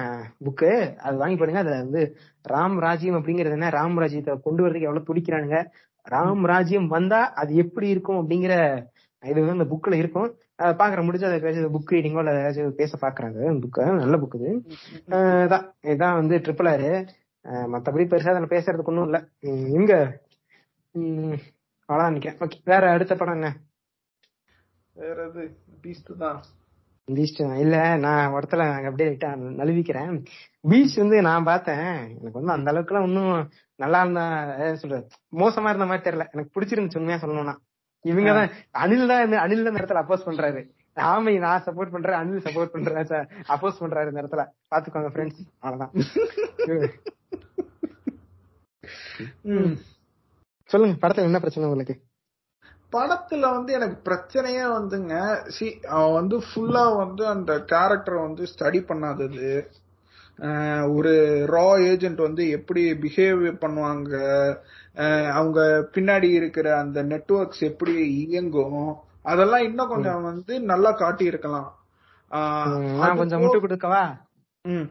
புக்கு அது வாங்கி பாருங்க. அதுல வந்து ராம் ராஜ்யம் அப்படிங்கறது என்ன? ராம் ராஜ்யத்தை கொண்டு வரதுக்கு எவ்வளவு துடிக்கிறானுங்க? ராம் ராஜ்யம் வந்தா அது எப்படி இருக்கும் அப்படிங்கிற இது வந்து அந்த புக்ல இருக்கும். அதை பாக்குற முடிஞ்சு அதை புக் ரீடிங்கோ இல்ல ஏதாச்சும் பேச பாக்குறாங்க புக்கு நல்ல புக் இது. இதான் இதான் வந்து ட்ரிபிள் ஆறு மத்தபடி பெருசா அதுல பேசுறதுக்கு ஒண்ணும் இல்ல. இங்க எங்க நினைக்கிறேன். ஓகே வேற அடுத்த படம் என்ன? வேற எது? பீஸ்ட் தான். இல்ல நான் இடத்துல அப்படியே லைட்டா நழுவிக்கிறேன். பீச் வந்து நான் பார்த்தேன். எனக்கு வந்து அந்த அளவுக்கு எல்லாம் ஒன்னும் நல்லா இருந்தா சொல்றது மோசமா இருந்த மாதிரி தெரியல. எனக்கு பிடிச்சிருந்துச்சு உண்மையா சொல்லணும்னா. இவங்க தான் அனில் தான் அனில் தான் இடத்துல அப்போஸ் பண்றாரு. ஆமை நான் சப்போர்ட் பண்றேன் அனில் சப்போர்ட் பண்றேன் அப்போஸ் பண்றாரு இந்த இடத்துல. பாத்துக்கோங்க ஃப்ரெண்ட்ஸ் அவ்வளவுதான். சொல்லுங்க படத்துல என்ன பிரச்சனை உங்களுக்கு? படத்துல வந்து எனக்கு பிரச்சனையே வந்துங்க. சி அவன் வந்து ஃபுல்லா வந்து அந்த கேரக்டரை வந்து ஸ்டடி பண்ணாதது. ஒரு ரா ஏஜென்ட் வந்து எப்படி பிஹேவ் பண்ணுவாங்க. அவங்க பின்னாடி இருக்கிற அந்த நெட்வொர்க்ஸ் எப்படி இயங்கும். அதெல்லாம் இன்னும் கொஞ்சம் வந்து நல்லா காட்டி இருக்கலாம் கொஞ்சம் முட்டு கொடுக்கவா? ம்.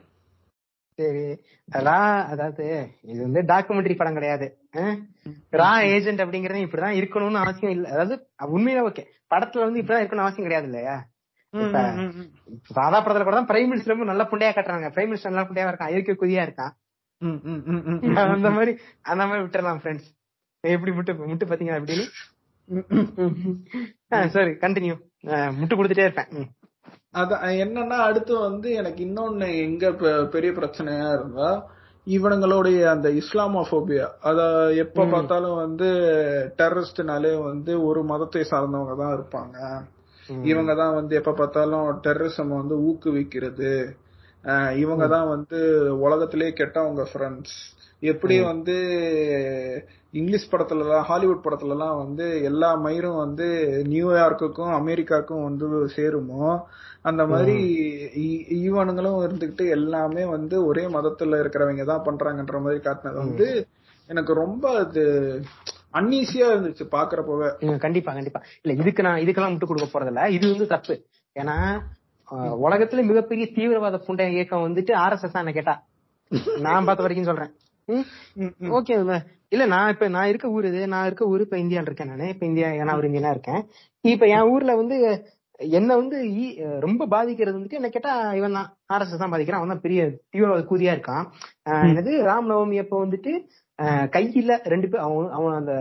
சரி. அதெல்லாம் அதாவது இது வந்து டாக்குமெண்ட்ரி படம் கிடையாது. ரா ஏஜென்ட் அப்படிங்கறது இப்படிதான் இருக்கணும்னு அவசியம் இல்ல. அதாவது உண்மையில ஓகே படத்துல வந்து இப்படிதான் இருக்கணும்னு அவசியம் கிடையாது இல்லையா? சாதா படத்துல கூட தான் பிரைம் மினிஸ்டர் ரொம்ப நல்ல புண்டையா கட்டுறாங்க. பிரைம் மினிஸ்டர் நல்ல புண்டையா இருக்கான். இயற்கை குதியா இருக்கான். அந்த மாதிரி அந்த மாதிரி விட்டுறலாம் ஃப்ரெண்ட்ஸ் எப்படி முட்டு முட்டு பாத்தீங்க அப்படின்னு சரி கண்டினியூ முட்டு கொடுத்துட்டே இருப்பேன். அதான் என்னன்னா அடுத்து வந்து எனக்கு இன்னொன்னு எங்க பெ- பெரிய பிரச்சனையா இருந்தா இவனுங்களுடைய அந்த இஸ்லாமோபோபியா அத எப்ப பார்த்தாலும் வந்து டெரரிஸ்ட்னாலே வந்து ஒரு மதத்தை சார்ந்தவங்க தான் இருப்பாங்க. இவங்க தான் வந்து எப்ப பார்த்தாலும் டெரரிசம் வந்து ஊக்குவிக்கிறது. இவங்க தான் வந்து உலகத்திலே கெட்டவங்க ஃப்ரெண்ட்ஸ் எப்படி வந்து இங்கிலீஷ் படத்துல எல்லாம் ஹாலிவுட் படத்துல எல்லாம் வந்து எல்லா மயிரும் வந்து நியூயார்க்குக்கும் அமெரிக்காக்கும் வந்து சேருமோ அந்த மாதிரி இ- இவனுங்களும் இருந்துகிட்டு எல்லாமே வந்து ஒரே மதத்துல இருக்கிறவங்க தான் பண்றாங்கன்ற மாதிரி காட்டினது. வந்து எனக்கு ரொம்ப அது அன்ஈஸியா இருந்துச்சு பாக்குறப்பவே. கண்டிப்பா கண்டிப்பா. இல்ல இதுக்கு நான் இதுக்கெல்லாம் முட்டு கொடுக்க போறதில்ல. இது வந்து தப்பு. ஏன்னா உலகத்துல மிகப்பெரிய தீவிரவாத புண்டை இயக்கம் வந்துட்டு ஆர்எஸ்எஸ் தான் என்ன கேட்டா. நான் பார்த்த வரைக்கும் சொல்றேன். ஓகே இல்ல நான் இப்ப நான் இருக்க ஊர் இது. நான் இருக்க ஊர் இப்ப இந்தியால இருக்கேன் நானு. இப்ப இந்தியா நான் ஒரு இந்தியனா இருக்கேன். இப்ப என் ஊர்ல வந்து என்ன வந்து ரொம்ப பாதிக்கிறது வந்துட்டு என்ன கேட்டா இவன் தான். ஆர்எஸ்எஸ் தான் பாதிக்கிறான். அவன் தான் பெரிய தீவிரவாத கூதியா இருக்கான். என்னது ராம் நவமி அப்ப வந்துட்டு கையில ரெண்டு பேர் அவன் அவன் அந்த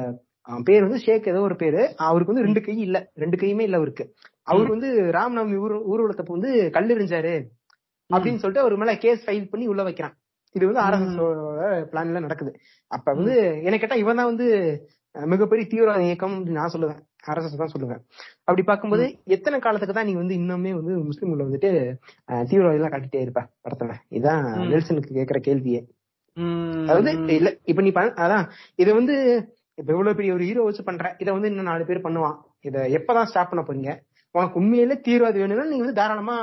பேர் வந்து ஷேக் ஏதோ ஒரு பேரு. அவருக்கு வந்து ரெண்டு கை இல்ல. ரெண்டு கையுமே இல்ல அவருக்கு. அவருக்கு வந்து ராம்நவமி ஊர் ஊர்வலத்தப்ப வந்து கல்லெறிஞ்சாரு அப்படின்னு சொல்லிட்டு அவர் மேல கேஸ் ஃபைல் பண்ணி உள்ள வைக்கிறான். இது வந்து ஆர்எஸ்எஸ் பிளான்ல நடக்குது. அப்ப வந்து என்ன கேட்டா இவன் தான் வந்து மிகப்பெரிய தீவிரவாத இயக்கம் நான் சொல்லுவேன். ஆர்எஸ்எஸ் தான் சொல்லுவேன் அப்படி பார்க்கும்போது எத்தனை காலத்துக்கு தான் நீ வந்து இன்னுமே வந்து முஸ்லீம் உள்ள வந்துட்டு அஹ், தீவிரவாதிகளா காட்டிட்டே இருப்ப படத்துல? இதான் நெல்சனுக்கு கேக்குற கேள்வியே. அதாவது இல்ல இப்ப நீ அதான் இது வந்து இப்ப இவ்வளவு பெரிய ஒரு ஹீரோ வச்சு பண்ற இத வந்து இன்னும் நாலு பேர் பண்ணுவான். இத எப்பதான் ஸ்டாப் பண்ண போறீங்க? உனக்கு உண்மையிலே தீவிரவாதி வேணும்னா நீ வந்து தாராளமா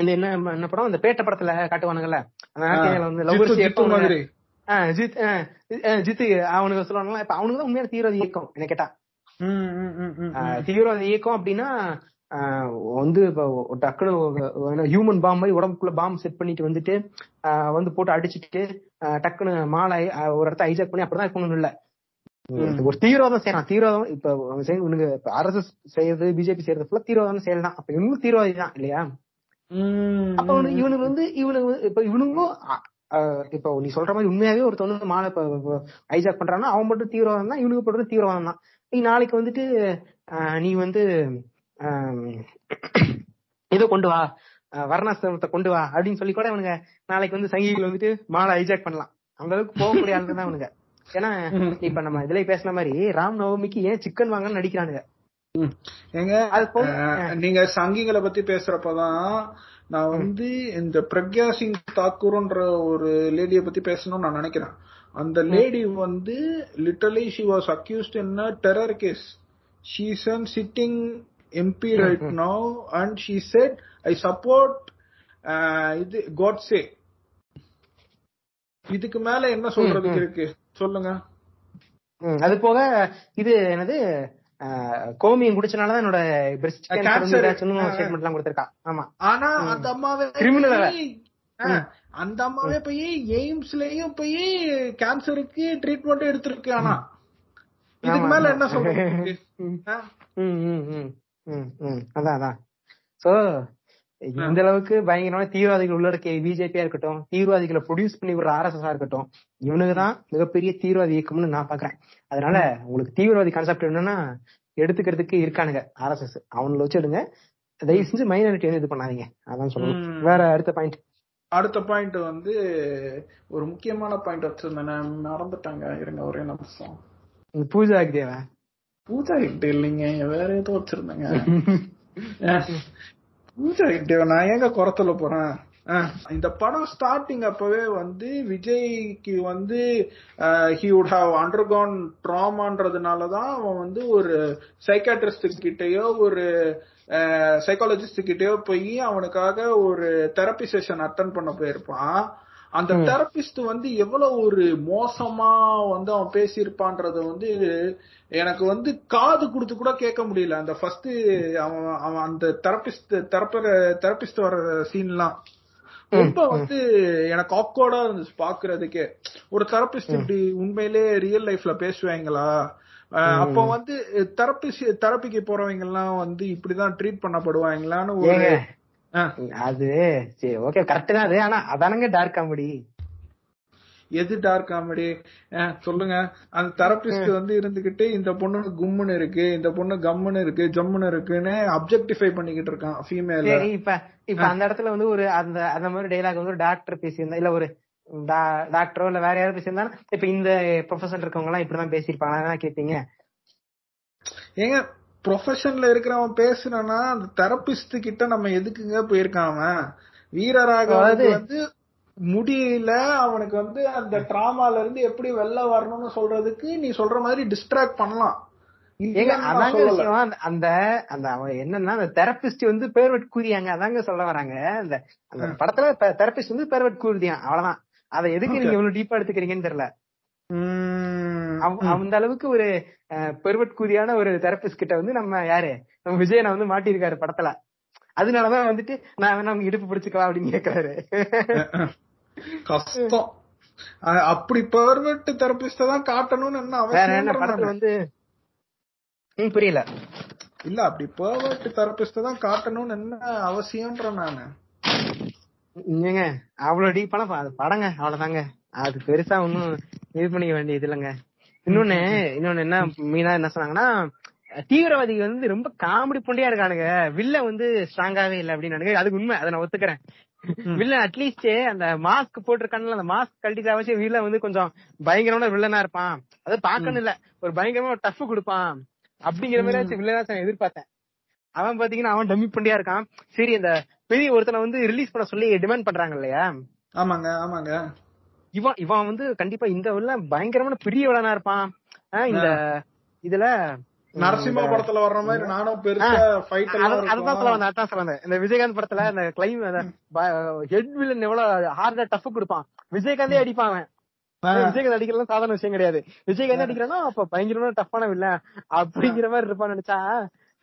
இந்த என்ன என்ன படம்? இந்த பேட்ட படத்துல காட்டுவானுங்கல்ல? அந்த வந்து லவ் ஜித் ஜித்து அவனுக்கு சொல்லுவாங்களா இப்ப அவனுக்கு தான் உண்மையான தீவிரவாத இயக்கம் என்ன கேட்டா. தீவிரவாத இயக்கம் அப்படின்னா வந்து இப்ப டக்குனு ஹியூமன் பாம் மாதிரி உடம்புக்குள்ள பாம் செட் பண்ணிட்டு வந்துட்டு வந்து போட்டு அடிச்சிட்டு ஆஹ் டக்குனு மாலை ஒரு இடத்த ஹைஜாக் பண்ணி அப்படிதான் இருக்கணும்னு இல்ல. ஒரு தீவிரவாதம் செய்யறான் தீவிரவாதம் இப்ப இவனுங்க ஆர்எஸ்எஸ் செய்யறது பிஜேபி செய்யறது ஃபுல்லா தீவிரவாதம் தான். அப்ப இவனும் தீவிரவாதி தான் இல்லையா? அப்ப இவனுக்கு வந்து இவனுக்கு இப்ப இவனுங்களும் இப்ப நீ சொல்ற மாதிரி உண்மையாவே ஒரு தொண்ணூறு மாலை ஹைஜாக் பண்றான்னா அவன் மட்டும் தீவிரவாதம் தான் இவனுக்கு போடுறது தீவிரவாதம் தான். நீ நாளைக்கு வந்துட்டு நீ வந்து இதை கொண்டு வா வர்ணாசிரமத்தை கொண்டு வா அப்படின்னு சொல்லி கூட இவனுங்க நாளைக்கு வந்து சங்கிகள் வந்துட்டு மாலை ஹைஜாக் பண்ணலாம். அந்த அளவுக்கு போகக்கூடிய ஆளுங்க தான் இவனுங்க. ஏன்னா இப்ப நம்ம இதுல பேசின மாதிரி ராம் நவமிக்கு ஏன் சிக்கன் வாங்கன்னு நடிக்கிறானுங்க. ஏங்க நீங்க சங்கிகளை பத்தி பேசுறப்பதான் நான் வந்து இந்த பிரக்யா சிங் தாக்கூர்ன்ற ஒரு லேடிய பத்தி பேசணும்னு நான் நினைக்கிறேன். அந்த லேடி வந்து literally she was accused in terror case she's an sitting MP right now and she said I support இது கோட்ஸே இதுக்கு மேல என்ன சொல்றதுக்கு இருக்கு? சொல்லுங்க. அது போக இது என்னது? அஹ், கோமியம் குடிச்சனாலதான் என்னோட பிரஸ்ட் Cancer. கேன்சர் ஸ்டேட்மெண்ட் எல்லாம் கொடுத்திருக்கா. ஆமா. ஆனா அந்த அம்மாவே அந்த அம்மாவே போய் எய்ம்ஸ்லயும் போய் கேன்சருக்கு ட்ரீட்மெண்ட் எடுத்திருக்கு ஆனா. இதுக்கு மேல. என்ன சொல்றது? ம். ஆ? ம், ம், ம், ம், ம். அதான் அதான். சோ இந்த அளவுக்கு பயங்கரமான தீவிரவாதிகள் உள்ள இருக்க பிஜேபியா இருக்கட்டும் தீவிரவாதிகளை ப்ரொடியூஸ் பண்ணி விடுற ஆர்எஸ்எஸ் இருக்கட்டும் இவனுக்கு தான் மிகப்பெரிய தீவிரவாதி இயக்கம்னு நான் பாக்குறேன். அதனால உங்களுக்கு தீவிரவாதி கான்செப்ட் என்னன்னா எடுத்துக்கிறதுக்கு இருக்கானுங்க ஆர்எஸ்எஸ் அவங்கள வச்சு எடுங்க. தயவு செஞ்சு மைனாரிட்டி வந்து இது பண்ணாதீங்க. அதான் சொல்லணும் ம். வேற அடுத்த பாயிண்ட் அடுத்த பாயிண்ட் வந்து ஒரு முக்கியமான பாயிண்ட் வச்சிருந்தேன். மறந்துட்டாங்க. இருங்க ஒரே நிமிஷம். பூஜா ஆகுதேவா பூஜா கிட்ட இல்லைங்க. வேற ஏதோ வச்சிருந்தேங்க. நான் ஏங்க குறை சொல்ல போறேன் இந்த படம் ஸ்டார்டிங் அப்பவே வந்து விஜய்க்கு வந்து ஹி வுட் ஹாவ் அண்டர்கான் ட்ராமான்றதுனாலதான் அவன் வந்து ஒரு சைக்காட்ரிஸ்ட் கிட்டயோ ஒரு சைக்காலஜிஸ்ட் கிட்டயோ போய் அவனுக்காக ஒரு தெரப்பி செஷன் அட்டன் பண்ண போயிருப்பான். அந்த தெரபிஸ்ட் வந்து எவ்வளவு ஒரு மோசமா வந்து அவன் பேசியிருப்பான்றத வந்து எனக்கு வந்து காது கொடுத்து கூட கேட்க முடியல. அந்த ஃபர்ஸ்ட் அவன் அவன் அந்த தெரபிஸ்ட் தெரப்ப தெரபிஸ்ட் வர சீன்லாம் ரொம்ப வந்து எனக்கு ஆக்வர்டா இருந்துச்சு பாக்குறதுக்கே. ஒரு தெரபிஸ்ட் இப்படி உண்மையிலே ரியல் லைஃப்ல பேசுவாங்களா? அப்ப வந்து தெரபிஸ்ட் தெரப்பிக்கு போறவங்க எல்லாம் வந்து இப்படிதான் ட்ரீட் பண்ணப்படுவாங்களான்னு ஒரு அது சரி ஓகே கரெக்ட் தான் அது. ஆனா அதானங்க டார்க் காமெடி எது டார்க் காமெடி சொல்லுங்க. அந்த தெரபிஸ்ட் வந்து இருந்துகிட்டு இந்த பொண்ணு கும்முன்னு இருக்கு இந்த பொண்ணு கம்முன்னு இருக்கு ஜம்முன்னு இருக்குன்னு அப்ஜெக்டிஃபை பண்ணிக்கிட்டு இருக்கான் ஃபீமேல இப்ப இப்ப அந்த இடத்துல வந்து ஒரு அந்த அந்த மாதிரி டைலாக் வந்து ஒரு டாக்டர் பேசியிருந்தா இல்ல ஒரு டாக்டரோ இல்ல வேற யாரும் பேசியிருந்தா இப்ப இந்த ப்ரொஃபஷன் இருக்கவங்க எல்லாம் இப்படிதான் பேசியிருப்பாங்க கேட்டீங்க. ஏங்க ப்ரொஃபஷன்ல இருக்கிறவன் பேசுறானா அந்த தெரபிஸ்ட் கிட்ட நம்ம எதுக்குங்க போயிருக்கான் வீரராக வந்து முடியல அவனுக்கு வந்து அந்த டிராமால இருந்து எப்படி வெளில வரணும்னு சொல்றதுக்கு நீ சொல்ற மாதிரி டிஸ்ட்ராக்ட் பண்ணலாம். அந்த- அந்த அவன் என்னன்னா அந்த தெரபிஸ்ட் வந்து பேர்வெட் கூறியாங்க. அதாங்க சொல்ல வராங்க. அந்த படத்துல தெரபிஸ்ட் வந்து பேர்வெட் கூறுதியான் அவ்வளவுதான். அதை எதுக்கு நீங்க இவ்வளவு டீப்பா எடுத்துக்கிறீங்கன்னு தெரியல. அந்த அளவுக்கு ஒரு பெருவட் கூதியான ஒரு தெரபிஸ்ட் கிட்ட வந்து நம்ம யாரு? நம்ம விஜயனை வந்து மாட்டியிருக்காரு படத்துல. அதனாலதான் வந்துட்டு நான் வேணா அவங்க இடுப்பு பிடிச்சுக்கலாம் அப்படின்னு கேக்குறாரு. கஷ்டம். அப்படி பெர்வெட் தெரபிஸ்ட தான் காட்டணும்னு என்ன வேற என்ன படத்துல வந்து? புரியல. இல்ல அப்படி பெர்வெட் தெரபிஸ்ட தான் காட்டணும்னு என்ன அவசியம்ன்ற நானு. ஏங்க அவ்வளவு டீப்பான படங்க அவ்வளவுதாங்க. அது பெருசா ஒன்னும் இது பண்ணிக்க வேண்டியது இல்லைங்க. இன்னொன்னு இன்னொன்னு என்ன மீனா என்ன சொன்னாங்கன்னா தீவிரவாதிகள் வந்து ரொம்ப காமெடி பொண்டியா இருக்கானுங்க. வில்ல வந்து ஸ்ட்ராங்காவே இல்ல அப்படின்னு அதுக்கு உண்மை அதை நான் ஒத்துக்கிறேன். வில்ல அட்லீஸ்ட் அந்த மாஸ்க் போட்டிருக்கானுல அந்த மாஸ்க் கழட்டிட்டு அவசியம் வில்ல வந்து கொஞ்சம் பயங்கரமான வில்லனா இருப்பான். அது பாக்கணும் இல்ல. ஒரு பயங்கரமா டஃப் கொடுப்பான். அப்படிங்கிற மாதிரி வில்லனா நான் எதிர்பார்த்தேன். அவன் பாத்தீங்கன்னா அவன் டம்மி பண்டியா இருக்கான். சரி அந்த பெரிய ஒருத்தனை வந்து ரிலீஸ் பண்ண சொல்லி டிமாண்ட் பண்றாங்க இல்லையா? ஆமாங்க ஆமாங்க. இவன் இவன் வந்து கண்டிப்பா இந்த உள்ள பயங்கரமான பெரிய வில்லனா இருப்பான் இந்த இதுல நரசிம்மா படத்துல வர்ற மாதிரி நானும் பெருசா ஃபைட் எல்லாம் அதான் சொல்ல வந்தேன் அதான் சொல்ல இந்த விஜயகாந்த் படத்துல இந்த கிளைம் ஹெட் வில்லன் எவ்வளவு ஹார்டா டஃப் கொடுப்பான். விஜயகாந்தே அடிப்பான் விஜயகாந்த் அடிக்கலாம் சாதாரண விஷயம் கிடையாது. விஜயகாந்த் அடிக்கிறானா அப்ப பயங்கரமான டஃப்பான வில்ல அப்படிங்கிற மாதிரி இருப்பான்னு நினைச்சா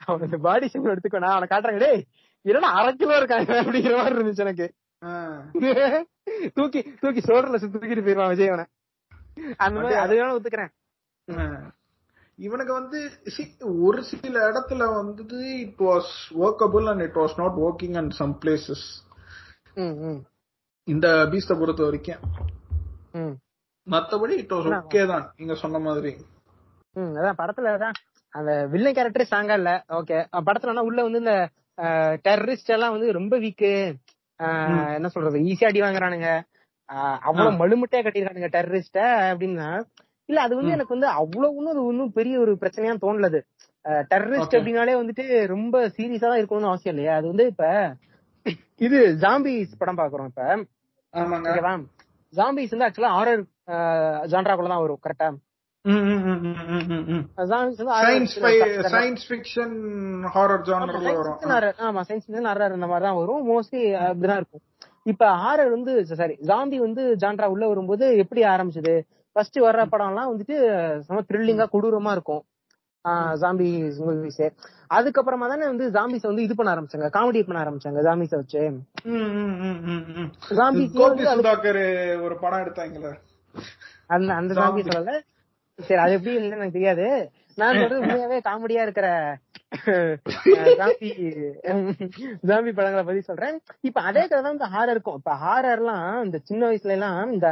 அவன் பாடி ஷேம் எடுத்துக்கோ நான் அவனை காட்டுறாங்க டேய் இல்லன்னா அரை கிலோ இருக்காங்க அப்படிங்கிற மாதிரி இருந்துச்சு எனக்கு. தூக்கி தூக்கி சோழர்ல தூக்கிட்டு போயிருவான் விஜய் அவனை அந்த மாதிரி அது வேணா ஒத்துக்கிறேன். இவனுக்கு வந்து ஒரு சில இடத்துல வந்து it was workable and it was not working and some places ம், ம், இந்த பீஸ்ட பொறுத்த வரைக்கும். ம். மத்தபடி இட் வாஸ் ஓகே தான் நீங்க சொன்ன மாதிரி. ம், அதான் படத்துல தான் அந்த வில்லன் கேரக்டர் ஸ்ட்ராங்கா இல்ல ஓகே படத்துல உள்ள வந்து இந்த டெரரிஸ்ட் எல்லாம் வந்து ரொம்ப வீக்கு என்ன சொல்றது ஈஸியா அடி வாங்குறானுங்க. அவ்வளவு மழுமுட்டையா கட்டிருக்கானுங்க டெரரிஸ்ட அப்படின்னா இல்ல அது வந்து எனக்கு வந்து அவ்வளவு ஒன்னும் அது ஒன்னும் பெரிய ஒரு பிரச்சனையா தோணலது. டெரரிஸ்ட். அப்படின்னாலே வந்துட்டு ரொம்ப சீரியஸா தான் இருக்கணும்னு அவசியம் இல்லையா? அது வந்து இப்ப இது ஜாம்பிஸ் படம் பாக்குறோம் இப்ப. ஜாம்பிஸ் வந்து ஆக்சுவலா ஆரர் ஜான்ராக்குள்ள தான் வரும் கரெக்டா சயின்ஸ் ஃபிக்ஷன் ஹாரர் ஜானர்ல வரும். ஆமா சயின்ஸ் ஹாரர் இந்த மாதிரி தான் வரும். மோஸ்ட்லி அப்படிதான் இருக்கும். இப்ப ஹாரர் வந்து சாரி ஜாம்பி வந்து ஜான்ரா உள்ள வரும்போது எப்படி ஆரம்பிச்சது? ஃபர்ஸ்ட் வர்ற படம் எல்லாம் வந்துட்டு செம த்ரில்லிங்கா கொடூரமா இருக்கும். ஜாம்பி மூவிஸ் அதுக்கப்புறமா தானே வந்து ஜாம்பிஸ் வந்து இது பண்ண ஆரம்பிச்சாங்க. காமெடி பண்ண ஆரம்பிச்சாங்க ஜாம்பிஸ வச்சு. ஒரு படம் எடுத்தாங்கல்ல அந்த அந்த ஜாம்பி சொல்லல. சரி அது எப்படி இல்லைன்னு எனக்கு தெரியாது. நான் சொல்றது உண்மையாவே காமெடியா இருக்கிற ஜாம்பி ஜாம்பி படங்களை பத்தி சொல்றேன். இப்ப அதே கதை தான் இந்த ஹாரர் இருக்கும் இப்ப ஹாரர்லாம் இந்த சின்ன வயசுல எல்லாம் இந்த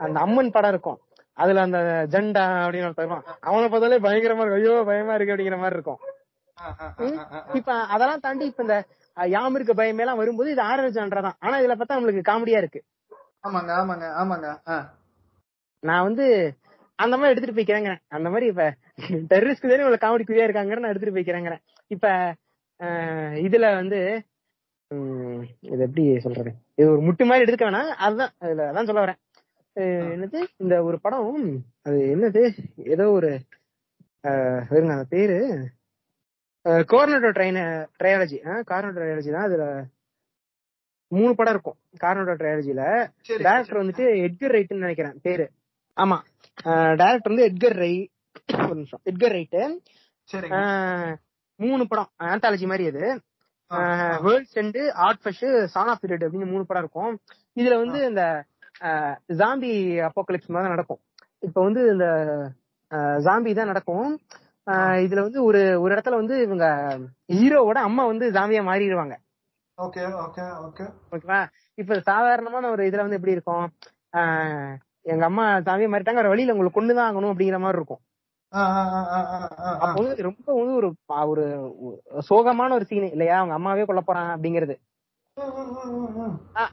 அந்த அம்மன் படம் இருக்கும். அதுல அந்த ஜெண்டா அப்படின்னு ஒருத்தன் இருப்பான். அவனை பார்த்தாலே பயங்கரமா இருக்கும். ஐயோ பயமா இருக்கு அப்படிங்கிற மாதிரி இருக்கும். இப்ப அதெல்லாம் தாண்டி இப்ப இந்த அஹ், யாம் இருக்க பயமே எல்லாம் வரும்போது இது ஆரர் ஜான்ரா தான். ஆனா இதுல பார்த்தா நம்மளுக்கு காமெடியா இருக்கு. ஆமாங்க ஆமாங்க ஆமாங்க. நான் வந்து அந்த மாதிரி எடுத்துட்டு போய்க்கிறேங்க அந்த மாதிரி இப்ப டெரரிஸ்க்கு தானே இவ்வளவு காமெடி குறியா இருக்காங்க நான் எடுத்துட்டு போய்க்கிறேங்க இப்ப இதுல வந்து இது எப்படி சொல்றது? இது ஒரு முட்டு மாதிரி எடுத்துக்க வேணாம். அதுதான் அதுல அதான் சொல்ல வரேன். என்னது? இந்த ஒரு படம் அது என்னது? ஏதோ ஒரு இருங்க அந்த பேரு. கோர்னடோ ட்ரைன ட்ரையாலஜி கார்னடோ ட்ரையாலஜி தான் அதுல மூணு படம் இருக்கும். கார்னடோ ட்ரையாலஜில டேரக்டர் வந்துட்டு எட்கர் ரைட்னு நினைக்கிறேன் பேரு. ஆமா. டேரக்டர் வந்து எட்கர் ரை ஒரு நிமிஷம். Edgar Wright. மூணு படம். ஆந்தாலஜி மாதிரி அது. வேர்ல்ட்ஸ் ரெண்டு Hot Fuzz Shaun of period அப்படின்னு மூணு படம் இருக்கும். இதுல வந்து இந்த ஜாம்பி அப்போகலிப்ஸ் மாதிரி தான் நடக்கும். இப்ப வந்து இந்த ஜாம்பி தான் நடக்கும். இதுல வந்து ஒரு ஒரு இடத்துல வந்து இவங்க ஹீரோவோட அம்மா வந்து ஜாம்பியா மாறிடுவாங்க. Okay okay okay. ஓகேவா? இப்ப சாதாரணமான ஒரு இதுல வந்து எப்படி இருக்கும்? எங்க அம்மா ஜாம்பியா மாறிட்டாங்க வேற வழியில உங்களுக்கு கொண்டுதான் ஆகணும் அப்படிங்கிற மாதிரி இருக்கும். அப்போ வந்து ரொம்ப வந்து ஒரு ஒரு சோகமான ஒரு சீன் இல்லையா? அவங்க அம்மாவே கொல்ல போறான் அப்படிங்கிறது.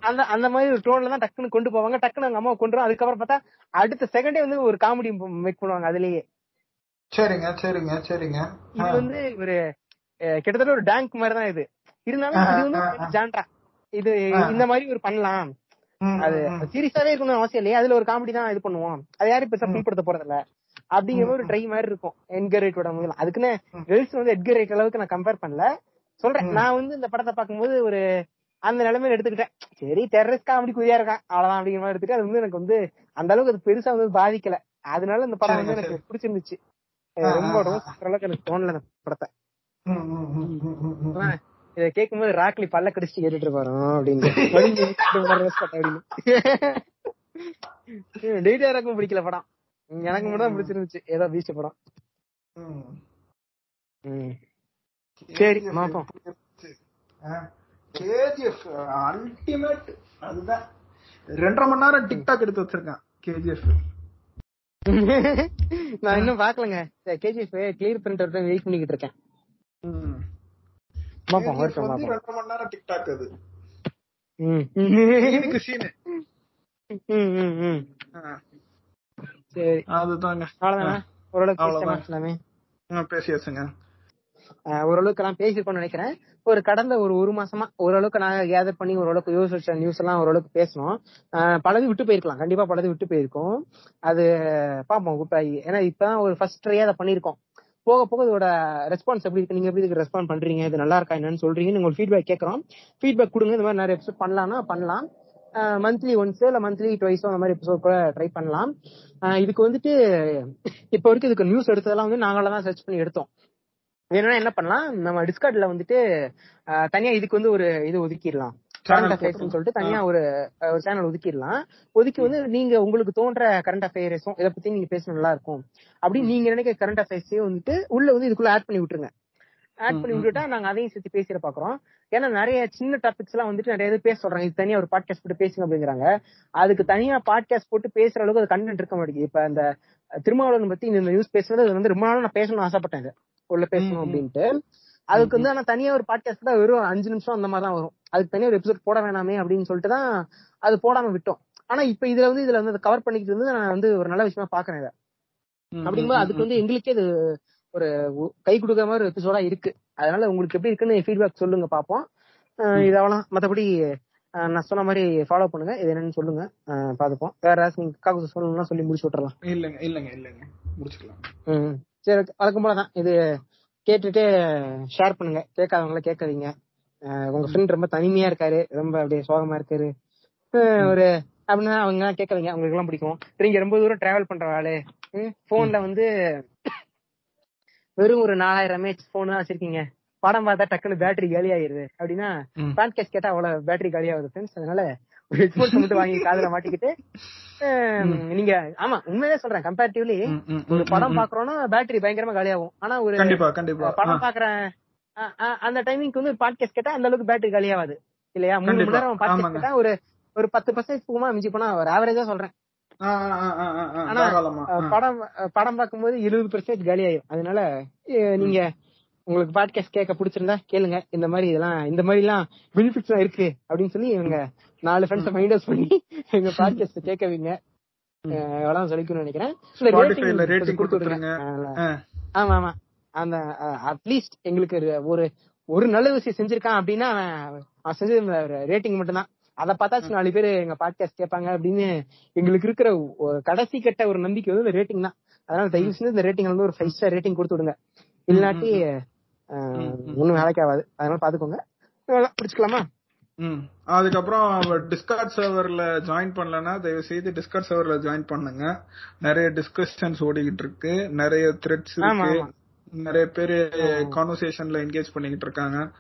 அந்த அந்த மாதிரி ஒரு டோன்ல தான் டக்குன்னு கொண்டு போவாங்க. டக்குன்னு அவங்க அம்மாவை கொண்டு அதுக்கப்புறம் பார்த்தா அடுத்த செகண்டே வந்து ஒரு காமெடி மேக் பண்ணுவாங்க அதுலயே. சரிங்க சரிங்க சரிங்க. இது வந்து ஒரு கிட்டத்தட்ட ஒரு டேங்க் மாதிரி தான் இது. இருந்தாலும் இது வந்து ஜான்ரா இது இந்த மாதிரி ஒரு பண்ணலாம். அது. சீரியஸாவே இருக்கணும்னு அவசியம் இல்லையா. அதுல ஒரு காமெடி தான் இது பண்ணுவோம். அது யாரும் பெருசா பின்படுத்த போறது இல்ல அப்படிங்கிற ஒரு ட்ரை மாதிரி இருக்கும். எட்கர் ரைட்டோட முதல்ல அதுக்குன்னு கேர்ள்ஸ் வந்து எட்கர் ரைட் அளவுக்கு நான் கம்பேர் பண்ணல. சொல்றேன். நான் வந்து இந்த படத்தை பார்க்கும்போது ஒரு அந்த நிலைமையில எடுத்துக்கிட்டேன். சரி டெரரிஸ்ட் காமெடி குறியா இருக்கான் அவ்வளவுதான் அப்படிங்கிற மாதிரி எடுத்துட்டு அது வந்து எனக்கு வந்து அந்த அளவுக்கு அது பெருசா வந்து பாதிக்கல. அதனால இந்த படம் வந்து எனக்கு பிடிச்சிருந்துச்சு. ரொம்ப அளவுக்கு எனக்கு தோணல இந்த படத்தை. இதை கேட்கும்போது ராக்லி பல்ல கடிச்சு கேட்டுட்டு இருப்பாரு அப்படின்னு. டெய்லியா எனக்கும் பிடிக்கல படம். எனக்கு மட்டும் தான் பிடிச்சிருந்துச்சு. ஏதோ பீச் படம். சரி, பாப்போம். கேஜிஎஃப் அல்டிமேட் அதுதான். ரெண்டரை மணி நேரம் டிக்டாக் எடுத்து வச்சிருக்கான் கேஜிஎஃப் நான் இன்னும் பாக்கலங்க கேஜிஎஃப் கிளியர் பண்ணிட்டு வெயிட் பண்ணிக்கிட்டு இருக்கேன் பாப்போம் வருஷம் வந்து பாப்போம் ரெண்டரை மணி நேரம் டிக்டாக் அது. ம். இதுக்கு சீனு ம், ம், ம். சரி. அதுதாங்க. அவ்வளவுதானே? ஓரளவுக்கு பேசியாச்சுங்க. எல்லாம் பேசிருக்கோம்னு நினைக்கிறேன். ஒரு கடந்த ஒரு ஒரு மாசமா ஓரளவுக்கு நாங்க கேதர் பண்ணி ஓரளவுக்கு யோசிச்ச நியூஸ் எல்லாம் ஓரளவுக்கு பேசணும். பலது விட்டு போயிருக்கலாம். கண்டிப்பா பலது விட்டு போயிருக்கும். அது பாப்போம் ஏன்னா இப்பதான் ஒரு ஃபர்ஸ்ட் ட்ரையா அதை பண்ணிருக்கோம் போக போக இதோட ரெஸ்பான்ஸ் எப்படி இருக்கு? நீங்க எப்படி இதுக்கு ரெஸ்பாண்ட் பண்றீங்க? இது நல்லா இருக்கா? என்னன்னு சொல்றீங்க உங்களுக்கு ஃபீட்பேக் கேட்கறோம். ஃபீட்பேக் கொடுங்க. இந்த மாதிரி நிறைய எபிசோட் பண்ணலாம்னா பண்ணலாம். மந்த்லி ஒன்ஸ் இல்ல மந்த்லி ட்வைஸோ அந்த மாதிரி எபிசோட் கூட ட்ரை பண்ணலாம். இதுக்கு வந்துட்டு இப்ப வரைக்கும் இதுக்கு நியூஸ் எடுத்ததெல்லாம் வந்து நாங்களாம் தான் சர்ச் பண்ணி எடுத்தோம். வேணும்னா என்ன பண்ணலாம்? நம்ம டிஸ்கார்ட்ல வந்துட்டு தனியா இதுக்கு வந்து ஒரு இது ஒதுக்கிடலாம். கரண்ட் அஃபேர்ஸ் சொல்லிட்டு தனியா ஒரு ஒரு சேனல் ஒதுக்கிடலாம். ஒதுக்கி வந்து நீங்க உங்களுக்கு தோன்ற கரண்ட் அஃபேர்ஸும் இதை பத்தி நீங்க பேசணும் நல்லா இருக்கும். அப்படின்னு நீங்க நினைக்கிற கரண்ட் அஃபேர்ஸையும் வந்துட்டு உள்ள வந்து இதுக்குள்ள ஆட் பண்ணி விட்டுருங்க. ஆட் பண்ணி விட்டுட்டா நாங்க அதையும் சேர்த்து பேசிட பாக்குறோம். ஏன்னா நிறைய சின்ன டாபிக்ஸ் எல்லாம் வந்துட்டு நிறைய பேச சொல்றாங்க. இது தனியா ஒரு பாட்காஸ்ட் போட்டு பேசுங்க அப்படிங்கிறாங்க. அதுக்கு தனியா பாட்காஸ்ட் போட்டு பேசுற அளவுக்கு அது கண்டென்ட் இருக்க மாட்டேங்குது. இப்ப அந்த திருமாவளவன் பத்தி இந்த நியூஸ் பேசுனது அது வந்து ரொம்ப நாள் நான் பேசணும்னு ஆசைப்பட்டேன். உள்ள பேசணும் அப்படின்ட்டு. அதுக்கு வந்து ஆனா தனியா ஒரு பாட்காஸ்ட் தான் வெறும் அஞ்சு நிமிஷம் அந்த மாதிரி தான் வரும். அதுக்கு தனியா ஒரு எபிசோட் போட வேணாமே அப்படின்னு சொல்லிட்டு தான் அது போடாம விட்டோம். ஆனா இப்ப இதுல வந்து இதுல வந்து கவர் பண்ணிக்கிட்டு இருந்து நான் வந்து ஒரு நல்ல விஷயமா பாக்குறேன் இதை. அப்படிங்கும்போது அதுக்கு வந்து எங்களுக்கே இது ஒரு கை கொடுக்குற மாதிரி ஒரு எபிசோடா இருக்கு. அதனால உங்களுக்கு எப்படி இருக்குன்னு ஃபீட்பேக் சொல்லுங்க பாப்போம் அஹ் இது அவ்வளவு மத்தபடி நான் சொன்ன மாதிரி ஃபாலோ பண்ணுங்க. இது என்னன்னு சொல்லுங்க. பாத்துப்போம் வேற ஏதாச்சும் நீங்க காக்கு சொல்லணும்னா சொல்லி முடிச்சு விட்டுறலாம். இல்லங்க இல்லங்க இல்லங்க. முடிச்சுக்கலாம். ம் சரி. வழக்கம் போலதான் இது கேட்டுட்டு ஷேர் பண்ணுங்க. கேட்காதவங்கள கேட்காதீங்க. உங்க ஃப்ரெண்ட் ரொம்ப தனிமையா இருக்காரு. ரொம்ப அப்படியே சோகமா இருக்காரு. ஒரு அப்படின்னா அவங்க கேட்காதீங்க. அவங்களுக்கு எல்லாம் பிடிக்கும். நீங்க ரொம்ப தூரம் டிராவல் பண்ற ஆளு. போன்ல வந்து வெறும் ஒரு நாலாயிரம் எம்ஏஹெச் போன் தான் வச்சிருக்கீங்க. படம் பார்த்தா டக்குனு பேட்டரி காலி ஆயிருது அப்படின்னா ம். பாட்காஸ்ட் கேட்டா அவ்வளவு பேட்டரி காலி ஆகுது ஃப்ரெண்ட்ஸ் அதனால ஹெட்போன்ஸ் மட்டும் வாங்கி காதுல மாட்டிக்கிட்டு நீங்க ஆமா உண்மையிலே சொல்றேன் கம்பேரிட்டிவ்லி ஒரு படம். பாக்குறோம்னா பேட்டரி பயங்கரமா காலியாகும் ஆனா ஒரு படம் பாக்குறேன் அந்த டைமிங்க்கு வந்து பாட்காஸ்ட் கேட்டா அந்த அளவுக்கு பேட்டரி காலியாகாது இல்லையா மூணு மணி. நேரம் பாட்காஸ்ட். கேட்டா ஒரு ஒரு பத்து பர்சன்டேஜ் போகுமா மிஞ்சி போனா ஒரு ஆவரேஜா சொல்றேன் ஆனா. படம் படம் பார்க்கும்போது எழுபது பர்சன்டேஜ் காலி ஆயிரும் அதனால நீங்க உங்களுக்கு பாட்காஸ்ட் கேட்க பிடிச்சிருந்தா கேளுங்க. இந்த மாதிரி இதெல்லாம் இந்த மாதிரி எல்லாம் பெனிஃபிட்ஸ் எல்லாம் இருக்கு அப்படின்னு சொல்லி இவங்க நாலு ஃப்ரெண்ட்ஸ் மைண்ட் அவுட் பண்ணி எங்க பாட்காஸ்ட் கேட்க வைங்க. அவ்வளவுதான் சொல்லிக்கணும்னு நினைக்கிறேன். ஆமா ஆமா. அந்த அட்லீஸ்ட் எங்களுக்கு ஒரு- ஒரு நல்ல விஷயம் செஞ்சிருக்கான் அப்படின்னா அவன் செஞ்சது ரேட்டிங் மட்டும் தான் அதை பார்த்தாச்சு நாலு பேர் எங்க பாட்காஸ்ட் கேட்பாங்க அப்படின்னு எங்களுக்கு இருக்கிற கடைசி கட்ட ஒரு நம்பிக்கை வந்து இந்த ரேட்டிங் தான். அதனால தயவு செஞ்சு இந்த ரேட்டிங் வந்து ஒரு ஃபைவ் ஸ்டார் ரேட்டிங் கொடுத்து விடுங்க. இல்லாட்டி ஒன்னும் வேலைக்கு ஆகாது. அதனால பாத்துக்கோங்க. அவ்வளவுதான், முடிச்சுக்கலாமா? ம். அதுக்கப்புறம் டிஸ்கார்ட் சர்வர்ல ஜாயின் பண்ணலன்னா தயவு செய்து டிஸ்கார்ட் சர்வர்ல ஜாயின் பண்ணுங்க. நிறைய டிஸ்கஷன்ஸ் ஓடிக்கிட்டு இருக்கு. நிறைய த்ரெட்ஸ் நிறைய பேர் கான்வர்சேஷன்ல என்கேஜ் பண்ணிக்கிட்டு இருக்காங்க.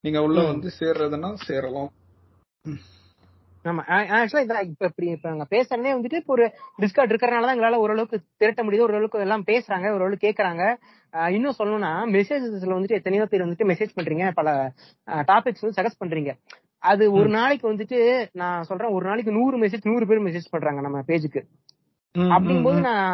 நீங்க உள்ள. வந்து சேர்றதுன்னா சேரலாம். ஆமா. ஆக்சுவலா இதான் இப்ப இப்படி இப்ப நாங்க பேசுறதே வந்துட்டு இப்போ ஒரு டிஸ்கார்ட் இருக்கறனால தான் எங்களால ஓரளவுக்கு திரட்ட முடியுது. ஓரளவுக்கு எல்லாம் பேசுறாங்க ஓரளவுக்கு கேக்குறாங்க. இன்னும் சொல்லணும்னா மெசேஜஸ்ல வந்துட்டு எத்தனையோ பேர் வந்துட்டு மெசேஜ் பண்றீங்க. பல டாபிக்ஸ் வந்து சஜஸ்ட் பண்றீங்க. அது ஒரு நாளைக்கு வந்துட்டு நான் சொல்றேன் ஒரு நாளைக்கு நூறு மெசேஜ் நூறு பேர் மெசேஜ் பண்றாங்க நம்ம பேஜுக்கு அப்படிங்கும்போது நான்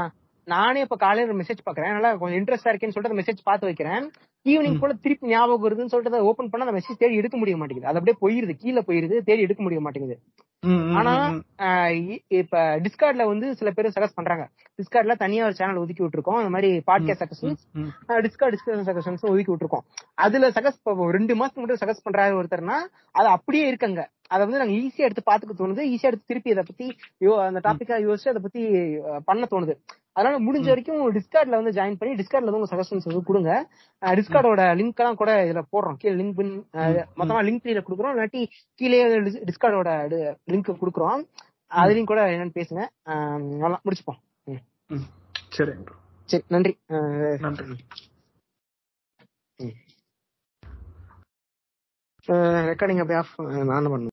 நானே இப்ப காலையில மெசேஜ் பாக்குறேன். நல்லா கொஞ்சம் இன்ட்ரெஸ்டா இருக்கேன்னு சொல்லிட்டு மெசேஜ் பார்த்து வைக்கிறேன். ஈவினிங் போல திருப்பி ஞாபகம் வருதுன்னு சொல்லிட்டு அதை ஓபன் பண்ணா அந்த மெசேஜ் தேடி எடுக்க முடிய மாட்டேங்குது. அது அப்படியே போயிருது. கீழே போயிருது. தேடி எடுக்க முடிய மாட்டேங்குது. ஆனா இப்ப டிஸ்கார்ட்ல வந்து சில பேர் சஜஸ்ட் பண்றாங்க. டிஸ்கார்ட்ல தனியா ஒரு சேனல் ஒதுக்கி விட்டுருக்கோம். அந்த மாதிரி podcast suggestions discord discussion suggestions ஒதுக்கி விட்டுருக்கோம். அதுல சஜஸ்ட் ரெண்டு மாசத்துக்கு மட்டும் சஜஸ்ட் பண்றாரு ஒருத்தர்னா அது அப்படியே இருக்குங்க. அதை வந்து நாங்க ஈஸியா எடுத்து பாத்துக்க தோணுது. ஈஸியா எடுத்து திருப்பி அதை பத்தி யோ அந்த டாபிக்கா யோசிச்சு அதை பத்தி பண்ண தோணுது. அதனால முடிஞ்ச வரைக்கும் டிஸ்கார்ட்ல வந்து ஜாயின் பண்ணி டிஸ்கார்ட்ல வந்து உங்க சஜஷன்ஸ் வந்து கொடுங்க. டிஸ்கார்டோட லிங்க் எல்லாம் கூட இதுல போடுறோம். கீழே லிங்க் மொத்தமா லிங்க் ல கொடுக்குறோம். இல்லாட்டி கீழே டிஸ்கார்டோட லிங்க் கொடுக்குறோம். அதுலயும் கூட என்னன்னு பேசுங்க. அவ்வளவுதான் முடிச்சுப்போம். bro. சரி நன்றி. நன்றி. ரெக்கார்டிங் அப்படியே ஆஃப் நான் பண்ணணும்